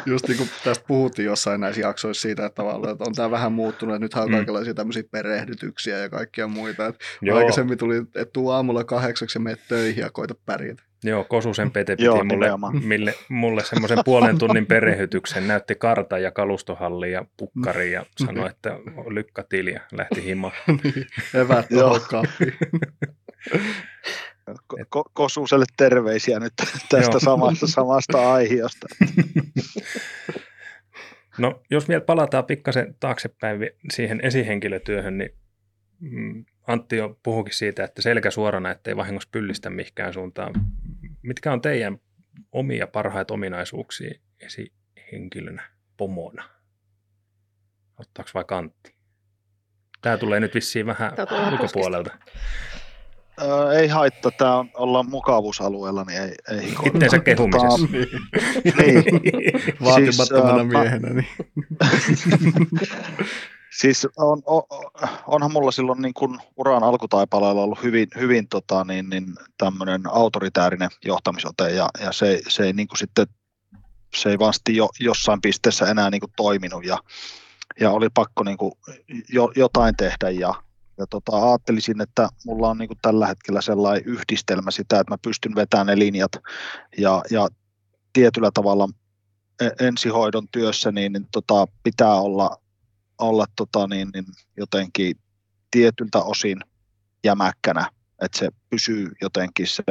Just niin kuin tästä puhuttiin jossain näissä jaksoissa siitä, että tavallaan että on tämä vähän muuttunut, että nythän on mm. kaikenlaisia tämmöisiä perehdytyksiä ja kaikkia muita. Että aikaisemmin tuli, että tuu aamulla kahdeksaksi ja mene töihin ja koita pärjätä. Joo, Kosusen Pete piti Joo, mulle, mille, mulle semmoisen puolen tunnin perehdytyksen, näytti kartan ja kalustohalli ja pukkari ja sanoi, että lykkä ja lähti himaan. niin, evät Ko- Kosuuselle terveisiä nyt tästä samasta, samasta aiheesta. No, jos vielä palataan pikkasen taaksepäin siihen esihenkilötyöhön, niin mm, Antti jo puhukin siitä, että selkä suorana, ettei vahingossa pyllistä mihinkään suuntaan. Mitkä on teidän omia parhaita ominaisuuksia esihenkilönä, pomona? Ottaako vaikka Antti? Tämä tulee nyt vissiin vähän ulkopuolelta. Öö, ei haittaa, tämä on, ollaan mukavuusalueella, niin ei, ei Itteensä kehumisessa. Tota, niin. Vaatimattomana siis, miehenä. Niin. siis on, on, onhan mulla silloin niin kuin uran alkutaipaleella ollut hyvin, hyvin tota, niin, niin tämmöinen autoritäärinen johtamisote, ja, ja se, se ei niin kuin sitten se ei vasti jo, jossain pisteessä enää niin kuin toiminut, ja, ja oli pakko niin kuin jo, jotain tehdä, ja, ja tota, ajattelisin, että mulla on niin kuin tällä hetkellä sellainen yhdistelmä sitä, että mä pystyn vetämään ne linjat ja, ja tietyllä tavalla e, ensihoidon työssä niin, niin tota, pitää olla, olla tota, niin, niin jotenkin tietyltä osin jämäkkänä, että se pysyy jotenkin se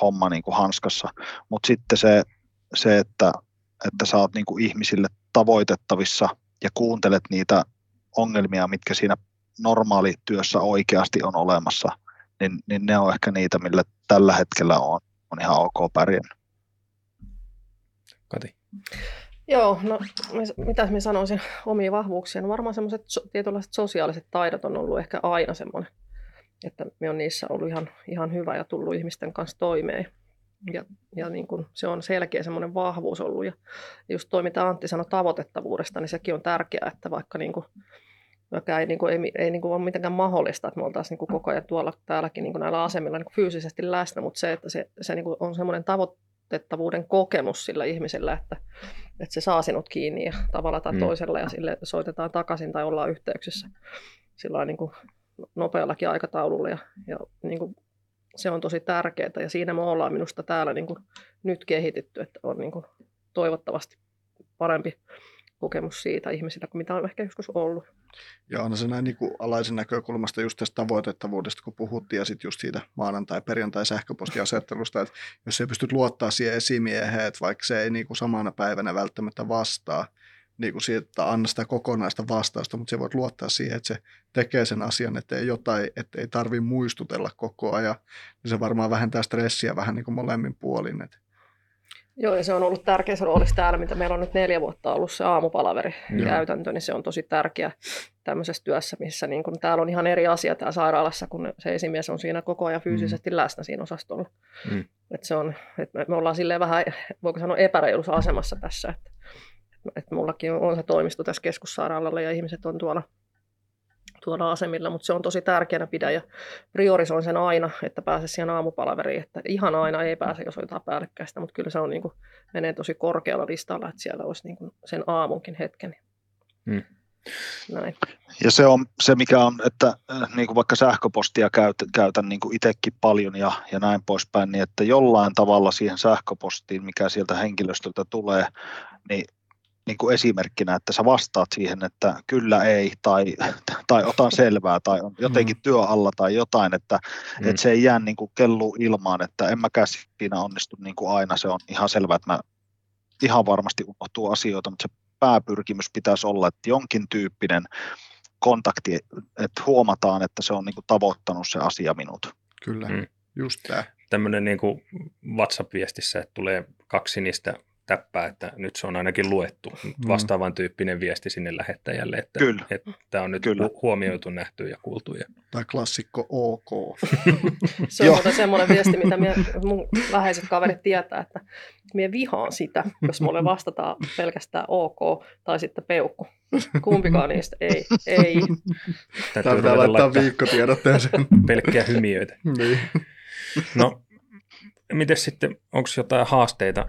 homma niin kuin hanskassa, mutta sitten se, se että, että sä oot niin kuin ihmisille tavoitettavissa ja kuuntelet niitä ongelmia, mitkä siinä normaalityössä oikeasti on olemassa, niin, niin ne on ehkä niitä, millä tällä hetkellä on, on ihan ok pärjännyt. Kati. Joo, no mitä mä sanoisin omia vahvuuksia, no varmaan semmoiset so, tietynlaiset sosiaaliset taidot on ollut ehkä aina semmoinen, että me on niissä ollut ihan, ihan hyvä ja tullut ihmisten kanssa toimeen. Ja, ja niin kuin se on selkeä semmoinen vahvuus ollut. Ja just toi, mitä Antti sanoi tavoitettavuudesta, niin sekin on tärkeää, että vaikka niin kuin joka ei, niin kuin, ei, ei niin kuin ole mitenkään mahdollista, että me oltaisiin niin kuin koko ajan tuolla täälläkin niin kuin näillä asemilla niin kuin fyysisesti läsnä, mutta se, että se, se niin kuin on semmoinen tavoitettavuuden kokemus sillä ihmisellä, että, että se saa sinut kiinni ja tavalla tai mm. toisella ja sille soitetaan takaisin tai ollaan yhteyksissä sillä niin kuin nopeallakin aikataululla ja, ja niin kuin se on tosi tärkeää ja siinä me ollaan minusta täällä niin kuin nyt kehitetty, että on niin kuin toivottavasti parempi kokemus siitä ihmisillä kuin mitä on ehkä joskus ollut. Ja on se näin niin kuin alaisen näkökulmasta just tästä tavoitettavuudesta, kun puhuttiin, ja sitten just siitä maanantai-perjantai sähköpostiasettelusta, että jos ei pystyt luottaa siihen esimieheen, että vaikka se ei niin kuin samana päivänä välttämättä vastaa, niin kuin siitä, että anna sitä kokonaista vastausta, mutta se voit luottaa siihen, että se tekee sen asian, että ei jotain, että ei tarvi muistutella koko ajan, niin se varmaan vähentää stressiä vähän niin kuin molemmin puolin. Että Joo, ja se on ollut tärkeässä roolissa täällä, mitä meillä on nyt neljä vuotta ollut se aamupalaveri Joo. käytäntö, niin se on tosi tärkeä tämmöisessä työssä, missä niin kun, täällä on ihan eri asia täällä sairaalassa, kun se esimies on siinä koko ajan fyysisesti mm. läsnä siinä osastolla. Mm. Et se on, et me, ollaan silleen vähän, voiko sanoa, epäreilussa asemassa tässä, että et mullakin on se toimisto tässä keskussairaalalla ja ihmiset on tuolla tuolla asemilla, mutta se on tosi tärkeänä pidä ja priorisoin sen aina, että pääse siihen aamupalaveriin, että ihan aina ei pääse, jos on jotain päällekkäistä, mutta kyllä se on niin kuin, menee tosi korkealla listalla, että siellä olisi niin kuin sen aamunkin hetken. Hmm. Näin. Ja se on se, mikä on, että äh, niin kuin vaikka sähköpostia käytän, käytän niin kuin itsekin paljon ja, ja näin poispäin, niin että jollain tavalla siihen sähköpostiin, mikä sieltä henkilöstöltä tulee, niin niin kuin esimerkkinä, että sä vastaat siihen, että kyllä ei tai, tai otan selvää tai on jotenkin mm. työ alla tai jotain, että, mm. että se ei jää niin kuin kellu ilmaan, että en mäkään siinä onnistu niin kuin aina, se on ihan selvää, että mä ihan varmasti unohtuu asioita, mutta se pääpyrkimys pitäisi olla, että jonkin tyyppinen kontakti, että huomataan, että se on niin kuin tavoittanut se asia minut. Kyllä, mm. just tämä. Tämmöinen niin kuin WhatsApp-viestissä, että tulee kaksi niistä täppää, että nyt se on ainakin luettu. Mm. Vastaavan tyyppinen viesti sinne lähettäjälle, että, Kyllä. että tämä on nyt Kyllä. huomioitu, nähty ja kuultu. Ja... Tai klassikko OK. se on muuten semmoinen viesti, mitä mie, mun läheiset kaverit tietää, että minä vihaan sitä, jos mulle vastataan pelkästään OK tai sitten peukku. Kumpikaan niistä ei. ei. Täytyy laittaa viikkotiedotteeseen. Pelkkiä hymiöitä. niin. No, miten sitten, onko jotain haasteita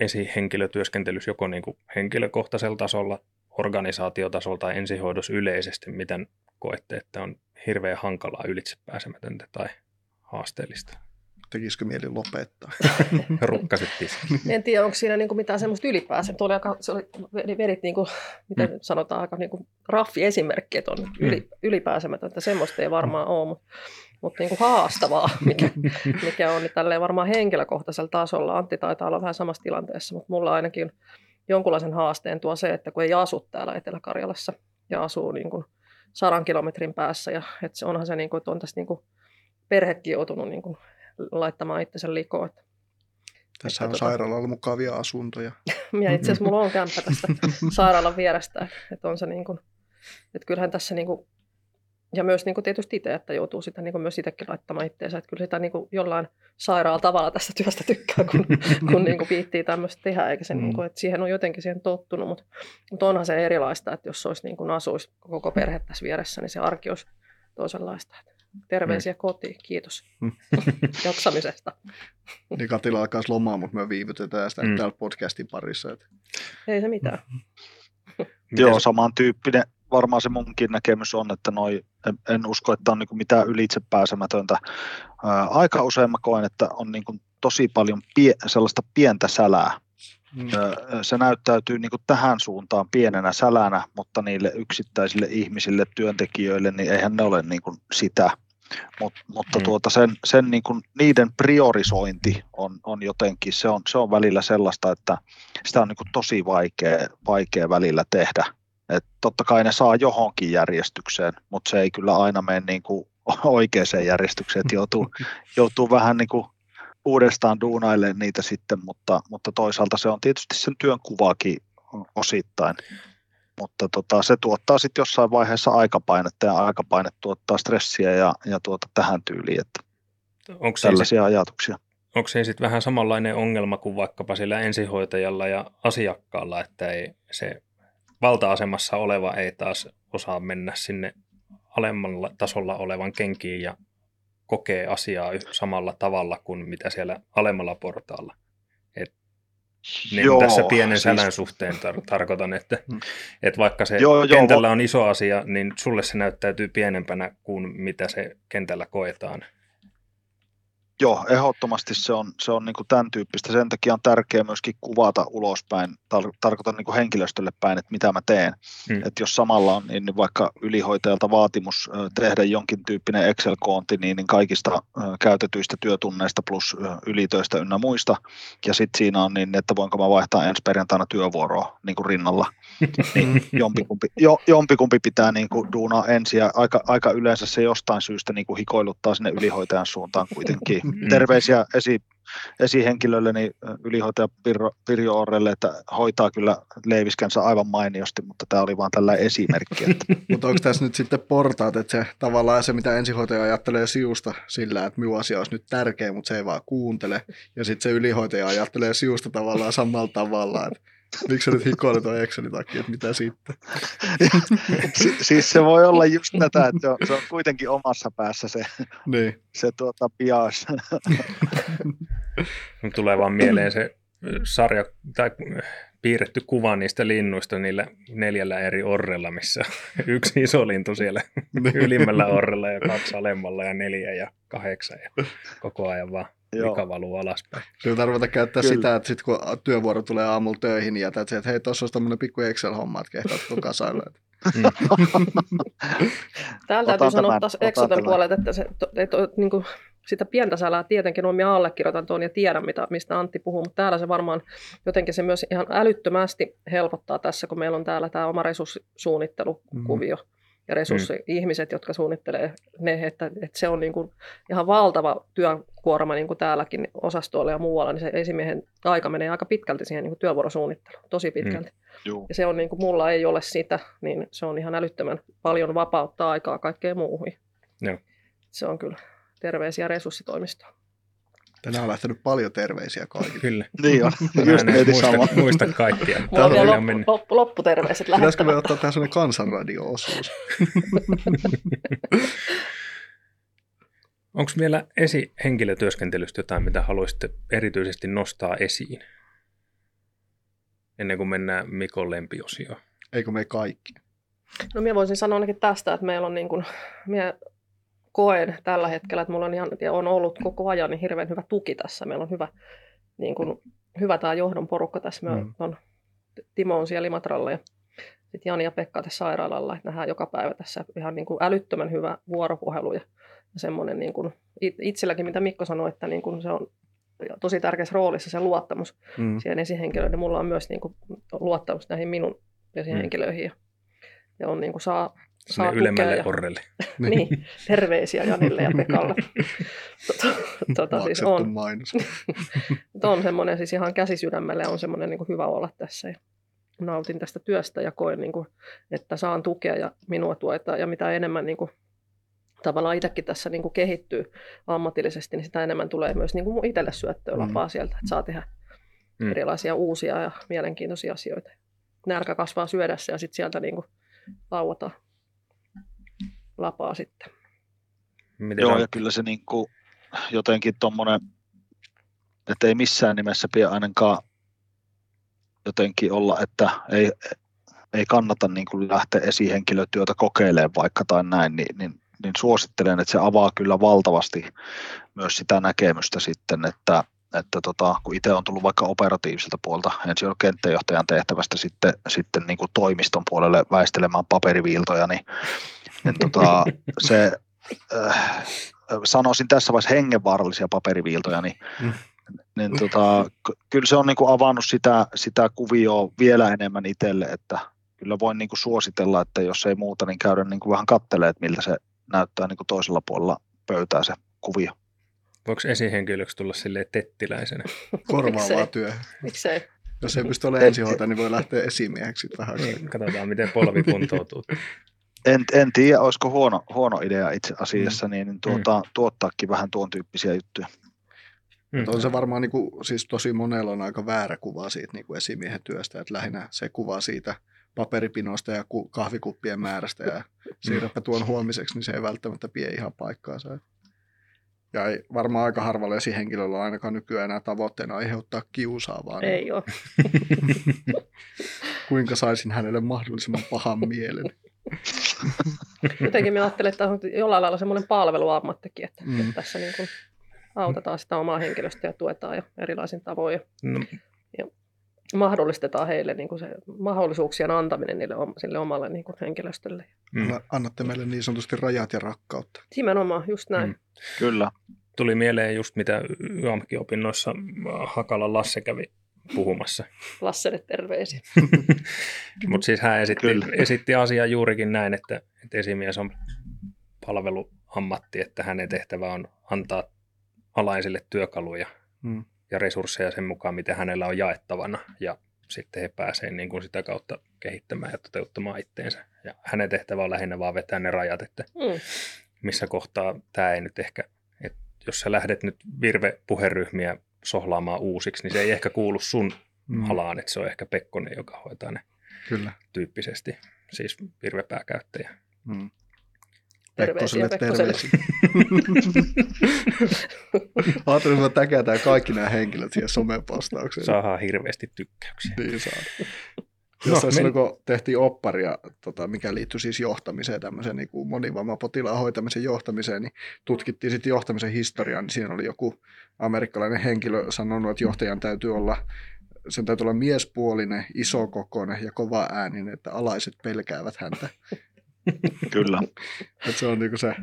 esihenkilötyöskentelyssä joko niin kuin henkilökohtaisella tasolla, organisaatiotasolla tai ensihoidossa yleisesti, miten koette, että on hirveän hankalaa ylitsepääsemätöntä tai haasteellista? Tekisikö mieli lopettaa? Rukkasit En tiedä, onko siinä niinku mitään semmoista ylipäänsä. Tuo oli aika, se oli, vedit, niinku, miten mm. sanotaan, aika niinku raffi esimerkki, että on yli, mm. ylipääsemätöntä. Semmoista ei varmaan mm. ole, mutta mutta niin kuin haastavaa, mikä, mikä on, niin tälleen varmaan henkilökohtaisella tasolla. Antti taitaa olla vähän samassa tilanteessa, mutta mulla ainakin jonkunlaisen haasteen tuo se, että kun ei asu täällä Etelä-Karjalassa ja asuu niin kuin sadan kilometrin päässä, ja että se onhan se, niin kuin, että on tässä niin kuin perhekin joutunut niin kuin laittamaan itsensä likoon. Että, tässä on tota, sairaalalla mukavia asuntoja. ja itse asiassa mulla on kämppä tästä sairaalan vierestä, että on se niin kuin, että kyllähän tässä niin kuin ja myös niin kuin tietysti itse, että joutuu sitä niin kuin myös itsekin laittamaan itseensä. Että kyllä sitä niin kuin jollain sairaalla tavalla tästä työstä tykkää, kun, kun niin kuin viittii tämmöistä tehdä, eikä se, mm. niin kuin, että siihen on jotenkin siihen tottunut. Mutta, mutta onhan se erilaista, että jos olisi niin kuin asuisi koko perhe tässä vieressä, niin se arki olisi toisenlaista. Terveisiä mm. kotiin, kiitos mm. jaksamisesta. Niin Katila alkaa lomaa, mutta me viivytetään sitä mm. täällä podcastin parissa. Että... Ei se mitään. Joo, samantyyppinen varmaan se munkin näkemys on, että noi, en, en usko, että on niin mitään ylitsepääsemätöntä. Ää, aika usein mä koen, että on niin tosi paljon pie, sellaista pientä sälää. Mm. Se näyttäytyy niin tähän suuntaan pienenä sälänä, mutta niille yksittäisille ihmisille, työntekijöille, niin eihän ne ole niin sitä. Mut, mutta mm. tuota sen, sen niin kuin, niiden priorisointi on, on jotenkin, se on, se on välillä sellaista, että sitä on niin kuin tosi vaikea, vaikea välillä tehdä. Et totta kai ne saa johonkin järjestykseen, mutta se ei kyllä aina mene niin kuin oikeaan järjestykseen, että joutuu, joutuu vähän niin kuin uudestaan duunailemaan niitä sitten, mutta, mutta toisaalta se on tietysti sen työn kuvakin osittain. Mutta tota, se tuottaa sitten jossain vaiheessa aikapainetta ja aikapaine tuottaa stressiä ja, ja tuota tähän tyyliin, että onko tällaisia sit, ajatuksia. Onko se sitten vähän samanlainen ongelma kuin vaikkapa sillä ensihoitajalla ja asiakkaalla, että ei se valta-asemassa oleva ei taas osaa mennä sinne alemmalla tasolla olevan kenkiin ja kokee asiaa samalla tavalla kuin mitä siellä alemmalla portaalla. Et Niin Joo, tässä pienen siis- sälän suhteen tar- tarkoitan, että, Mm. että vaikka se Joo, joo, kentällä on iso asia, niin sulle se näyttäytyy pienempänä kuin mitä se kentällä koetaan. Joo, ehdottomasti se on, se on niin kuin tämän tyyppistä. Sen takia on tärkeää myöskin kuvata ulospäin, tar- tarkoitan niin kuin henkilöstölle päin, että mitä mä teen. Mm. Että jos samalla on niin vaikka ylihoitajalta vaatimus tehdä jonkin tyyppinen Excel-koonti, niin, niin kaikista käytetyistä työtunneista plus ylitöistä ynnä muista. Ja sitten siinä on niin, että voinko mä vaihtaa ensi perjantaina työvuoroa niin kuin rinnalla. niin jompikumpi, jo, jompikumpi pitää niin kuin duunaa ensin ja aika, aika yleensä se jostain syystä niin kuin hikoiluttaa sinne ylihoitajan suuntaan kuitenkin. Mm. Terveisiä esi, esihenkilölleni ö, ylihoitaja Pirjo, Pirjo Orrelle, että hoitaa kyllä leiviskänsä aivan mainiosti, mutta tämä oli vain tällä esimerkki. Että Mutta onko tässä nyt sitten portaat, että se tavallaan se, mitä ensihoitaja ajattelee siusta sillä, että minun asia olisi nyt tärkeä, mutta se ei vaan kuuntele. Ja sitten se ylihoitaja ajattelee siusta tavallaan samalla tavalla, että miksi sä nyt hikoilet tuon Excelin takia, että mitä sitten. si, siis se voi olla just tätä, että se on, se on kuitenkin omassa päässä se, Niin. se tuota bias. Nyt tulee vaan mieleen se sarja tai piirretty kuva niistä linnuista niillä neljällä eri orrella, missä yksi iso lintu siellä ylimmällä orrella ja kaksi alemmalla ja neljä ja kahdeksan ja koko ajan vaan Joo. vika valuu alaspäin. Kyllä tarvita käyttää Kyllä. sitä, että sit kun työvuoro tulee aamulla töihin, niin jätät se, että hei, tuossa olisi tämmöinen pikku Excel-homma, että kehtaat tuon kasailla. Mm. Täällä täytyy Otan sanoa taas Exoten tämän. puolelta, että, se, että, että niin kuin, sitä pientä sälää tietenkin on, minä allekirjoitan tuon ja tiedän, mitä, mistä Antti puhuu, mutta täällä se varmaan jotenkin se myös ihan älyttömästi helpottaa tässä, kun meillä on täällä tämä oma resurssisuunnittelukuvio ja resurssi-ihmiset, jotka suunnittelee ne, että, että se on niin kuin ihan valtava työkuorma niin kuin täälläkin osastoilla ja muualla, niin se esimiehen aika menee aika pitkälti siihen niin kuin työvuorosuunnitteluun, tosi pitkälti. Juu. Ja se on niin kuin, mulla ei ole sitä, niin se on ihan älyttömän paljon vapauttaa aikaa kaikkeen muuhun. Joo. Se on kyllä terveisiä resurssitoimistoon. Tänään on lähtenyt paljon terveisiä kaikille. Kyllä. Niin on, Mä just mietin muista, sama. muista kaikkia. Mulla on vielä loppu, mennyt. loppu, lopputerveiset Pitäisikö me ottaa tähän sellainen kansanradio-osuus? Onko vielä esihenkilötyöskentelystä jotain, mitä haluaisitte erityisesti nostaa esiin? Ennen kuin mennään Mikon lempiosioon. Eikö me kaikki? No minä voisin sanoa ainakin tästä, että meillä on niin kuin, minä koen tällä hetkellä, että mulla on, ihan, ja on ollut koko ajan niin hirveän hyvä tuki tässä. Meillä on hyvä, niin kuin, hyvä tämä johdon porukka tässä. Me Mm. on, Timo on siellä Imatralla ja sitten Jani ja Pekka tässä sairaalalla. Että nähdään joka päivä tässä ihan niin kuin älyttömän hyvä vuoropuhelu ja, ja semmoinen niin kuin, it- itselläkin, mitä Mikko sanoi, että niin kuin se on tosi tärkeässä roolissa se luottamus Mm. siihen esihenkilöön. Ja mulla on myös niin kuin, luottamus näihin minun esihenkilöihin. Ja, ja on niin kuin, saa, saa Sinne ylemmälle ja, orrelle. niin, terveisiä Janille ja Pekalle. tota, tota, siis on, mainos. On semmoinen siis ihan käsisydämelle on semmoinen niin hyvä olla tässä ja nautin tästä työstä ja koen, niin kuin, että saan tukea ja minua tuetaan ja mitä enemmän niin kuin, tavallaan itsekin tässä niin kuin kehittyy ammatillisesti, niin sitä enemmän tulee myös niin kuin itselle syöttöä Mm. lapaa sieltä, että saa tehdä Mm. erilaisia uusia ja mielenkiintoisia asioita. Nälkä kasvaa syödessä ja sitten sieltä niin kuin lauataan lapaa sitten. Miten Joo, on? ja kyllä se niin kuin jotenkin tuommoinen, että ei missään nimessä pidä ainakaan jotenkin olla, että ei, ei kannata niin kuin lähteä esihenkilötyötä kokeilemaan vaikka tai näin, niin, niin, niin suosittelen, että se avaa kyllä valtavasti myös sitä näkemystä sitten, että, että tota, kun itse on tullut vaikka operatiiviselta puolta, ensin on kenttäjohtajan tehtävästä sitten, sitten niin kuin toimiston puolelle väistelemään paperiviiltoja, niin, niin tota, se äh, sanoisin tässä vaiheessa hengenvaarallisia paperiviiltoja, niin, Mm. niin tota, ky- kyllä se on niin kuin avannut sitä, sitä kuvioa vielä enemmän itselle, että kyllä voin niin kuin suositella, että jos ei muuta, niin käydä niin kuin vähän kattelee, että miltä se näyttää niin kuin toisella puolella pöytää se kuvio. Voiko esihenkilöksi tulla silleen tettiläisenä? Korvaavaa Miksei? työ. Miksei? Jos ei pysty olemaan ensihoitaja, niin voi lähteä esimieheksi vähän. Niin, katsotaan, miten polvi kuntoutuu. En, en tiedä, olisiko huono, huono idea itse asiassa, niin, niin tuota, tuottaakin vähän tuon tyyppisiä juttuja. Mm. On se varmaan niin kuin, siis tosi monella on aika väärä kuva siitä niin kuin esimiehen työstä, että lähinnä se kuva siitä paperipinosta ja ku- kahvikuppien määrästä ja siirräpä tuon huomiseksi, niin se ei välttämättä pie ihan paikkaansa. Ja ei varmaan aika harvalla esihenkilöllä on ainakaan nykyään enää tavoitteena aiheuttaa kiusaavaa. niin Ei ole. Kuinka saisin hänelle mahdollisimman pahan mielen. Jotenkin minä ajattelen, että on jollain lailla semmoinen palveluammattikin, että, Mm. että tässä niin kuin autetaan sitä omaa henkilöstöä ja tuetaan ja erilaisin tavoin. Ja No, mahdollistetaan heille niin kuin se mahdollisuuksien antaminen niille, om- sille omalle niin kuin henkilöstölle. mm. Anna- Annatte meille niin sanotusti rajat ja rakkautta. Nimenomaan, just näin. Mm. Mm. Kyllä. Tuli mieleen just mitä YAMK-opinnoissa Hakalan Lasse kävi puhumassa. Lasselle terveisiä. Mutta siis hän esitti, Kyllä. esitti asiaa juurikin näin, että, että esimies on palveluammatti, että hänen tehtävä on antaa alaisille työkaluja Mm. ja resursseja sen mukaan, mitä hänellä on jaettavana. Ja sitten he pääsevät niin kuin sitä kautta kehittämään ja toteuttamaan itteensä. Ja hänen tehtävä on lähinnä vaan vetää ne rajat, että Mm. missä kohtaa tämä ei nyt ehkä, että jos sä lähdet nyt virve-puheryhmiä sohlaamaan uusiksi, niin se ei ehkä kuulu sun Mm. alaan, että se on ehkä Pekkonen, joka hoitaa ne Kyllä. tyyppisesti, siis virvepääkäyttäjä. Mm. Pekkoselle terveisiä. Ajattelin, että täkätään kaikki nämä henkilöt siihen somepostaukseen. Saadaan hirveästi tykkäyksiä. Niin saa. No, Jossain men- kun tehtiin opparia, tota, mikä liittyi siis johtamiseen, tämmöiseen niin kuin monivammapotilaan hoitamisen johtamiseen, niin tutkittiin sitten johtamisen historiaa, niin siinä oli joku amerikkalainen henkilö sanonut, että johtajan täytyy olla, sen täytyy olla miespuolinen, isokokoinen ja kova ääninen, että alaiset pelkäävät häntä. Kyllä. Että se on niinku se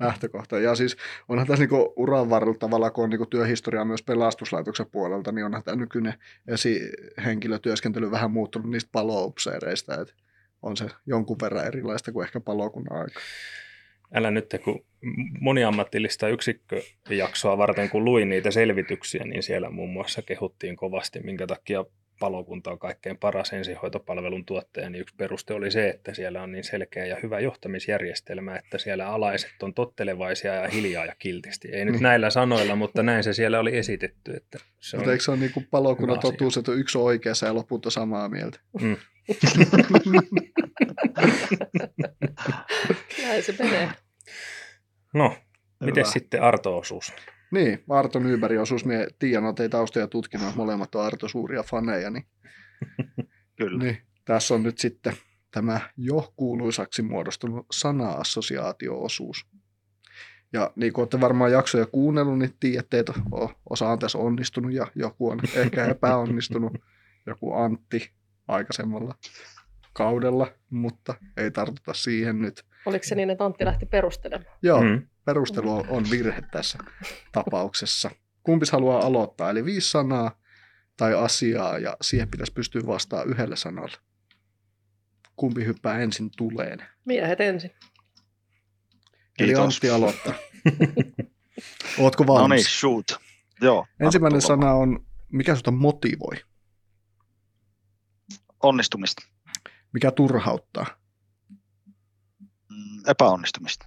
lähtökohta. Ja siis onhan tässä niinku uran varrella tavallaan, kun on niinku työhistoriaa myös pelastuslaitoksen puolelta, niin onhan tämä nykyinen esihenkilötyöskentely vähän muuttunut niistä paloupseereista, että on se jonkun verran erilaista kuin ehkä palokunnan aika. Älä nyt, kun moniammatillista yksikköjaksoa varten, kun luin niitä selvityksiä, niin siellä muun muassa kehuttiin kovasti, minkä takia palokunta on kaikkein paras ensihoitopalvelun tuottaja, niin yksi peruste oli se, että siellä on niin selkeä ja hyvä johtamisjärjestelmä, että siellä alaiset on tottelevaisia ja hiljaa ja kiltisti. Ei nyt Niin. näillä sanoilla, mutta näin se siellä oli esitetty. Että se on, Mutta eikö se ole niinku palokunnan hyvä asia. totuus, että yksi on oikeassa ja loput on samaa mieltä? mm, Näin se menee. no, miten sitten Arto-osuus? Niin, Arto Nybergin osuus, me Tiian on teitä taustoja tutkinut, molemmat on Arto suuria faneja, niin Kyllä. Niin, tässä on nyt sitten tämä jo kuuluisaksi muodostunut sana-assosiaatio-osuus. Ja niin kuin olette varmaan jaksoja kuunnellut, niin tiedätte, että osa on tässä onnistunut ja joku on ehkä epäonnistunut. Joku Antti aikaisemmalla kaudella, mutta ei tartuta siihen nyt. Oliko se niin, että Antti lähti perustelemaan? Joo, Mm. Perustelu on- virhe tässä tapauksessa. Kumpis haluaa aloittaa? Eli viisi sanaa tai asiaa ja siihen pitäisi pystyä vastaamaan yhdellä sanalla. Kumpi hyppää ensin tuleen? Miehet ensin. Eli Kiitos. Antti aloittaa. Ootko No niin, valmis? shoot. Joo. Ensimmäinen sana on, mikä sinua motivoi? Onnistumista. Mikä turhauttaa? Mm, Epäonnistumista.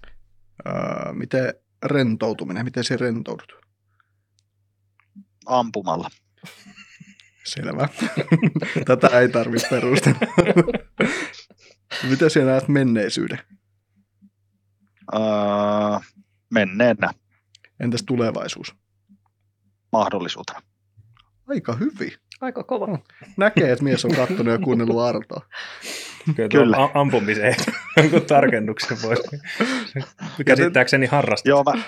Öö, miten rentoutuminen? Miten se rentoudut? Ampumalla. Selvä. Tätä ei tarvitse perustella. miten sinä näet menneisyyden? Öö, menneenä Entäs tulevaisuus? mahdollisuutena. Aika hyvin. Aika kova. Näkee, että mies on kattonut ja kuunnellut Artoa. Kyllä, Kyllä. Kyllä. ampumiseen jonkun tarkennuksen voisi. Käsittääkseni harrastaa. Joo, mä,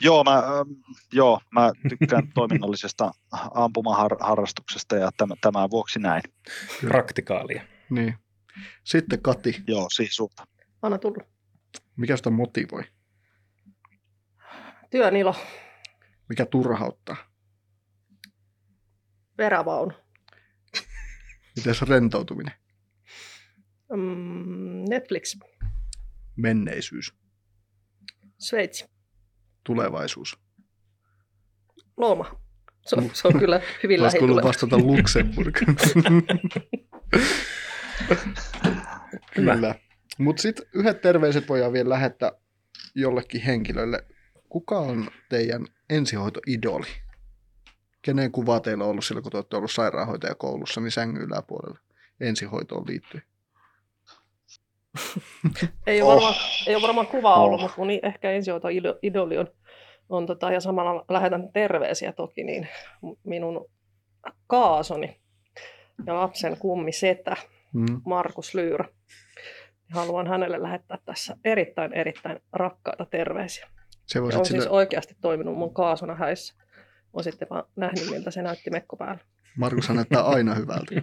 joo, mä, ähm, joo, mä tykkään toiminnallisesta ampumaharrastuksesta ja tämän, tämän vuoksi näin. Praktikaalia. Niin. Sitten Kati, Joo, siis sulta. Anna tullut. mikä sitä motivoi? Työn ilo. Mikä turhauttaa? Perävaunu. Miten se rentoutuminen? Mm, Netflix. Menneisyys? Sveitsi. Tulevaisuus? Looma. Se on, se on kyllä hyvin kuullut lähituleva. vastata Luxemburg. Kyllä. Mutta sitten yhdet terveiset voidaan vielä lähettää jollekin henkilölle. Kuka on teidän ensihoitoidoli? Kenen kuva teillä on ollut silloin, kun te olette ollut sairaanhoitajakoulussa, niin sängyn yläpuolella ensihoitoon liittyen? Ei ole, Oh. varmaan, ei ole varmaan kuvaa ollut, Oh. mutta mun ehkä ensihoito idoli on on tota, ja samalla lähetän terveisiä toki, niin minun kaasoni ja lapsen kummi setä, mm. Markus Lyyrä. Haluan hänelle lähettää tässä erittäin, erittäin rakkaita terveisiä. Se on sille... siis oikeasti toiminut mun kaasuna häissä. Olen sitten vaan nähnyt, miltä se näytti mekko päällä. Markus näyttää aina hyvältä.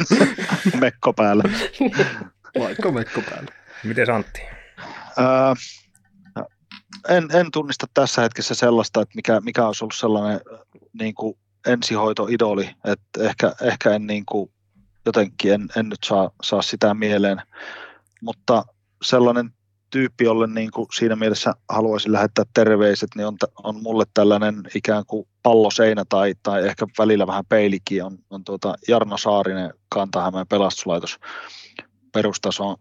mekko päällä. Vaikka mekko päällä. Miten Antti? Öö, en, en tunnista tässä hetkessä sellaista, että mikä, mikä olisi ollut sellainen niin kuin ensihoitoidoli, että ehkä, ehkä en niin kuin, jotenkin en, en nyt saa, saa sitä mieleen, mutta sellainen tyyppi, jolle niin kuin siinä mielessä haluaisin lähettää terveiset, niin on, on mulle tällainen ikään kuin palloseinä tai, tai ehkä välillä vähän peilikin, on, on tuota Jarno Saarinen Kantahämeen pelastuslaitos perustason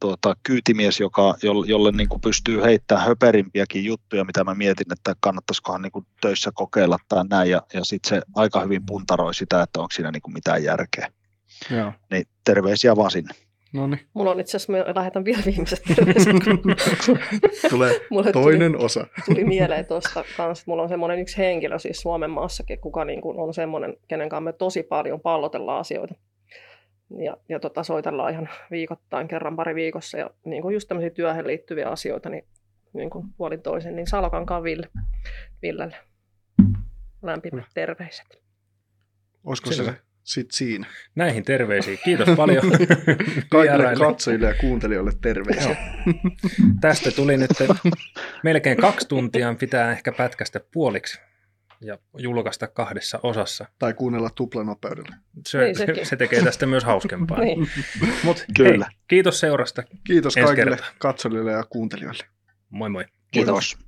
tuota, kyytimies, joka, jolle niin kuin pystyy heittämään höperimpiäkin juttuja, mitä mä mietin, että kannattaisikohan niin kuin töissä kokeilla tai näin, ja, ja sitten se aika hyvin puntaroi sitä, että onko siinä niin kuin mitään järkeä. Joo. Niin terveisiä vaan sinne. No niin. Mulla on itse asiassa, mä lähetän vielä viimeiset terveiset. Tulee Mulle toinen tuli, osa. tuli mieleen tuosta kanssa, mulla on semmoinen yksi henkilö siis Suomen maassakin, kuka niin kuin on semmoinen, kenen kanssa me tosi paljon pallotellaan asioita. Ja, ja tota, soitellaan ihan viikoittain, kerran pari viikossa. Ja niin kuin just tämmöisiä työhön liittyviä asioita, niin, niin kuin puolin toisen, niin Salokankaan Ville, Villelle lämpimät terveiset. Olisiko se sitten siinä. Näihin terveisiin. Kiitos paljon. Kaikille katsojille ja kuuntelijoille terveisiä. Tästä tuli nyt melkein kaksi tuntia. Pitää ehkä pätkästä puoliksi ja julkaista kahdessa osassa. Tai kuunnella tuplanopeudella. Se, niin, se, se tekee tästä myös hauskempaa. niin. Mut, Kyllä. Hei, kiitos seurasta. Kiitos kaikille kertaa. katsojille ja kuuntelijoille. Moi moi. Kiitos. Kiitos.